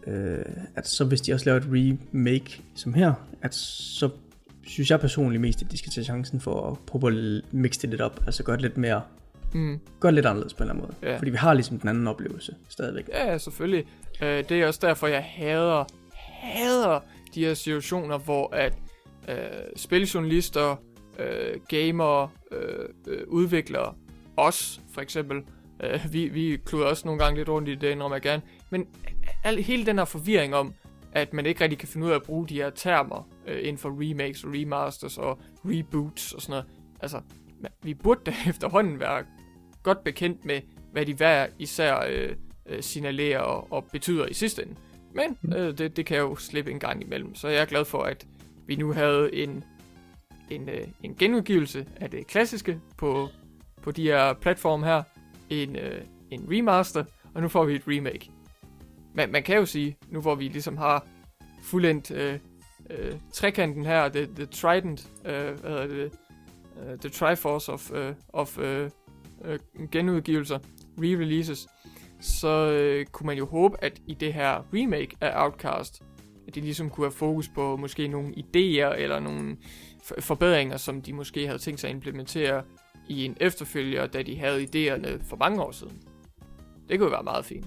øh, at så hvis de også laver et remake som her, at så synes jeg personligt mest, at de skal tage chancen for at prøve at mixe det lidt op, altså gøre det lidt mere, mm, gøre det lidt anderledes på en eller anden måde. Ja. Fordi vi har ligesom den anden oplevelse stadigvæk. ja, selvfølgelig. Øh, det er også derfor, jeg hader, hader de her situationer, hvor at øh, spiljournalister, øh, gamere, øh, øh, udviklere, os for eksempel, øh, vi, vi kluder også nogle gange lidt rundt i det, indrømmer jeg gerne, men al, hele den her forvirring om, at man ikke rigtig kan finde ud af at bruge de her termer øh, inden for remakes og remasters og reboots og sådan noget. Altså, vi burde da efterhånden være godt bekendt med, hvad de hver især øh, øh, signalerer og, og betyder i sidste ende. Men øh, det, det kan jo slippe en gang imellem. Så jeg er glad for, at vi nu havde en, en, øh, en genudgivelse af det klassiske på, på de her platforme her. En, øh, en remaster, og nu får vi et remake. Man, man kan jo sige, nu hvor vi ligesom har fuldendt øh, øh, trekanten her, the, the Trident, øh, hvad hedder det, uh, the Triforce of, uh, of uh, uh, genudgivelser, re-releases, så øh, kunne man jo håbe, at i det her remake af Outcast, at de ligesom kunne have fokus på måske nogle idéer eller nogle forbedringer, som de måske havde tænkt sig at implementere i en efterfølger, da de havde idéerne for mange år siden. Det kunne jo være meget fint.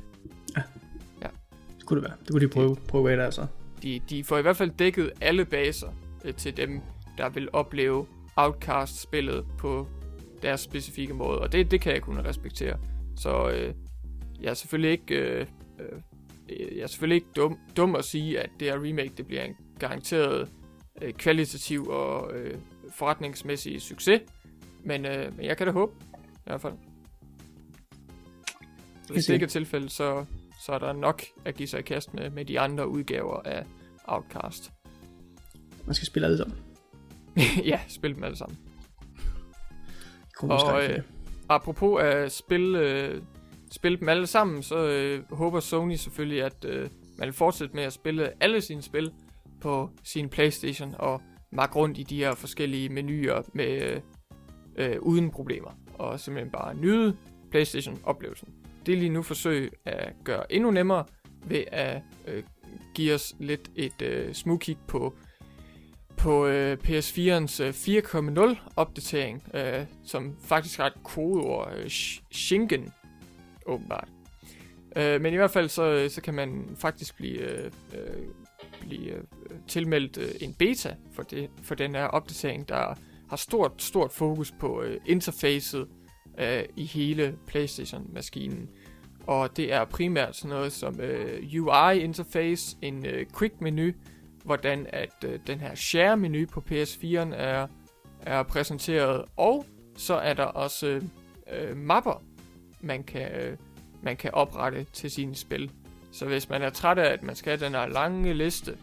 Det kunne det være. Det kunne de prøve, prøve af der så. De, de får i hvert fald dækket alle baser øh, til dem, der vil opleve Outcast-spillet på deres specifikke måde, og det, det kan jeg kunne respektere. Så øh, jeg er selvfølgelig ikke, øh, øh, jeg er selvfølgelig ikke dum, dum at sige, at det her remake det bliver en garanteret øh, kvalitativ og øh, forretningsmæssig succes, men, øh, men jeg kan da håbe, i hvert fald. Hvis det ikke er tilfældet, så, så er der nok at give sig i kast med, med de andre udgaver af Outcast. Man skal spille alle sammen. ja, spil dem alle sammen. Og, øh, Apropos at spille, øh, spille dem alle sammen, så øh, håber Sony selvfølgelig, at øh, man vil fortsætte med at spille alle sine spil på sin Playstation og makke rundt i de her forskellige menuer med, øh, øh, uden problemer. Og simpelthen bare nyde Playstation-oplevelsen. Det er lige nu forsøg at gøre endnu nemmere ved at øh, give os lidt et øh, smugkig på på øh, PS4'ens øh, 4.0 opdatering, øh, som faktisk har et kodeord, øh, Sh- Shingen, åbenbart. Øh, men i hvert fald så, øh, så kan man faktisk blive, øh, øh, blive øh, tilmeldt øh, en beta for, det, for den her opdatering, der har stort, stort fokus på øh, interfacet øh, i hele PlayStation-maskinen. Og det er primært sådan noget som øh, UI-interface, en øh, quick-menu, hvordan at øh, den her share-menu på PS4'en er, er præsenteret, og så er der også øh, øh, mapper, man kan, øh, man kan oprette til sine spil. Så hvis man er træt af, at man skal have den her lange liste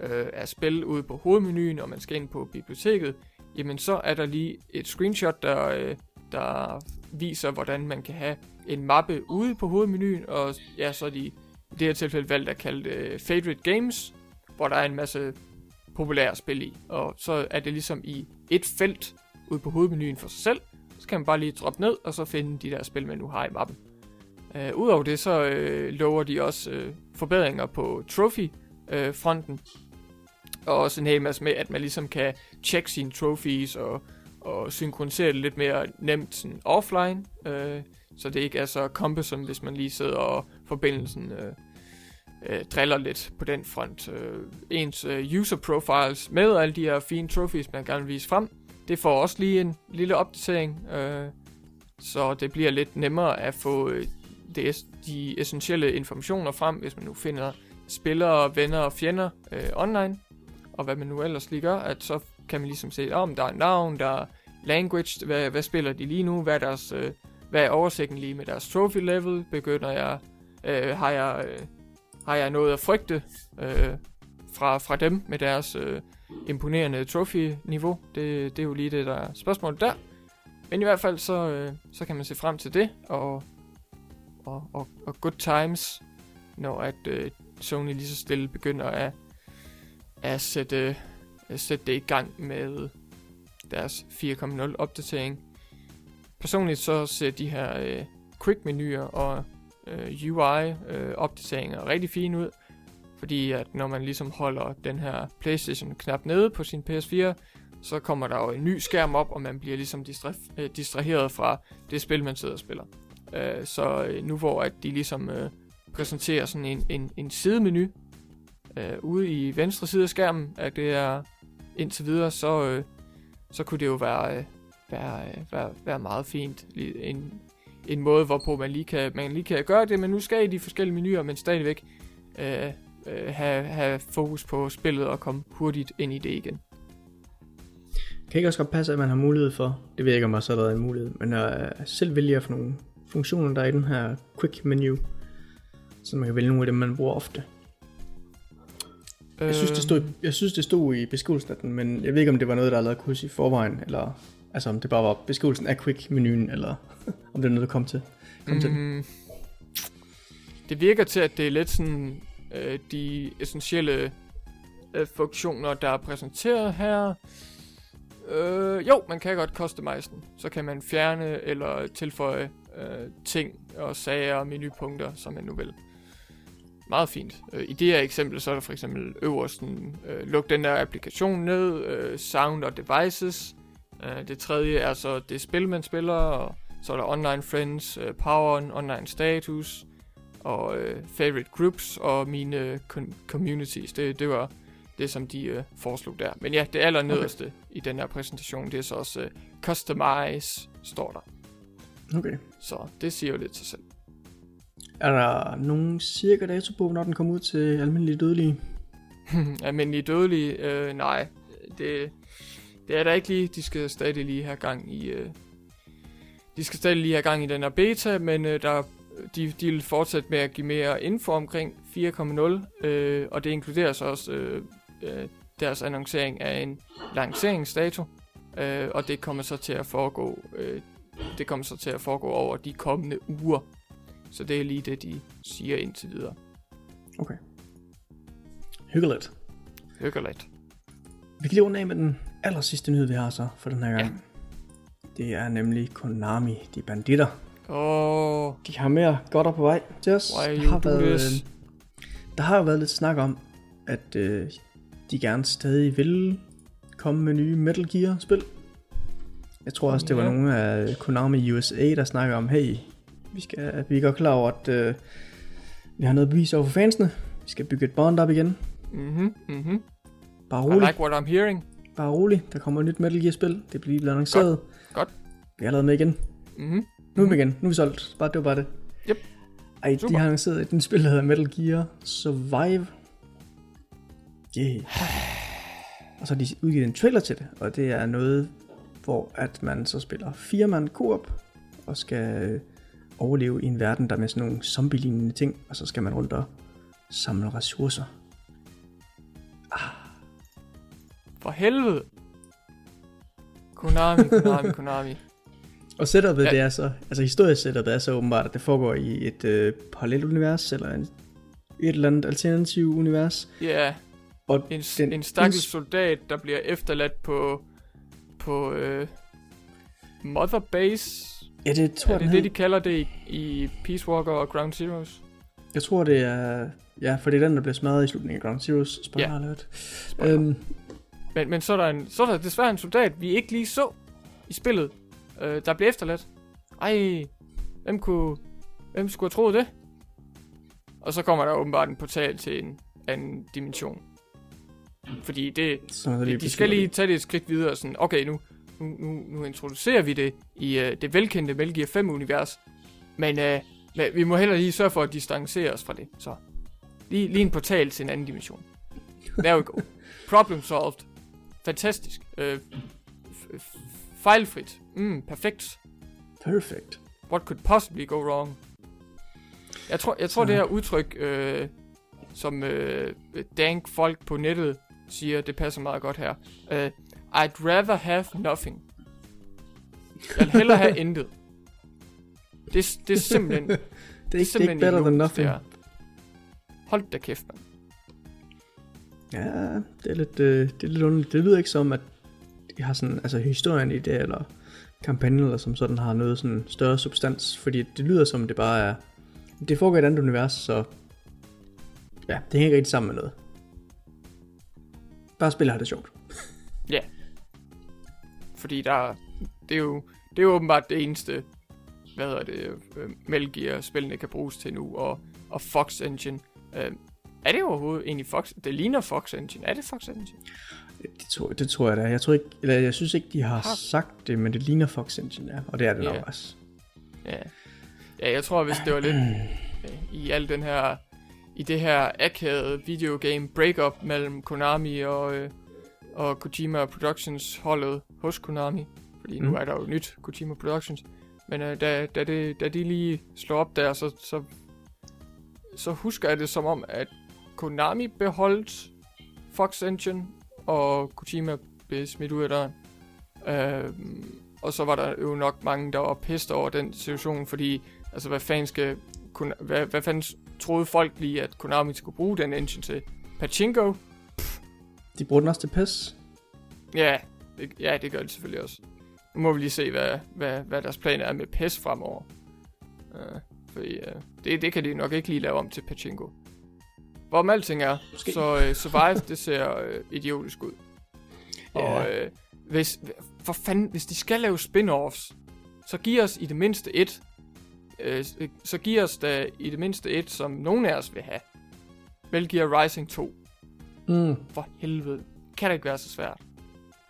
øh, af spil ude på hovedmenuen, og man skal ind på biblioteket, jamen så er der lige et screenshot, der, øh, der viser, hvordan man kan have en mappe ude på hovedmenuen, og ja, så er de i det her tilfælde valgt at kalde det Favorite Games, hvor der er en masse populære spil i. Og så er det ligesom i et felt ude på hovedmenuen for sig selv. Så kan man bare lige droppe ned, og så finde de der spil, man nu har i mappen. Uh, Udover det, så øh, lover de også øh, forbedringer på trophy-fronten. Øh, og også en hel masse med, at man ligesom kan tjekke sine trophies og, og synkronisere det lidt mere nemt sådan offline. Øh, så det ikke er så cumbersome, hvis man lige sidder og forbindelsen øh, øh, driller lidt på den front. Øh, ens øh, user profiles med alle de her fine trophies, man gerne vil vise frem, det får også lige en lille opdatering, øh, så det bliver lidt nemmere at få øh, det, de essentielle informationer frem, hvis man nu finder spillere, venner og fjender øh, online, og hvad man nu ellers lige gør, at så kan man ligesom se, om der er navn, der er language, hvad, hvad spiller de lige nu, hvad er, deres, øh, hvad er oversigten lige med deres trophy level, begynder jeg, øh, har jeg, øh, har jeg noget at frygte øh, fra, fra dem med deres øh, imponerende trophy-niveau, det, det er jo lige det, der er spørgsmålet der. men i hvert fald så, øh, så kan man se frem til det, og, og, og, og good times, når at øh, Sony lige så stille begynder at, at sætte, at sætte det i gang med deres 4.0 opdatering. Personligt så ser de her øh, quick-menuer og øh, UI-opdateringer øh, rigtig fine ud, fordi at når man ligesom holder den her PlayStation-knap nede på sin PS4, så kommer der jo en ny skærm op, og man bliver ligesom distra- øh, distraheret fra det spil, man sidder og spiller. Øh, så øh, nu hvor at de ligesom øh, præsenterer sådan en, en, en sidemenu øh, ude i venstre side af skærmen, at det er indtil videre, så, øh, så kunne det jo være, øh, være, øh, være, være meget fint. En, en måde, hvorpå man lige, kan, man lige kan gøre det, men nu skal i de forskellige menuer, men stadigvæk øh, øh, have, have fokus på spillet og komme hurtigt ind i det igen. Kan ikke også godt passe, at man har mulighed for, det ved jeg ikke om også har været en mulighed, men at selv vælge for nogle funktioner, der er i den her quick menu, så man kan vælge nogle af dem, man bruger ofte. Jeg synes, det stod, Øhm. jeg synes, det stod i beskrivelsen af den, men jeg ved ikke, om det var noget, der allerede kunne i forvejen, eller altså om det bare var beskrivelsen af quick-menuen, eller om det er noget, du kom til. Kom til. Mm. det virker til, at det er lidt sådan øh, de essentielle øh, funktioner, der er præsenteret her. Øh, jo, man kan godt customize den. Så kan man fjerne eller tilføje øh, ting og sager og menupunkter, som man nu vil. Meget fint. Øh, I det her eksempel, så er der for eksempel øversten, øh, luk den der applikation ned, øh, sound og devices. Øh, det tredje er så det spil, man spiller, og så er der online friends, øh, power on, online status, og øh, favorite groups, og mine communities. Det, det var det, som de øh, foreslog der. Men ja, det allernederste okay. i den her præsentation, det er så også øh, customize, står der. Okay. Så det siger jo lidt sig selv. Er der nogen cirka dato på, når den kommer ud til almindelige dødelige? Almindelige dødelige, øh, nej, det, det er der ikke lige. De skal stadig lige have gang i, øh, de skal stadig lige have gang i den her beta, men øh, der, de, de vil fortsætte med at give mere info omkring 4.0, øh, og det inkluderer så også øh, øh, deres annoncering af en lanceringsdato, øh, og det kommer så til at foregå, øh, det kommer så til at foregå over de kommende uger. Så det er lige det, de siger indtil videre. Okay. Hyggeligt. Hyggeligt. Vi kan lige runde af med den aller sidste nyhed, vi har så for den her gang. Ja. Det er nemlig Konami, de banditter. Åh, oh, De har mere godt op på vej til os. Why Der har, været, this? øh, der har jo været lidt snak om, at øh, de gerne stadig vil komme med nye Metal Gear spil. Jeg tror også, det var Ja. nogle af Konami USA, der snakker om, hey, vi, skal, vi er godt klar over, at øh, vi har noget bevis over for fansene. Vi skal bygge et bond op igen. mhm, mhm. Bare I rolig, like what I'm hearing. Bare rolig. Der kommer et nyt Metal Gear spil. Det bliver lige annonceret. Godt. Vi har lavet med igen. Mhm. Nu er vi igen. Nu er vi solgt. Bare, det var bare det. Yep. Ej, Super. de har annonceret et nyt spil, der hedder Metal Gear Survive. Yeah. Og så har de udgivet en trailer til det, og det er noget, hvor at man så spiller fire mand koop og skal øh, overleve i en verden, der er med sådan nogle zombie-lignende ting, og så skal man rundt og samle ressourcer. For helvede. Konami, Konami, Konami. Og setupet, Ja. det er så, altså historiesetupet er så åbenbart, at det foregår i et øh, parallelt univers, eller en, et eller andet alternativ univers. Ja, yeah. Og en, den en stakkels soldat, der bliver efterladt på, på øh, Mother Base. Ja, det tror er jeg, det den det, de kalder det i, i Peace Walker og Ground Zeroes? Jeg tror, det er... Ja, for det er den, der bliver smadret i slutningen af Ground Zeroes. Spoiler Ja. alert. Spoiler. Øhm, Men, men så, er der en, så er der desværre en soldat, vi ikke lige så i spillet, øh, der bliver efterladt. Ej, hvem kunne... Hvem skulle have troet det? Og så kommer der åbenbart en portal til en anden dimension. Fordi det, så er det de, skal lige tage det et skridt videre og sådan, okay, nu, nu, nu, nu introducerer vi det i uh, det velkendte Metal Gear 5-univers, men, uh, men vi må heller lige sørge for at distancere os fra det. Så lige, lige en portal til en anden dimension. There we go. Problem solved. Fantastisk. F- fejlfrit. Mm, perfekt. Perfect. What could possibly go wrong? Jeg tror, jeg tror det her udtryk, øh, som øh, dank folk på nettet siger, det passer meget godt her. Øh, I'd rather have nothing. Jeg vil hellere have intet. Det, det er simpelthen... det er ikke, det er ikke better than nothing. Det Hold da kæft, mand. Ja, det er lidt, øh, det er lidt underligt. Det lyder ikke som, at de har sådan, altså historien i det, eller kampagnen, eller som sådan har noget sådan større substans, fordi det lyder som, det bare er, det foregår i et andet univers, så ja, det hænger ikke rigtig sammen med noget. Bare spiller har det sjovt. Ja. Fordi der, det er jo, det er jo åbenbart det eneste, hvad hedder det, øh, Metal Gear spillene kan bruges til nu, og, og Fox Engine. Øh, er det overhovedet egentlig Fox? Det ligner Fox Engine. Er det Fox Engine? Det tror, det tror jeg da. Jeg tror ikke, eller jeg synes ikke, de har, har sagt det, men det ligner Fox Engine, ja. Og det er det yeah. nok også. Ja. ja, jeg tror, hvis det var lidt øh, i al den her, i det her akavede videogame breakup mellem Konami og, øh, og Kojima Productions holdet hos Konami, fordi mm. nu er der jo nyt Kojima Productions, men øh, da, da, det, da de lige slår op der, så, så, så husker jeg det som om, at Konami beholdt Fox Engine, og Kojima blev smidt ud af døren. Øh, og så var der jo nok mange, der var pissed over den situation, fordi, altså, hvad fanden skal, hvad, hvad fanden troede folk lige, at Konami skulle bruge den engine til? Pachinko? Pff. De bruger den også til PES? Ja, det, ja, det gør de selvfølgelig også. Nu må vi lige se, hvad, hvad, hvad deres planer er med PES fremover. Uh, fordi uh, det, det kan de nok ikke lige lave om til Pachinko. Hvorom alting er, Måske. så uh, Survive, det ser uh, idiotisk ud. Ja. Og uh, hvis, for fanden, hvis de skal lave spin-offs, så giv os i det mindste et. Uh, så giv os da i det mindste et, som nogen af os vil have. Gear Rising 2. Mm. For helvede. Kan det ikke være så svært?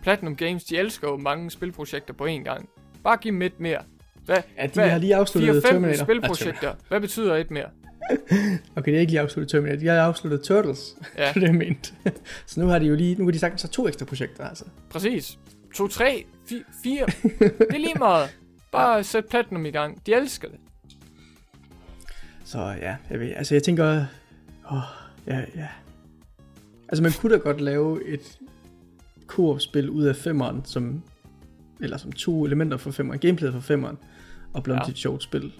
Platinum Games, de elsker jo mange spilprojekter på én gang. Bare giv dem et mere. Hvad, ja, de hvad, har lige afsluttet 4-5 Terminator. spilprojekter. Hvad betyder et mere? okay, det er ikke lige afsluttet Terminator. De har afsluttet Turtles. Ja. det er ment. så nu har de jo lige, nu har de sagt så to ekstra projekter, altså. Præcis. To, tre, fi, fire. det er lige meget. Bare sæt Platinum i gang. De elsker det. Så ja, jeg ved, altså jeg tænker, åh, ja, ja. Altså man kunne da godt lave et koop-spil ud af femmeren, som, eller som to elementer fra femmeren, gameplayet fra femmeren, og blive ja. til et sjovt spil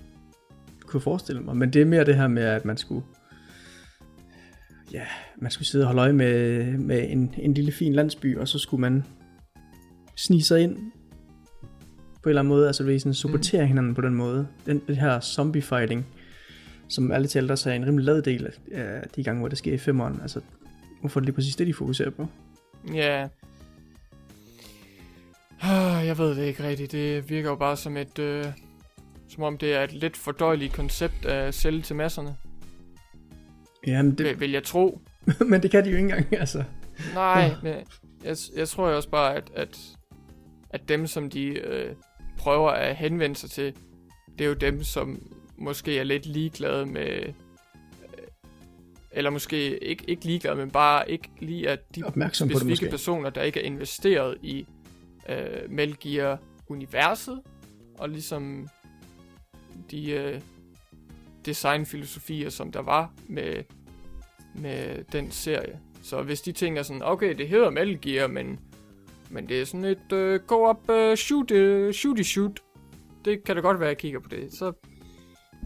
kunne forestille mig. Men det er mere det her med, at man skulle ja, man skulle sidde og holde øje med, med en, en lille fin landsby, og så skulle man snige sig ind på en eller anden måde, altså ved sådan supportere mm. hinanden på den måde. Den, det her zombie fighting, som alle talt også er en rimelig lad del af de gange, hvor det sker i femmeren. Altså, hvorfor er det lige præcis det, de fokuserer på? Ja. Yeah. Jeg ved det ikke rigtigt. Det virker jo bare som et, øh, som om det er et lidt fordøjeligt koncept at sælge til masserne. Jamen det... Vil, vil jeg tro. men det kan de jo ikke engang, altså. Nej, men jeg, jeg tror også bare, at, at, at dem, som de øh, prøver at henvende sig til, det er jo dem, som måske er lidt ligeglade med... Øh, eller måske ikke, ikke ligeglade, men bare ikke lige at de Opmærksom specifikke personer, der ikke er investeret i øh, Metal Gear-universet, og ligesom de øh, designfilosofier, som der var med, med den serie. Så hvis de tænker sådan, okay, det hedder Metal Gear, men, men det er sådan et øh, go-up øh, shoot, øh, shooty shoot, det kan da godt være, at jeg kigger på det. Så,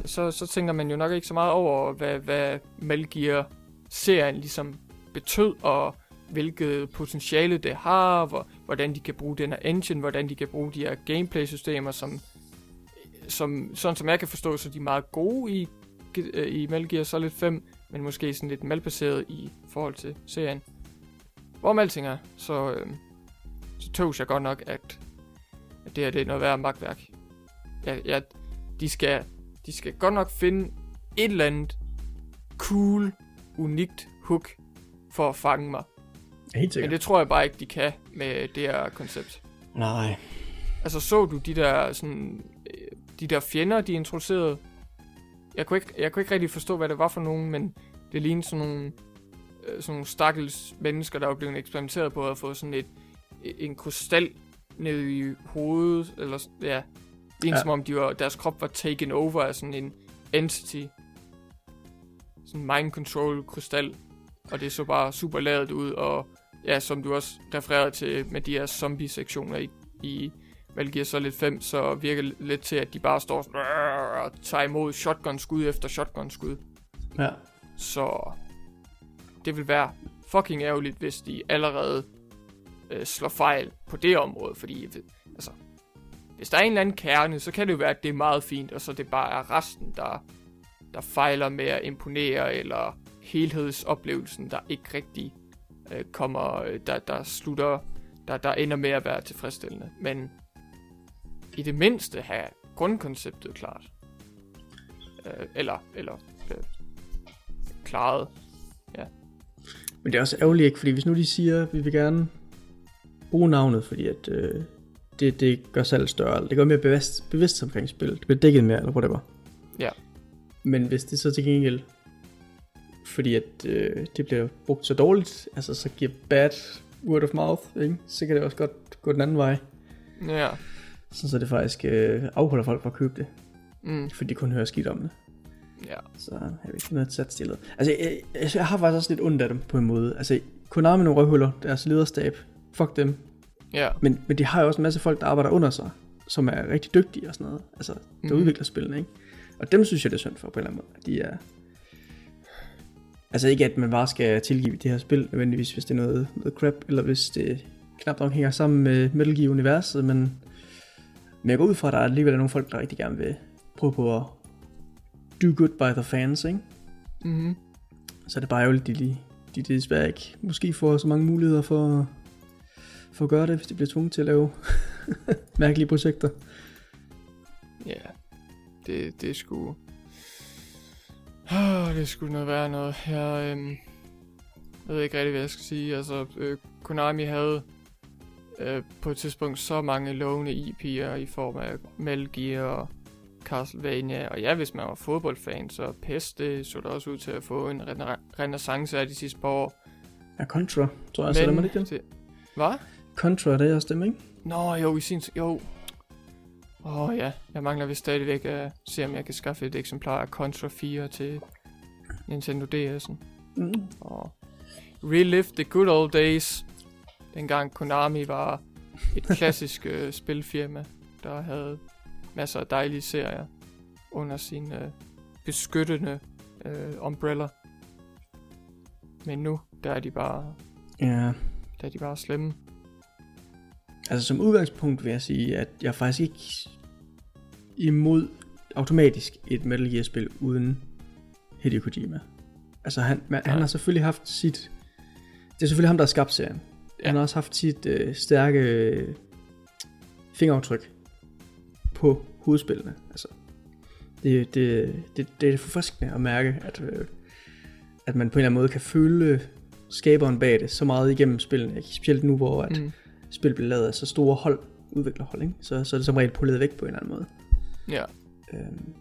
så, så tænker man jo nok ikke så meget over, hvad, hvad Metal Gear-serien ligesom betød, og hvilket potentiale det har, hvor, hvordan de kan bruge den her engine, hvordan de kan bruge de her gameplay-systemer, som som, sådan som jeg kan forstå, så de er meget gode i, øh, i Metal Gear Solid 5, men måske sådan lidt malbaseret i forhold til serien. Hvorom alting er, så, øh, så tog jeg godt nok, at, at det her det er noget værd magtværk. Ja, ja, de, skal, de skal godt nok finde et eller andet cool, unikt hook for at fange mig. Helt sikkert. Men det tror jeg bare ikke, de kan med det her koncept. Nej. Altså så du de der sådan de der fjender, de introducerede. Jeg kunne, ikke, jeg kunne ikke rigtig forstå, hvad det var for nogen, men det lignede sådan nogle, øh, sådan nogle stakkels mennesker, der var blevet eksperimenteret på at få sådan et, en krystal ned i hovedet, eller ja, det ja. som om de var, deres krop var taken over af sådan en entity. Sådan en mind control krystal. Og det så bare super lavet ud, og ja, som du også refererede til med de her zombie-sektioner i, i Gear Solid 5, så virker det lidt til, at de bare står sådan, og tager imod shotgun-skud efter shotgun-skud. Ja. Så det vil være fucking ærgerligt, hvis de allerede øh, slår fejl på det område, fordi altså, hvis der er en eller anden kerne, så kan det jo være, at det er meget fint, og så det bare er resten, der, der fejler med at imponere, eller helhedsoplevelsen, der ikke rigtig øh, kommer, øh, der, der slutter, der, der ender med at være tilfredsstillende. Men i det mindste have grundkonceptet klart. Øh, eller, eller øh, klaret. Men det er også ærgerligt ikke, fordi hvis nu de siger, at vi vil gerne bruge navnet, fordi at øh, det, det gør salget større, eller det gør mere bevidst, bevidst omkring spil, det bliver dækket mere, eller whatever. Ja. Men hvis det så til gengæld, fordi at øh, det bliver brugt så dårligt, altså så giver bad word of mouth, ikke? så kan det også godt gå den anden vej. Ja. Så, så det faktisk øh, afholder folk fra at købe det, Mm, fordi de kun hører skidt om det. ja. Så har vi ikke noget sat stillet. Altså, jeg, jeg, jeg, har faktisk også lidt ondt af dem på en måde. Altså, Konami nogle røvhuller, deres lederstab, fuck dem. Ja. Men, men de har jo også en masse folk, der arbejder under sig, som er rigtig dygtige og sådan noget. Altså, der mm. udvikler spillene, ikke? Og dem synes jeg, det er synd for på en eller anden måde. De er... Altså ikke, at man bare skal tilgive det her spil, nødvendigvis, hvis det er noget, noget crap, eller hvis det knap nok hænger sammen med Metal Gear-universet, men, men jeg går ud fra, at der alligevel er nogle folk, der rigtig gerne vil prøve på at do good by the fans, ikke? Mm-hmm. Så er det bare ærgerligt, de, lige, de desværre ikke måske får så mange muligheder for, for at gøre det, hvis de bliver tvunget til at lave mærkelige projekter. Ja. Det, det er sgu... Oh, det sgu noget værd noget. Jeg, øhm, jeg ved ikke rigtig, hvad jeg skal sige. Altså, øh, Konami havde øh, på et tidspunkt så mange lovende IP'er i form af Metal Gear og Castlevania. Og ja, hvis man var fodboldfan, så PES, det så der også ud til at få en rena- renaissance af de sidste par år. Ja, Contra, tror jeg, så det ikke det? det... Hvad? Contra, det er også dem, ikke? Nå, jo, i sin... Jo. Åh oh, ja, jeg mangler vist stadigvæk at se, om jeg kan skaffe et eksemplar af Contra 4 til Nintendo DS'en. Mm. Og relive the good old days. Dengang Konami var et klassisk øh, spilfirma, der havde masser af dejlige serier under sin øh, beskyttende øh, umbrella. Men nu, der er de bare, Ja, der er de bare slemme. altså som udgangspunkt vil jeg sige, at jeg er faktisk ikke imod automatisk et Metal Gear spil uden Hideo Kojima. Altså han, man, han har selvfølgelig haft sit... Det er selvfølgelig ham, der har skabt serien. Ja. Han har også haft sit øh, stærke øh, fingeraftryk på hovedspillene. Altså, det, det, det, det er forfriskende at mærke, at, øh, at man på en eller anden måde kan føle skaberen bag det så meget igennem spillene. Specielt nu, hvor at, Mm. spil bliver lavet af så store hold, udviklerhold, ikke? Så, så er det som regel poleret væk på en eller anden måde. Ja, Øhm,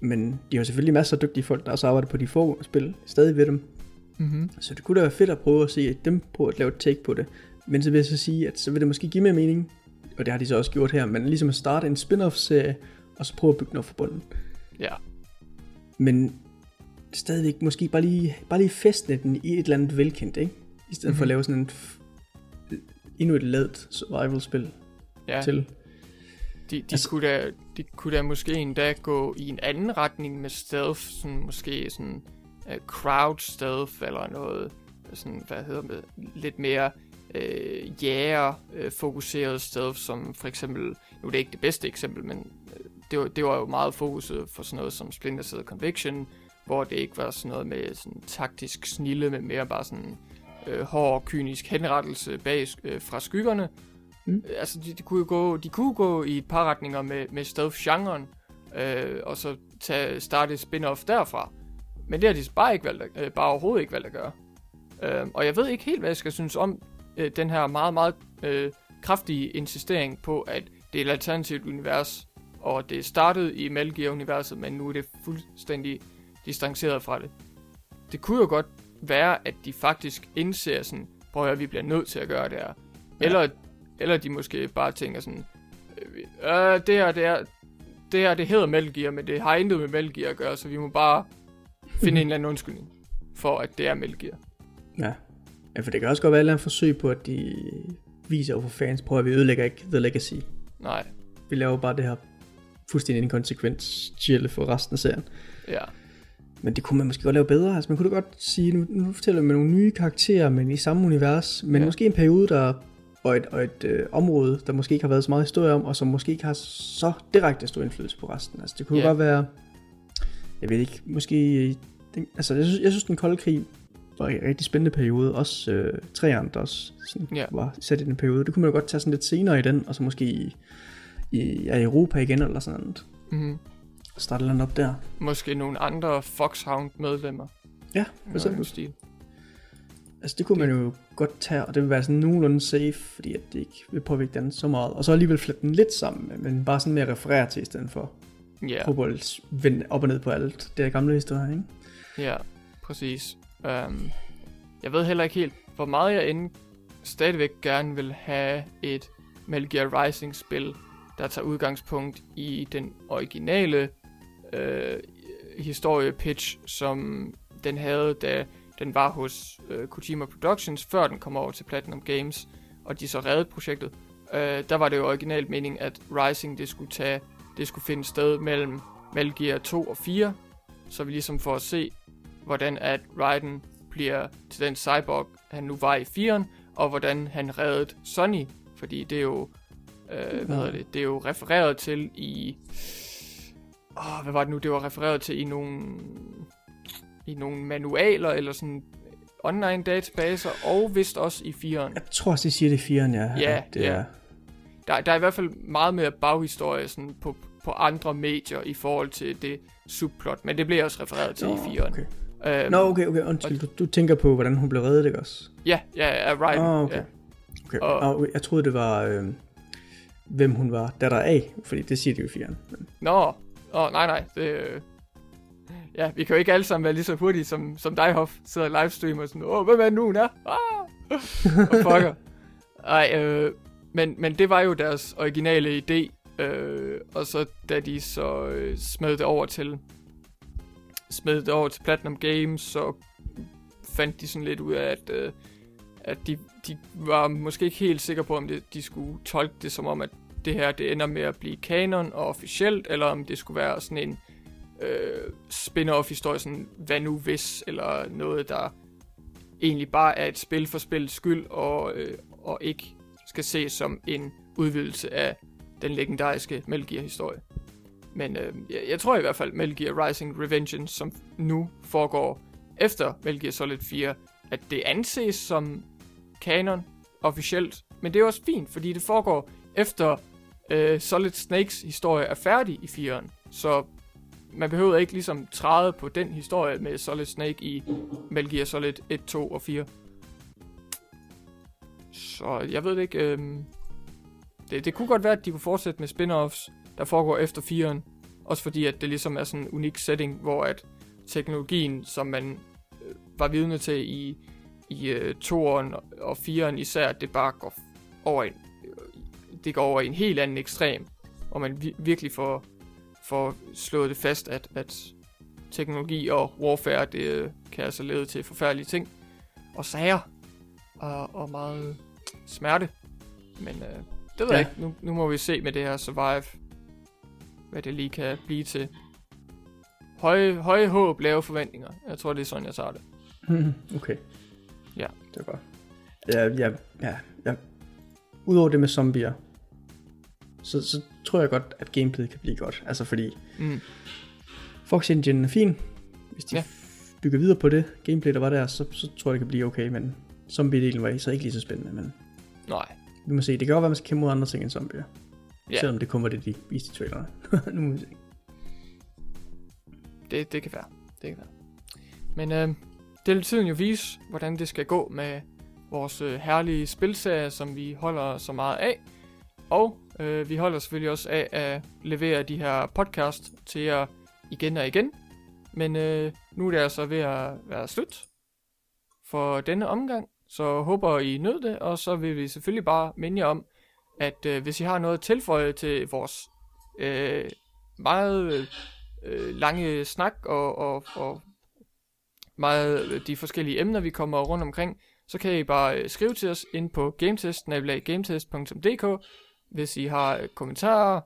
men de har selvfølgelig masser af dygtige folk, der også arbejder på de få spil, stadig ved dem. Mm-hmm. Så det kunne da være fedt at prøve at se dem på at lave et take på det. Men så vil jeg så sige, at så vil det måske give mere mening, og det har de så også gjort her, men ligesom at starte en spin-off-serie, og så prøve at bygge noget for bunden. ja, Men stadigvæk måske bare lige, bare lige festne den i et eller andet velkendt, ikke? I stedet mm-hmm. for at Mhm. lave sådan en endnu et ladet survival-spil ja. til. De, de, altså, kunne da, de kunne da måske endda gå i en anden retning med stealth, sådan måske sådan uh, crowd stealth eller noget, sådan, hvad hedder det, lidt mere uh, jæger uh, fokuseret stealth, som for eksempel, nu er det ikke det bedste eksempel, men uh, det, var, det var jo meget fokuset for sådan noget som Splinter Cell Conviction, hvor det ikke var sådan noget med sådan taktisk snille, men mere bare sådan øh, hård, kynisk henrettelse bag, øh, fra skyggerne. Mm. Mm. Altså, de, de, kunne jo gå, de kunne gå i et par retninger med, med stealth-genren, øh, og så tage, starte et spin-off derfra. Men det har de bare, ikke valgt, at- øh, bare overhovedet ikke valgt at gøre. Øh, og jeg ved ikke helt, hvad jeg skal synes om øh, den her meget, meget øh, kraftige insistering på, at det er et alternativt univers, og det startede i Metal Gear-universet, men nu er det fuldstændig distanceret fra det. Det kunne jo godt være, at de faktisk indser sådan, prøv at vi bliver nødt til at gøre det her. Ja. Eller, eller de måske bare tænker sådan, øh, det her, det er, det her, det hedder Metal Gear, men det har intet med Metal Gear at gøre, så vi må bare finde en eller anden undskyldning for, at det er Metal Gear. Ja. ja, for det kan også godt være et eller andet forsøg på, at de viser over for fans, prøv at vi ødelægger ikke The Legacy. Nej, Vi laver bare det her fuldstændig inkonsekvent chille for resten af serien. ja. Men det kunne man måske godt lave bedre. Altså man kunne da godt sige, nu, nu fortæller vi med nogle nye karakterer, men i samme univers. Men Ja. måske en periode, der og et, og et øh, område, der måske ikke har været så meget historie om, og som måske ikke har så direkte stor indflydelse på resten. Altså det kunne Ja. godt være, jeg ved ikke, måske, den, altså jeg synes, jeg synes den kolde krig var en rigtig spændende periode. Også øh, træerne, der også sådan, Ja. var sat i den periode. Det kunne man jo godt tage sådan lidt senere i den, og så måske i, i ja, Europa igen, eller sådan noget. Mm-hmm. Starte landet op der. Måske nogle andre Foxhound-medlemmer. Ja, for eksempel. stil. Altså det kunne man jo godt tage, og det vil være sådan nogenlunde safe, fordi at det ikke vil påvirke den så meget. Og så alligevel flette den lidt sammen, men bare sådan mere referere til, i stedet for Ja, yeah. vende op og ned på alt. Det er gamle historie, ikke? Ja, præcis. Um, jeg ved heller ikke helt, hvor meget jeg end stadigvæk gerne vil have et Metal Gear Rising-spil, der tager udgangspunkt i den originale øh, historie-pitch, som den havde, da den var hos øh, Kojima Productions, før den kom over til Platinum Games, og de så reddede projektet. Øh, der var det jo originalt meningen, at Rising det skulle tage, det skulle finde sted mellem Metal Gear 2 og 4, så vi ligesom får at se, hvordan at Raiden bliver til den cyborg, han nu var i 4'eren, og hvordan han reddede Sonny, fordi det er jo, øh, hvad hedder det, det er jo refereret til i, åh, hvad var det nu, det var refereret til i nogle, i nogle manualer, eller sådan online databaser, og vist også i 4'eren. Jeg tror også, de siger det i firen, ja. Ja, det ja. Er, Der, der er i hvert fald meget mere baghistorie sådan på, på andre medier i forhold til det subplot, men det bliver også refereret til Nå, i 4'eren. okay. Øhm, Nå, okay, okay, undskyld. Du, du tænker på, hvordan hun blev reddet, ikke også? Ja, ja, ja, right. Åh, okay. ja. Okay. Og- Og, jeg troede, det var, øh, hvem hun var datter af, fordi det siger de jo i. Men, Nå, Åh, nej, nej. Det, øh... Ja, vi kan jo ikke alle sammen være lige så hurtige som, som dig, Hoff. Sidder og livestreamer og sådan, åh, hvem er nu, hun er? Ah! og fucker. Ej, øh, men, men det var jo deres originale idé. Øh, og så da de så øh, smed det over til smed det over til Platinum Games, så fandt de sådan lidt ud af, at, øh, at de, de var måske ikke helt sikre på, om det, de skulle tolke det som om, at det her det ender med at blive kanon og officielt, eller om det skulle være sådan en øh, spin-off historie, sådan hvad nu hvis, eller noget, der egentlig bare er et spil for spillets skyld, og, øh, og ikke skal ses som en udvidelse af den legendariske Metal Gear historie. Men øh, jeg, jeg tror i hvert fald, Metal Gear Rising Revengeance, som nu foregår efter Metal Gear Solid 4, at det anses som kanon officielt. Men det er også fint, fordi det foregår efter øh, Solid Snakes historie er færdig i 4'eren. Så man behøver ikke ligesom træde på den historie med Solid Snake i Metal Gear Solid 1, 2 og 4. Så jeg ved det ikke. Øh, det, det kunne godt være, at de kunne fortsætte med spin-offs, der foregår efter 4'eren. Også fordi, at det ligesom er sådan en unik setting, hvor at teknologien, som man øh, var vidne til i, i øh, 2'eren og 4'eren især, det bare går over en, øh, det går over i en helt anden ekstrem, og man vi, virkelig får, får slået det fast, at, at teknologi og warfare, det øh, kan altså lede til forfærdelige ting, og sager, og, og meget smerte. Men øh, det ved Ja. jeg ikke. Nu, nu må vi se med det her Survive, hvad det lige kan blive til. Høje, høje håb, lave forventninger. Jeg tror, det er sådan, jeg tager det. okay. Ja. Det er godt. Ja, ja, ja, ja. Udover det med zombier, så, så tror jeg godt, at gameplayet kan blive godt. Altså fordi Mm. Fox Engine er fin. Hvis de Ja. bygger videre på det gameplay, der var der, så, så tror jeg, det kan blive okay. Men zombie-delen var så ikke lige så spændende. Men Nej. vi må se. Det kan godt være, at man skal kæmpe mod andre ting end zombier. Ja. Selvom det kun var det, de viste i trailerne. nu må vi se. Det, det kan være. Det kan være. Men øh, det vil tiden jo vise, hvordan det skal gå med vores øh, herlige spilserie, som vi holder så meget af. Og øh, vi holder selvfølgelig også af at levere de her podcast til jer igen og igen. Men øh, nu er det altså ved at være slut for denne omgang. Så håber I nød det, og så vil vi selvfølgelig bare minde jer om, at øh, hvis I har noget at tilføje til vores øh, meget øh, lange snak og, og, og meget øh, de forskellige emner, vi kommer rundt omkring, så kan I bare øh, skrive til os ind på gametest, gametest.dk hvis I har øh, kommentarer,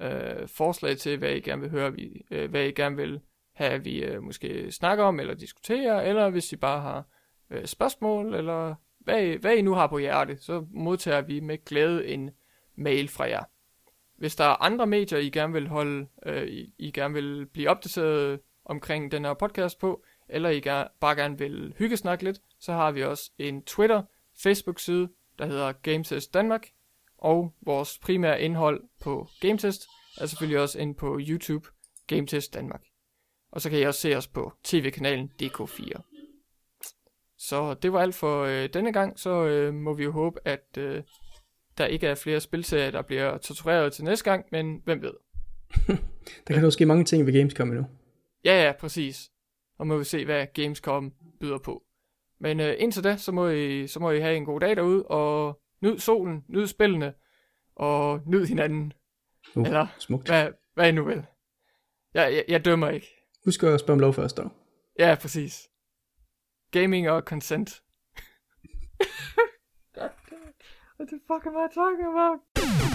øh, forslag til, hvad I gerne vil høre, vi, øh, hvad I gerne vil have, vi øh, måske snakker om eller diskuterer, eller hvis I bare har øh, spørgsmål, eller hvad hvad I nu har på hjerte, så modtager vi med glæde en mail fra jer. Hvis der er andre medier, I gerne vil holde, øh, I, I gerne vil blive opdateret omkring den her podcast på, eller I gerne, bare gerne vil hyggesnakke lidt, så har vi også en Twitter, Facebook-side, der hedder GameTest Danmark, og vores primære indhold på GameTest er selvfølgelig også inde på YouTube, GameTest Danmark. Og så kan I også se os på tv-kanalen DK4. Så det var alt for øh, denne gang, så øh, må vi jo håbe, at øh, der ikke er flere spilserier, der bliver tortureret til næste gang, men hvem ved. der kan jo ske mange ting ved Gamescom endnu. Ja, ja, præcis. Og må vi se, hvad Gamescom byder på. Men øh, indtil da, så må, I, så må I have en god dag derude, og nyd solen, nyd spillene, og nyd hinanden. Uh, Eller smukt. hvad, hvad I nu vil. Jeg, jeg, jeg dømmer ikke. Husk at spørge om lov først, dog. Ja, præcis. Gaming og consent. What the fuck am I talking about?